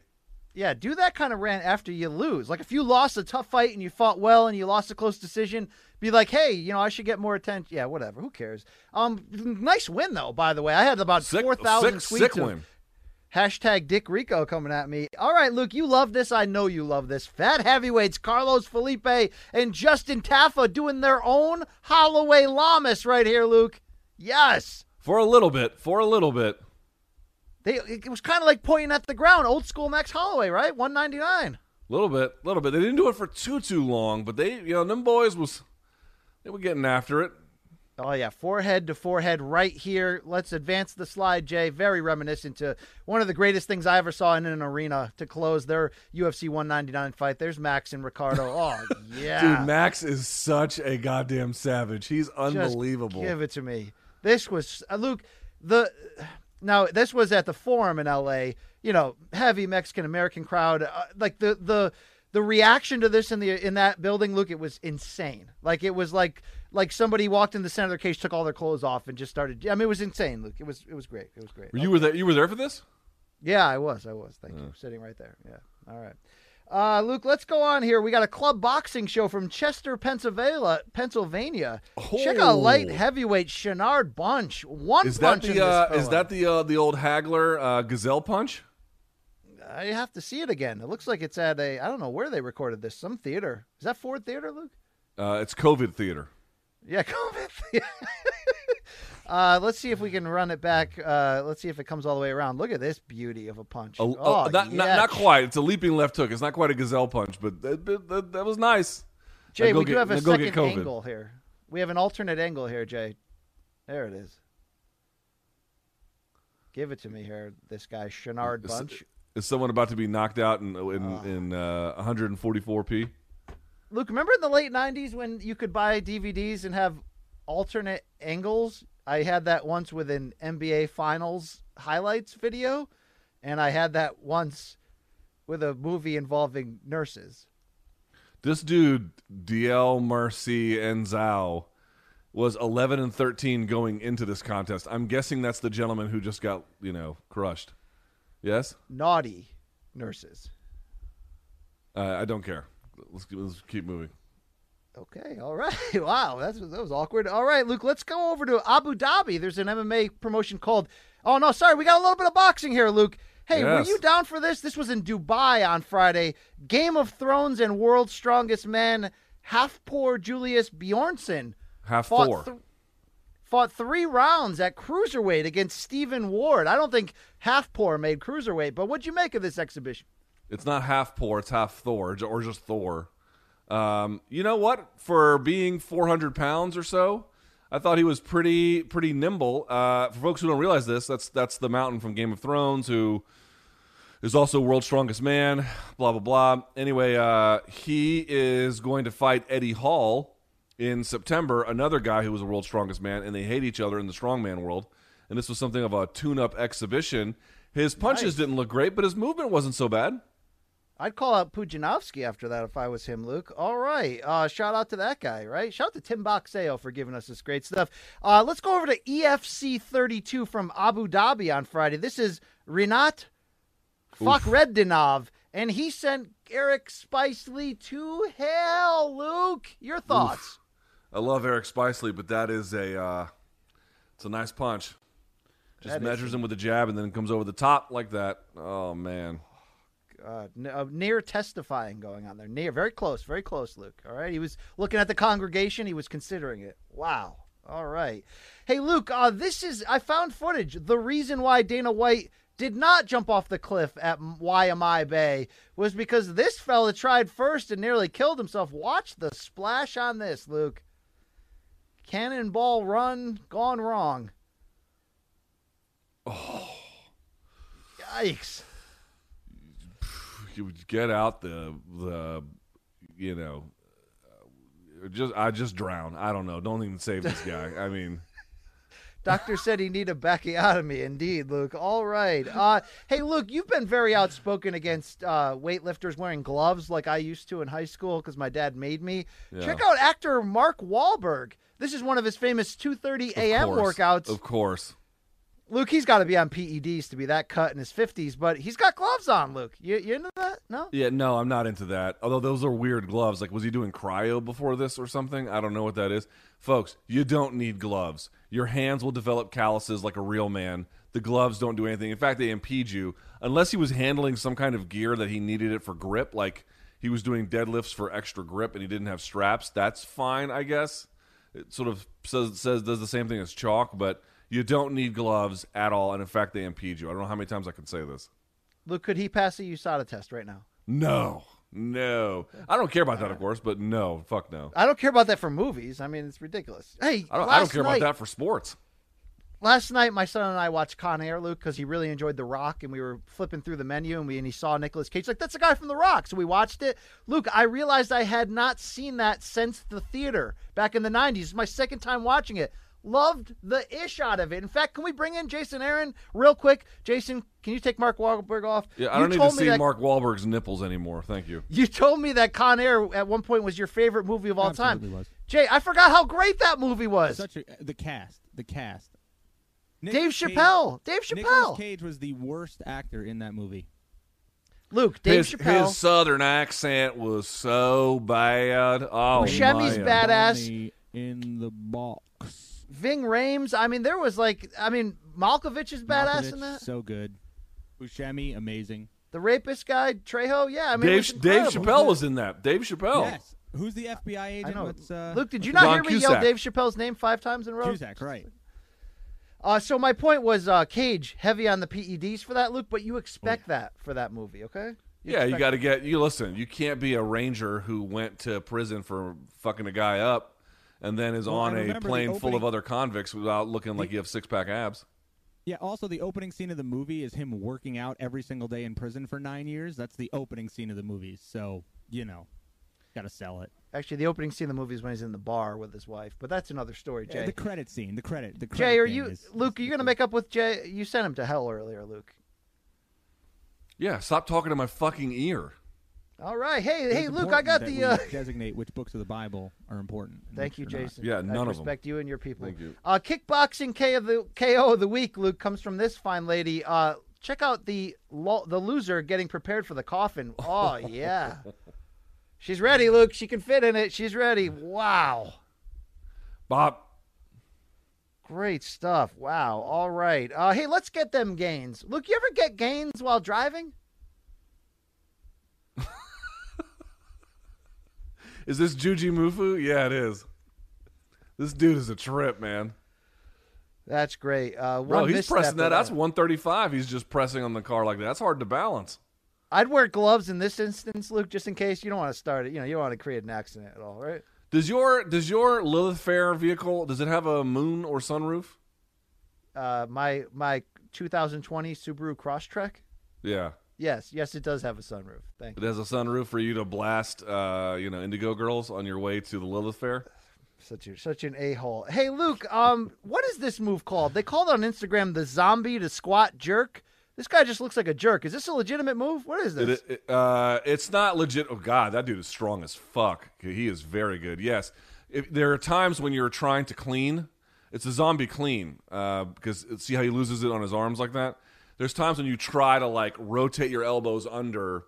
Yeah, do that kind of rant after you lose. Like if you lost a tough fight and you fought well and you lost a close decision, be like, hey, you know, I should get more attention. Yeah, whatever. Who cares? Um, nice win though. By the way, I had about Sick- four thousand tweets sick win. hashtag Dick Rico coming at me. All right, Luke, you love this. I know you love this. Fat heavyweights Carlos Felipe and Justin Tafa doing their own Holloway Lamas right here, Luke. Yes. For a little bit, for a little bit. They, it was kind of like pointing at the ground, old school Max Holloway, right? 199. A little bit, A little bit. They didn't do it for too too long, but they, you know, them boys was they were getting after it. Oh yeah, forehead to forehead right here. Let's advance the slide, Jay. Very reminiscent to one of the greatest things I ever saw in an arena to close their UFC 199 fight. There's Max and Ricardo. Oh yeah, Dude, Max is such a goddamn savage. He's Just unbelievable. give it to me. This was uh, Luke. The now this was at the Forum in L.A. You know, heavy Mexican American crowd. Uh, like the the the reaction to this in the in that building, Luke, it was insane. Like it was like like somebody walked in the center of their cage, took all their clothes off, and just started. I mean, it was insane, Luke. It was it was great. It was great. You were there. You were there for this. Yeah, I was. I was. Thank you. Sitting right there. Yeah. All right. Uh, Luke, let's go on here. We got a club boxing show from Chester, Pennsylvania. Pennsylvania. Check out light Oh. heavyweight Shenard Bunch. One Is that punch in the uh, is that the uh, the old haggler uh, gazelle punch? I have to see it again. It looks like it's at a. I don't know where they recorded this. Some theater. Is that Ford Theater, Luke? Uh, it's COVID theater. Yeah, COVID. theater. Uh, let's see if we can run it back. Uh, let's see if it comes all the way around. Look at this beauty of a punch. A- oh, not, not yeah. not quite. It's a leaping left hook. It's not quite a gazelle punch, but that, that- that, was nice. Jay, we do have a second angle here. We have an alternate angle here, Jay. There it is. Give it to me here, this guy Shenard Is- Bunch. Is someone about to be knocked out in in, in uh, 144p? Luke, remember in the late '90s when you could buy DVDs and have alternate angles? I had that once with an NBA Finals highlights video, and I had that once with a movie involving nurses. This dude, DL Mercy Enzao, was 11 and 13 going into this contest. I'm guessing that's the gentleman who just got, you know, crushed. Yes? Naughty nurses. Uh, I don't care. Let's, let's keep moving. Okay, all right. Wow, that's that was awkward. All right, Luke, let's go over to Abu Dhabi. There's an MMA promotion called. Oh no, sorry, we got a little bit of boxing here, Luke. Hey, were you down for this? This was in Dubai on Friday. Game of Thrones and World's Strongest Man, half poor Julius Bjornsson Half fought four. th- fought three rounds at cruiserweight against Stephen Ward. I don't think half poor made cruiserweight, but what'd you make of this exhibition? It's not half poor, it's half Thor, or just Thor. Um, you know what? For being 400 pounds or so, I thought he was pretty pretty nimble. Uh, for folks who don't realize this, that's that's the mountain from Game of Thrones who is also world's strongest man. Blah blah blah. Anyway, uh, he is going to fight Eddie Hall in September, another guy who was the world's strongest man, and they hate each other in the strongman world. And this was something of a tune-up exhibition. His punches didn't look great, but his movement wasn't so bad. I'd call out Pudzianowski after that if I was him, Luke. All right. Uh, shout out to that guy, right? Shout out to Tim Boxeo for giving us this great stuff. Uh, let's go over to EFC 32 from Abu Dhabi on Friday. This is Rinat Fakhretdinov, and he sent Eric Spicely to hell, Luke. Your thoughts? I love Eric Spicely, but that is a uh, it's a nice punch. Just That is measures him with a jab and then comes over the top like that. Oh man. Uh, n- uh, near testifying going on there. Near, very close, very close, Luke. All right, he was looking at the congregation. He was considering it. Wow. All right. Hey, Luke, uh, this is, I found footage. The reason why Dana White did not jump off the cliff at Waimea Bay was because this fella tried first and nearly killed himself. Watch the splash on this, Luke. Cannonball run gone wrong. Oh. Yikes. You would get out the the you know uh, just I just drown. I don't know. Don't even save this guy. I mean, Doctor said he need a backiotomy. Indeed, Luke. All right. Uh, hey, Luke, you've been very outspoken against uh, weightlifters wearing gloves like I used to in high school because my dad made me. Yeah. Check out actor Mark Wahlberg. This is one of his famous 2:30 a.m. workouts. of course. Luke, he's got to be on PEDs to be that cut in his 50s, but he's got gloves on. Luke, you, you into that? No. Yeah, no, I'm not into that. Although those are weird gloves. Like, was he doing cryo before this or something? I don't know what that is. Folks, you don't need gloves. Your hands will develop calluses like a real man. The gloves don't do anything. In fact, they impede you. Unless he was handling some kind of gear that he needed it for grip, like he was doing deadlifts for extra grip and he didn't have straps, that's fine, I guess. It sort of says, says does the same thing as chalk, but you don't need gloves at all. And in fact, they impede you. I don't know how many times I can say this. Luke, could he pass a USADA test right now? No, no. I don't care about that, of course, but no, fuck no. I don't care about that for movies. I mean, it's ridiculous. Hey, I don't, I don't care night- about that for sports. Last night, my son and I watched Con Air, Luke, because he really enjoyed The Rock, and we were flipping through the menu, and we and he saw Nicolas Cage. Like that's the guy from The Rock. So we watched it. Luke, I realized I had not seen that since the theater back in the '90s. It's my second time watching it. Loved the ish out of it. In fact, can we bring in Jason Aaron real quick? Jason, can you take Mark Wahlberg off? Yeah, I You don't need to see that- Mark Wahlberg's nipples anymore. Thank you. You told me that Con Air at one point was your favorite movie of all Absolutely time. was. Jay, I forgot how great that movie was. Such a the cast, the cast. Dave Nicolas Cage- Chappelle. Dave Chappelle. Nicolas Cage was the worst actor in that movie. Luke, Dave his, Chappelle. his southern accent was so bad. Oh, Buscemi's man. badass. Donnie in the box. Ving Rhames. I mean, there was like, I mean, Malkovich is badass in that. So good. Buscemi, amazing. The rapist guy, Trejo. Yeah, I mean, Dave, Dave. Chappelle was in that. Dave Chappelle. Yes. Who's the FBI I agent? know. What's, uh, Luke, did you not John hear me yell Dave Chappelle's name five times in a row? Cusack, right? Uh, so my point was, uh, Cage heavy on the PEDs for that, Luke, but you expect that for that movie, okay? Yeah, you got to get. You listen. You can't be a ranger who went to prison for fucking a guy up, and then is Well, on a remember the plane full of other convicts without looking like you have six pack abs. Yeah. Also, the opening scene of the movie is him working out every single day in prison for nine years. That's the opening scene of the movie. So you know, got to sell it. Actually, the opening scene of the movie is when he's in the bar with his wife, but that's another story, Yeah, Jay. the credit scene. The credit. The credit Jay, are you is- Luke? Are you gonna make up with Jay? You sent him to hell earlier, Luke. Yeah, stop talking to my fucking ear. All right, hey, It's hey, Luke, I got that the. we Uh, designate which books of the Bible are important. Thank you, are not. Jason. Yeah, I none of 'em. respect you and your people. Thank you. Uh, kickboxing K of the KO of the week, Luke, comes from this fine lady. Uh, check out the lo- the loser getting prepared for the coffin. Oh yeah, she's ready, Luke. She can fit in it. She's ready. Wow, Bob, great stuff. Wow. All right. Uh, hey, let's get them gains. Luke, you ever get gains while driving? Is this Jujimufu? Yeah, it is. This dude is a trip, man. That's great. Uh, Bro, he's pressing that. That's 135. He's just pressing on the car like that. That's hard to balance. I'd wear gloves in this instance, Luke, just in case you don't want to start it. You know, you don't want to create an accident at all, right? Does your does your Lilith Fair vehicle does it have a moon or sunroof? Uh, my my 2020 Subaru Crosstrek. Yeah, Yes, yes, it does have a sunroof. Thank you. it has a sunroof for you to blast, uh, you know, Indigo Girls on your way to the Lilith Fair. Such a, such an a hole. Hey, Luke, um, what is this move called? They called on Instagram the zombie to squat jerk. This guy just looks like a jerk. Is this a legitimate move? What is this? It, it, uh, it's not legit. Oh God, that dude is strong as fuck. He is very good. Yes, if, there are times when you're trying to clean. It's a zombie clean uh, because see how he loses it on his arms like that. There's times when you try to like rotate your elbows under,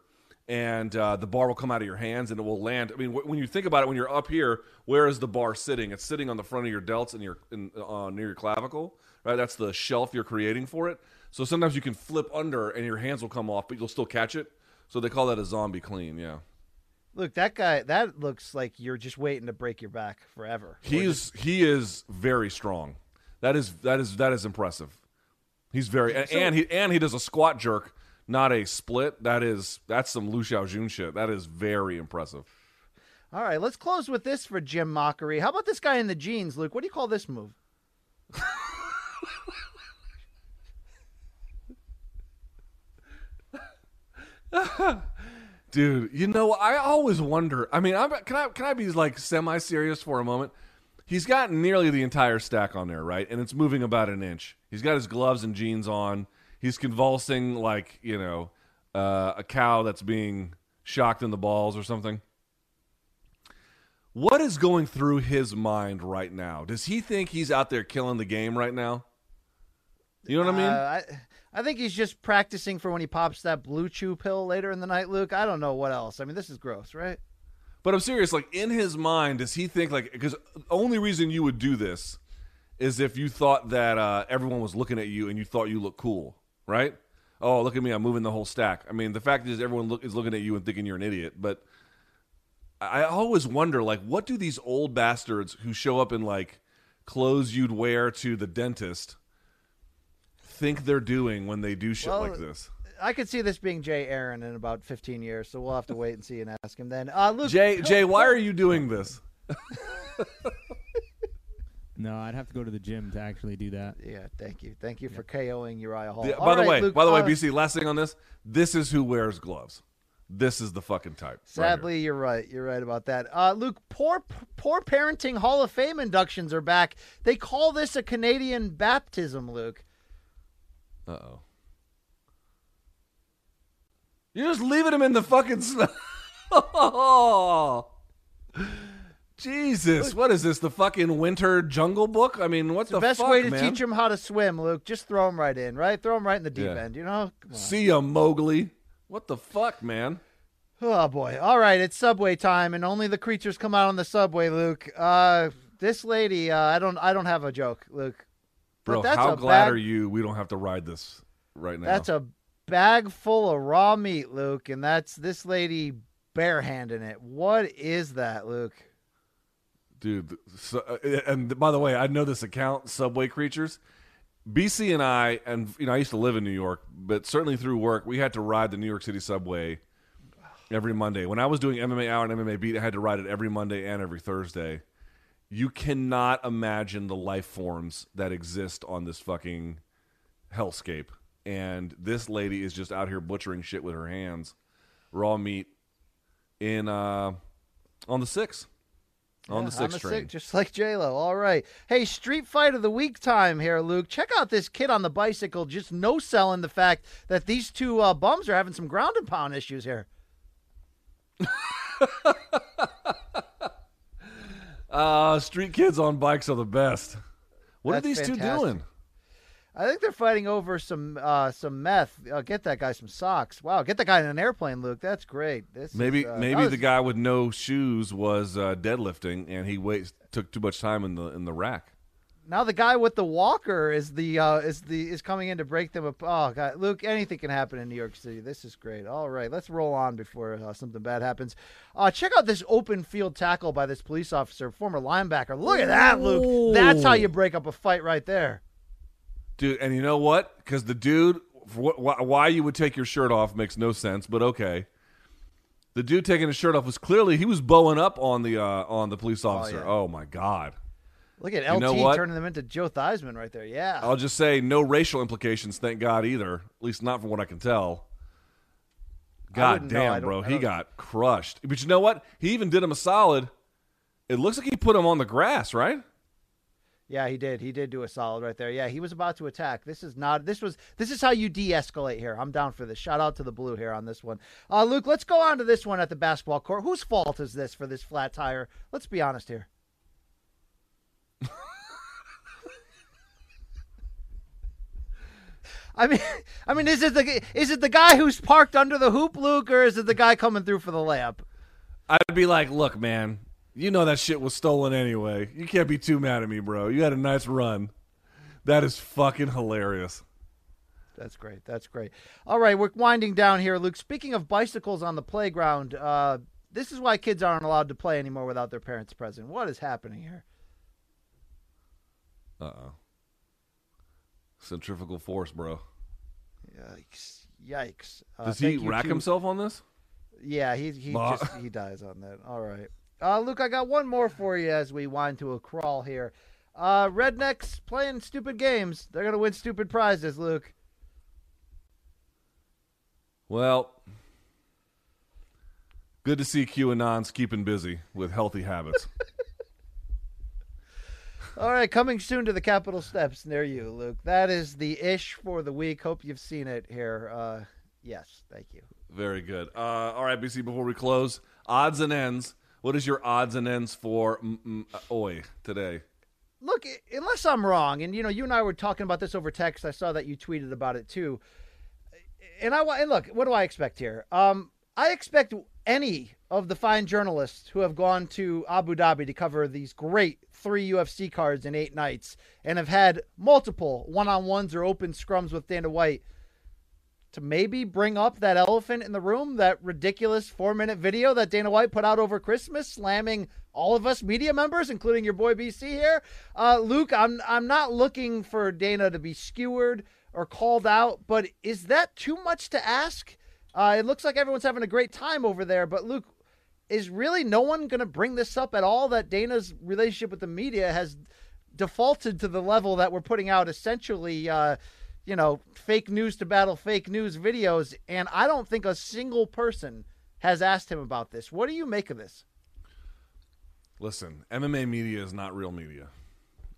and uh, the bar will come out of your hands and it will land. I mean, wh- when you think about it, when you're up here, where is the bar sitting? It's sitting on the front of your delts and your in, uh, near your clavicle. Right, that's the shelf you're creating for it. So sometimes you can flip under and your hands will come off, but you'll still catch it. So they call that a zombie clean. Yeah. Look, that guy, that looks like you're just waiting to break your back forever. Or He's he is very strong. That is that is that is impressive. He's very and, and he and he does a squat jerk, not a split. That is that's some Lu Xiaojun shit. That is very impressive. All right, let's close with this for Jim Mockery. How about this guy in the jeans, Luke? What do you call this move? Dude, you know, I always wonder. I mean, I'm, can I can I be like semi serious for a moment? He's got nearly the entire stack on there, right? And it's moving about an inch. He's got his gloves and jeans on. He's convulsing like you know uh, a cow that's being shocked in the balls or something. What is going through his mind right now? Does he think he's out there killing the game right now? You know what I mean? Uh, I, I think he's just practicing for when he pops that blue chew pill later in the night, Luke. I don't know what else. I mean, this is gross, right? But I'm serious. Like in his mind, does he think like because only reason you would do this is if you thought that uh, everyone was looking at you and you thought you look cool, right? Oh, look at me! I'm moving the whole stack. I mean, the fact is, everyone look, is looking at you and thinking you're an idiot. But I I always wonder, like, what do these old bastards who show up in like clothes you'd wear to the dentist think they're doing when they do shit Well, like this? I could see this being Jay Aaron in about 15 years, so we'll have to wait and see and ask him then. Uh, Luke, Jay, Jay, why are you doing this? No, I'd have to go to the gym to actually do that. Yeah, thank you, thank you for KOing Uriah Hall. Yeah, All by the right, way, Luke, by the way, uh, BC. Last thing on this. This is who wears gloves. This is the fucking type. right. Sadly, you're right. You're right about that. Uh, Luke, poor poor parenting Hall of Fame inductions are back. They call this a Canadian baptism, Luke. Uh oh. You're just leaving him in the fucking snow. oh, Jesus! What is this? The fucking winter jungle book? I mean, what the, the, best fuck, way to man? teach him how to swim, Luke. Just throw him right in, right? Throw him right in the deep Yeah. end. You know. See ya, Mowgli. What the fuck, man? Oh boy! All right, it's subway time, and only the creatures come out on the subway, Luke. Uh, this lady, uh, I don't, I don't have a joke, Luke. But Bro, that's how glad bag- are you? We don't have to ride this right now. That's a bag full of raw meat, Luke, and that's this lady barehanding it. What is that, Luke? dude. So, uh, and by the way, I know this account, Subway Creatures. BC and I, and you know, I used to live in New York, but certainly through work, we had to ride the New York City subway every Monday. When I was doing MMA Hour and MMA Beat, I had to ride it every Monday and every Thursday. You cannot imagine the life forms that exist on this fucking hellscape. And this lady is just out here butchering shit with her hands, raw meat in uh on the six. On the Yeah, six train. sick- just like J Lo. All right. Hey, Street Fight of the Week time here, Luke. Check out this kid on the bicycle, just no selling the fact that these two uh, bums are having some ground and pound issues here. Uh, street kids on bikes are the best. What That's are these two doing? I think they're fighting over some uh, some meth. Uh, get that guy some socks. Wow, get that guy in an airplane, Luke. That's great. This Maybe is, uh, maybe was- the guy with no shoes was uh, deadlifting and he waits took too much time in the in the rack. now the guy with the walker is the uh, is the is coming in to break them up. Oh God, Luke, anything can happen in New York City. This is great. All right, let's roll on before uh, something bad happens. Uh, check out this open field tackle by this police officer, former linebacker. Look at that, Luke. That's how you break up a fight right there. Dude, and you know what? Because the dude, wh- wh- why you would take your shirt off makes no sense, but okay. The dude taking his shirt off was clearly he was bowing up on the uh, on the police officer. yeah. Oh, my god! Look at You know LT turning them into Joe Theismann right there. Yeah. I'll just say no racial implications, thank God either. At least not from what I can tell. God wouldn't know. I damn, bro, he got crushed. But you know what? He even did him a solid. It looks like he put him on the grass, right? Yeah, he did. He did do a solid right there. Yeah, he was about to attack. This is not. This was. This is how you de-escalate here. I'm down for this. Shout out to the blue here on this one. Uh, Luke, let's go on to this one at the basketball court. Whose fault is this for this flat tire? Let's be honest here. I mean, I mean, is it the is it the guy who's parked under the hoop, Luke, or is it the guy coming through for the layup? I'd be like, look, man, you know that shit was stolen anyway. You can't be too mad at me, bro. You had a nice run. That is fucking hilarious. That's great. That's great. All right, we're winding down here, Luke. Speaking of bicycles on the playground, uh, this is why kids aren't allowed to play anymore without their parents present. What is happening here? Uh oh. Centrifugal force, bro. Yikes! Yikes! Uh, Does he rack to- himself on this? Yeah, he he Bah. just he dies on that. All right. Uh, Luke, I got one more for you as we wind to a crawl here. Uh, rednecks playing stupid games. They're gonna win stupid prizes, Luke. Well, good to see QAnon's keeping busy with healthy habits. All right, coming soon to the Capitol steps near you, Luke. That is the ish for the week. Hope you've seen it here. Uh, yes, thank you. Very good. Uh, all right, BC, before we close, odds and ends. What is your odds and ends for uh, Oi today? Look, unless I'm wrong, and you know, you and I were talking about this over text. I saw that you tweeted about it too. And I and look, what do I expect here? Um, I expect any of the fine journalists who have gone to Abu Dhabi to cover these great three UFC cards in eight nights and have had multiple one-on-ones or open scrums with Dana White to maybe bring up that elephant in the room, that ridiculous four minute video that Dana White put out over Christmas, slamming all of us media members, including your boy BC here. Uh, Luke, I'm I'm not looking for Dana to be skewered or called out, but is that too much to ask? Uh, it looks like everyone's having a great time over there, but Luke, is really no one going to bring this up at all? That Dana's relationship with the media has defaulted to the level that we're putting out essentially, uh, you know, fake news to battle fake news videos. And I don't think a single person has asked him about this. What do you make of this? Listen, MMA media is not real media.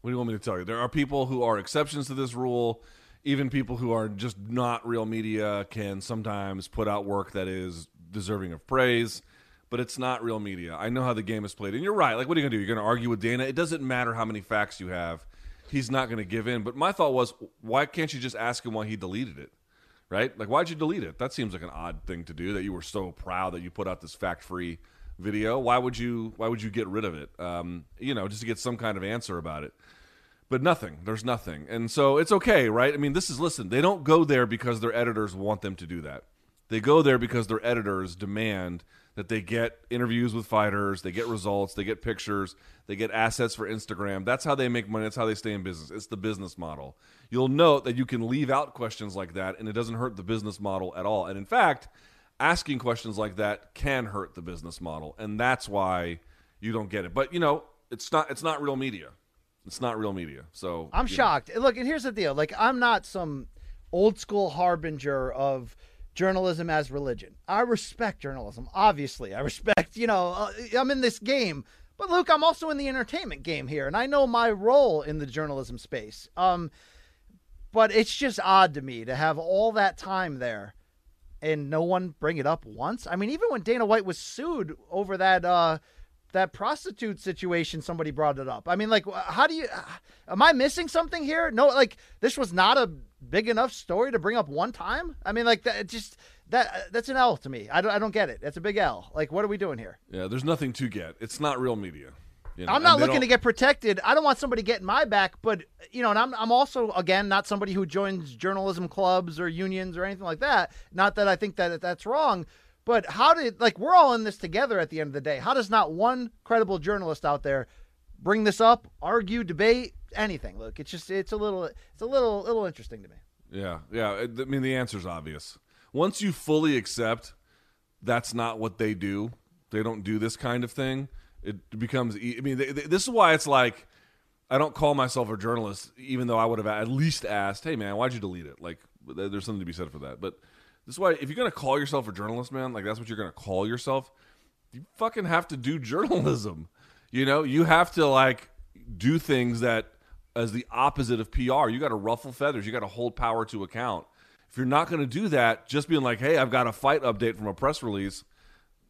What do you want me to tell you? There are people who are exceptions to this rule. Even people who are just not real media can sometimes put out work that is deserving of praise, but it's not real media. I know how the game is played. And you're right. Like, what are you going to do? You're going to argue with Dana? It doesn't matter how many facts you have. He's not going to give in. But my thought was, why can't you just ask him why he deleted it? Right? Like, why'd you delete it? That seems like an odd thing to do that you were so proud that you put out this fact free video. Why would you why would you get rid of it? Um, you know, just to get some kind of answer about it. But nothing. There's nothing. And so it's okay, right? I mean, this is listen, they don't go there because their editors want them to do that. They go there because their editors demand that they get interviews with fighters, they get results, they get pictures, they get assets for Instagram. That's how they make money. That's how they stay in business. It's the business model. You'll note that you can leave out questions like that and it doesn't hurt the business model at all. And in fact, asking questions like that can hurt the business model, and that's why you don't get it. But you know, it's not it's not real media. It's not real media. So I'm you know. shocked. Look, and here's the deal. Like, I'm not some old school harbinger of journalism as religion. I respect journalism, obviously. I respect, you know, uh, I'm in this game. But Luke, I'm also in the entertainment game here, and I know my role in the journalism space. Um, but it's just odd to me to have all that time there and no one bring it up once. I mean, even when Dana White was sued over that uh, that prostitute situation, somebody brought it up. I mean, like, how do you? Am I missing something here? No, like this was not a big enough story to bring up one time. I mean, like that just that that's an L to me. I don't I don't get it. That's a big L. Like, what are we doing here? Yeah, there's nothing to get. It's not real media. You know, I'm not looking to get protected. I don't want somebody getting my back, but you know, and I'm I'm also again not somebody who joins journalism clubs or unions or anything like that. Not that I think that that's wrong, but how did like we're all in this together at the end of the day. How does not one credible journalist out there bring this up, argue, debate, anything? Look, it's just it's a little it's a little little interesting to me. Yeah, yeah. I mean, the answer's obvious. Once you fully accept that's not what they do, they don't do this kind of thing. It becomes. I mean, they, they- this is why it's like I don't call myself a journalist, even though I would have at least asked, "Hey, man, why'd you delete it?" Like, there's something to be said for that. But this is why, if you're gonna call yourself a journalist, man, like that's what you're gonna call yourself. You fucking have to do journalism. You know, you have to like do things that as the opposite of PR. You got to ruffle feathers. You got to hold power to account. If you're not going to do that, just being like, "Hey, I've got a fight update from a press release,"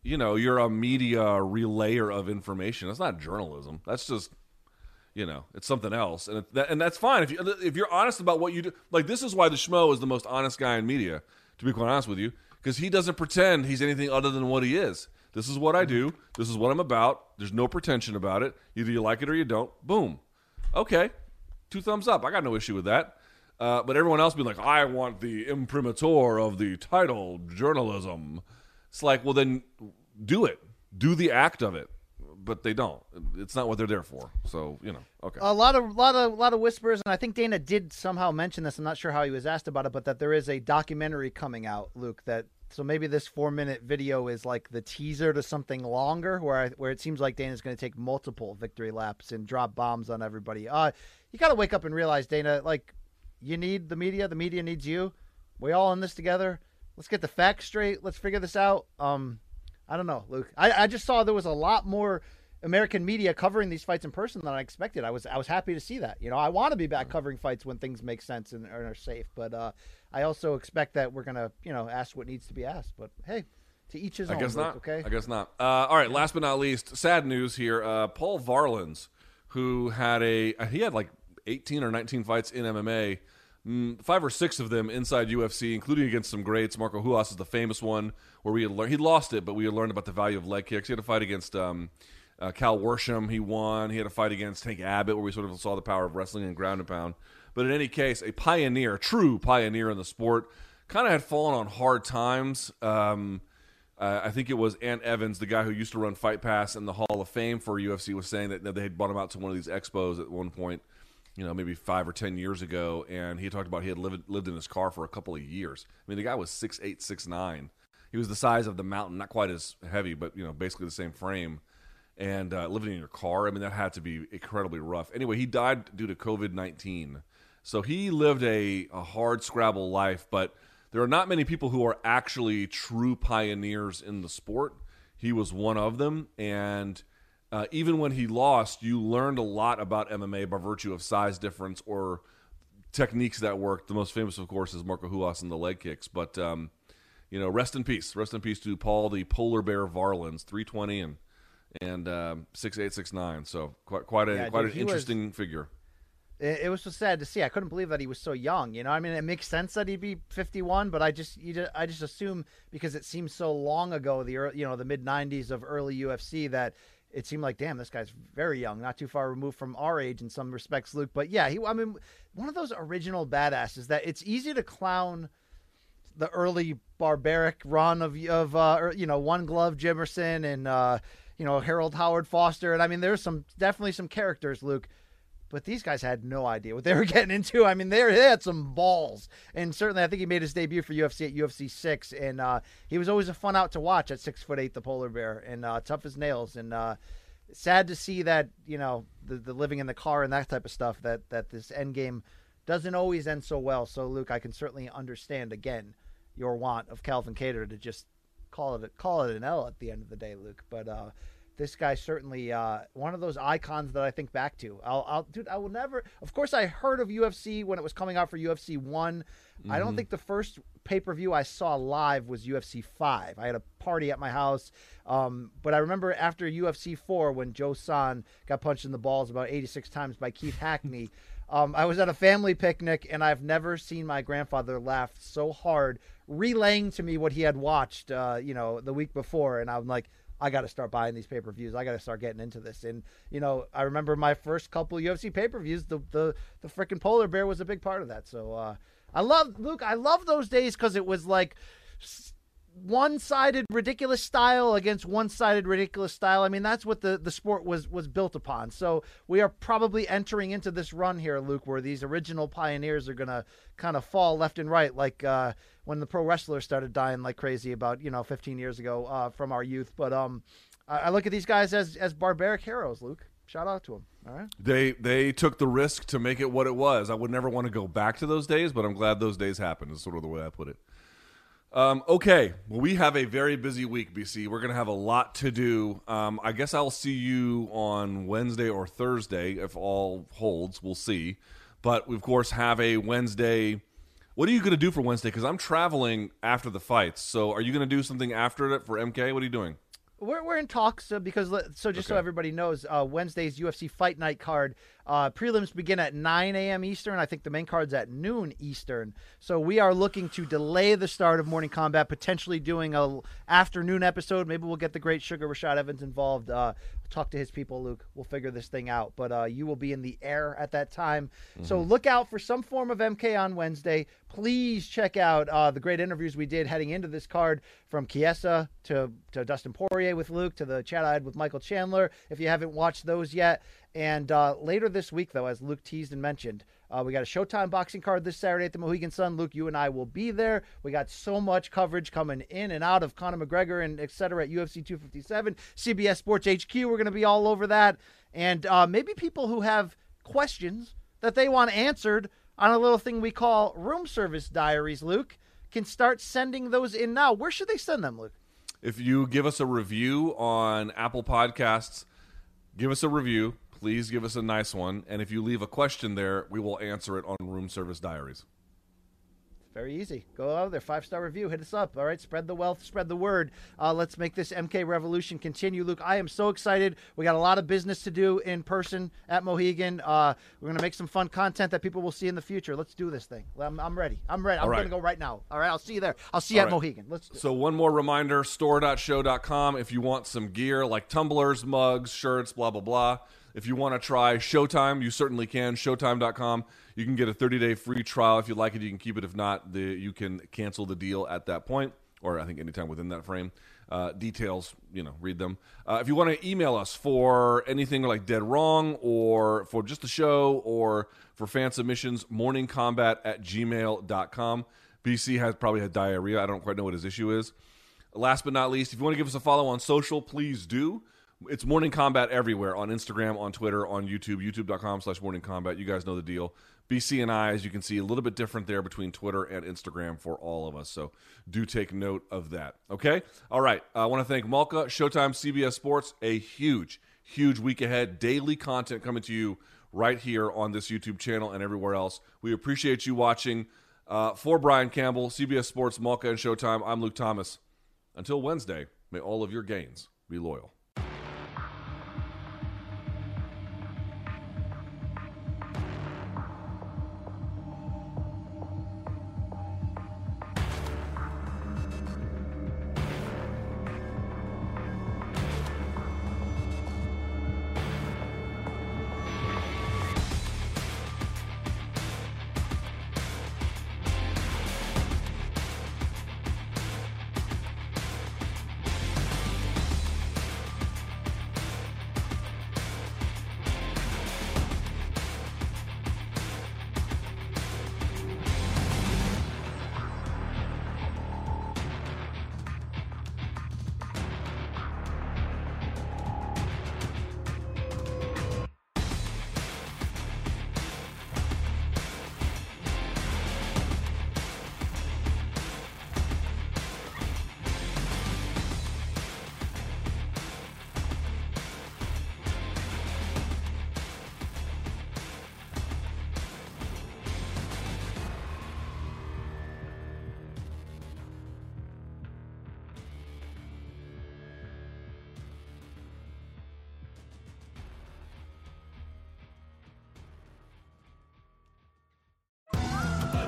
you know, you're a media relayer of information. That's not journalism. That's just you know, it's something else, and it, that, and that's fine if you if you're honest about what you do. Like this is why the schmo is the most honest guy in media. To be quite honest with you, because he doesn't pretend he's anything other than what he is. This is what I do. This is what I'm about. There's no pretension about it. Either you like it or you don't. Boom. Okay, two thumbs up. I got no issue with that. Uh, but everyone else being like, I want the imprimatur of the title journalism. It's like, well, then do it. do the act of it, but they don't. It's not what they're there for. So you know, okay. A lot of lot of lot of whispers, and I think Dana did somehow mention this. I'm not sure how he was asked about it, but that there is a documentary coming out, Luke. That so maybe this four minute video is like the teaser to something longer, where I, where it seems like Dana's going to take multiple victory laps and drop bombs on everybody. Uh, you got to wake up and realize, Dana, like you need the media. The media needs you. We all in this together. Let's get the facts straight. Let's figure this out. Um, I don't know, Luke. I, I just saw there was a lot more American media covering these fights in person than I expected. I was I was happy to see that. You know, I want to be back covering fights when things make sense and, and are safe. But uh, I also expect that we're gonna you know ask what needs to be asked. But hey, to each his I own. I guess Luke, not. Okay. I guess not. Uh, all right. Last but not least, sad news here. Uh, Paul Varelans, who had a he had like 18 or 19 fights in MMA. Mm, five or six of them inside UFC, including against some greats. Marco Ruas is the famous one where we had learned he lost it, but we had learned about the value of leg kicks. He had a fight against um, uh, Cal Worsham. He won. He had a fight against Tank Abbott, where we sort of saw the power of wrestling and ground and pound. But in any case, a pioneer, true pioneer in the sport, kind of had fallen on hard times. Um, uh, I think it was Ant Evans, the guy who used to run Fight Pass in the Hall of Fame for UFC, was saying that, that they had brought him out to one of these expos at one point, you know, maybe five or ten years ago, and he talked about he had lived lived in his car for a couple of years. I mean, the guy was six eight, six nine. He was the size of the mountain, not quite as heavy, but you know, basically the same frame. And uh, living in your car, I mean, that had to be incredibly rough. Anyway, he died due to COVID nineteen, so he lived a, a hard scrabble life. But there are not many people who are actually true pioneers in the sport. He was one of them, and uh, even when he lost, you learned a lot about MMA by virtue of size difference or techniques that worked. The most famous, of course, is Marco Ruas and the leg kicks. But um, you know, rest in peace. Rest in peace to Paul the Polar Bear Varelans, three twenty and and um, six eight six nine. So quite quite a Yeah, quite dude, an he was- interesting figure. It, it was so sad to see. I couldn't believe that he was so young. You know, I mean, it makes sense that he'd be 51, but I just, you just, I just assume because it seems so long ago, the you know, the mid 90s of early UFC, that it seemed like, damn, this guy's very young, not too far removed from our age in some respects, Luke. But yeah, he, I mean, one of those original badasses that it's easy to clown the early barbaric run of of uh, or, you know one glove Jimmerson and uh, you know Harold Howard Foster, and I mean there's some definitely some characters, Luke. But these guys had no idea what they were getting into. I mean, they, they had some balls, and certainly, I think he made his debut for UFC at UFC six, and uh, he was always a fun out to watch at six foot eight, the polar bear, and uh, tough as nails. And uh, sad to see that you know the, the living in the car and that type of stuff that that this end game doesn't always end so well. So, Luke, I can certainly understand again your want of Calvin Kattar to just call it a, call it an L at the end of the day, Luke. But uh, this guy certainly uh, one of those icons that I think back to. I'll, I'll, dude, I will never. Of course, I heard of UFC when it was coming out for UFC one. I don't Mhm. think the first pay per view I saw live was UFC five. I had a party at my house, um, but I remember after UFC four when Joe Son got punched in the balls about eighty six times by Keith Hackney. Um, I was at a family picnic, and I've never seen my grandfather laugh so hard, relaying to me what he had watched, uh, you know, the week before. And I'm like, I got to start buying these pay per views. I got to start getting into this. And you know, I remember my first couple UFC pay per views. The the the freaking polar bear was a big part of that. So uh, I love Luke. I love those days because it was like one-sided ridiculous style against one-sided ridiculous style. I mean, that's what the the sport was was built upon. So we are probably entering into this run here, Luke, where these original pioneers are gonna kind of fall left and right, like uh, when the pro wrestlers started dying like crazy about you know 15 years ago uh, from our youth. But um, I, I look at these guys as as barbaric heroes, Luke. Shout out to them. All right. They they took the risk to make it what it was. I would never want to go back to those days, but I'm glad those days happened. Is sort of the way I put it. Um, okay, well, we have a very busy week, BC. We're going to have a lot to do. Um, I guess I'll see you on Wednesday or Thursday if all holds. We'll see. But we, of course, have a Wednesday. What are you going to do for Wednesday? Because I'm traveling after the fights. So are you going to do something after it for MK? What are you doing? We're, we're in talks uh, because so just so everybody knows, uh, Wednesday's UFC Fight Night card uh, prelims begin at 9 a.m. Eastern. I think the main card's at noon Eastern. So we are looking to delay the start of Morning Combat, potentially doing a afternoon episode. Maybe we'll get the great Sugar Rashad Evans involved. Talk to his people, Luke. We'll figure this thing out. But uh, you will be in the air at that time. So look out for some form of MK on Wednesday. Please check out uh, the great interviews we did heading into this card from Chiesa to, to Dustin Poirier with Luke to the chat I had with Michael Chandler. If you haven't watched those yet. And uh, later this week, though, as Luke teased and mentioned, uh, we got a Showtime boxing card this Saturday at the Mohegan Sun. Luke, you and I will be there. We got so much coverage coming in and out of Conor McGregor and et cetera at UFC 257. CBS Sports HQ, we're going to be all over that. And uh, maybe people who have questions that they want answered on a little thing we call room service diaries, Luke, can start sending those in now. Where should they send them, Luke? If you give us a review on Apple Podcasts, give us a review. Please give us a nice one. And if you leave a question there, we will answer it on Room Service Diaries. Very easy. Go out there, five star review, hit us up. All right, spread the wealth, spread the word. Uh, let's make this MK revolution continue. Luke, I am so excited. We got a lot of business to do in person at Mohegan. Uh, we're gonna make some fun content that people will see in the future. Let's do this thing. I'm, I'm ready. I'm ready. I'm right. gonna go right now. All right, I'll see you there. I'll see you All at right. Mohegan. Let's. Do So one more reminder, store.show.com if you want some gear like tumblers, mugs, shirts, blah, blah, blah. If you want to try Showtime, you certainly can. Showtime.com. You can get a 30-day free trial. If you like it, you can keep it. If not, the, you can cancel the deal at that point, or I think anytime within that frame. Uh, details, you know, read them. Uh, if you want to email us for anything like Dead Wrong or for just the show or for fan submissions, morningcombat at gmail.com. BC has probably had diarrhea. I don't quite know what his issue is. Last but not least, if you want to give us a follow on social, please do. It's Morning Combat everywhere on Instagram, on Twitter, on YouTube, youtube.com slash Morning Combat. You guys know the deal. BC and I, as you can see, a little bit different there between Twitter and Instagram for all of us. So do take note of that. Okay? All right. I want to thank Malka, Showtime, CBS Sports. A huge, huge week ahead. Daily content coming to you right here on this YouTube channel and everywhere else. We appreciate you watching. Uh, for Brian Campbell, CBS Sports, Malka, and Showtime, I'm Luke Thomas. Until Wednesday, may all of your gains be loyal.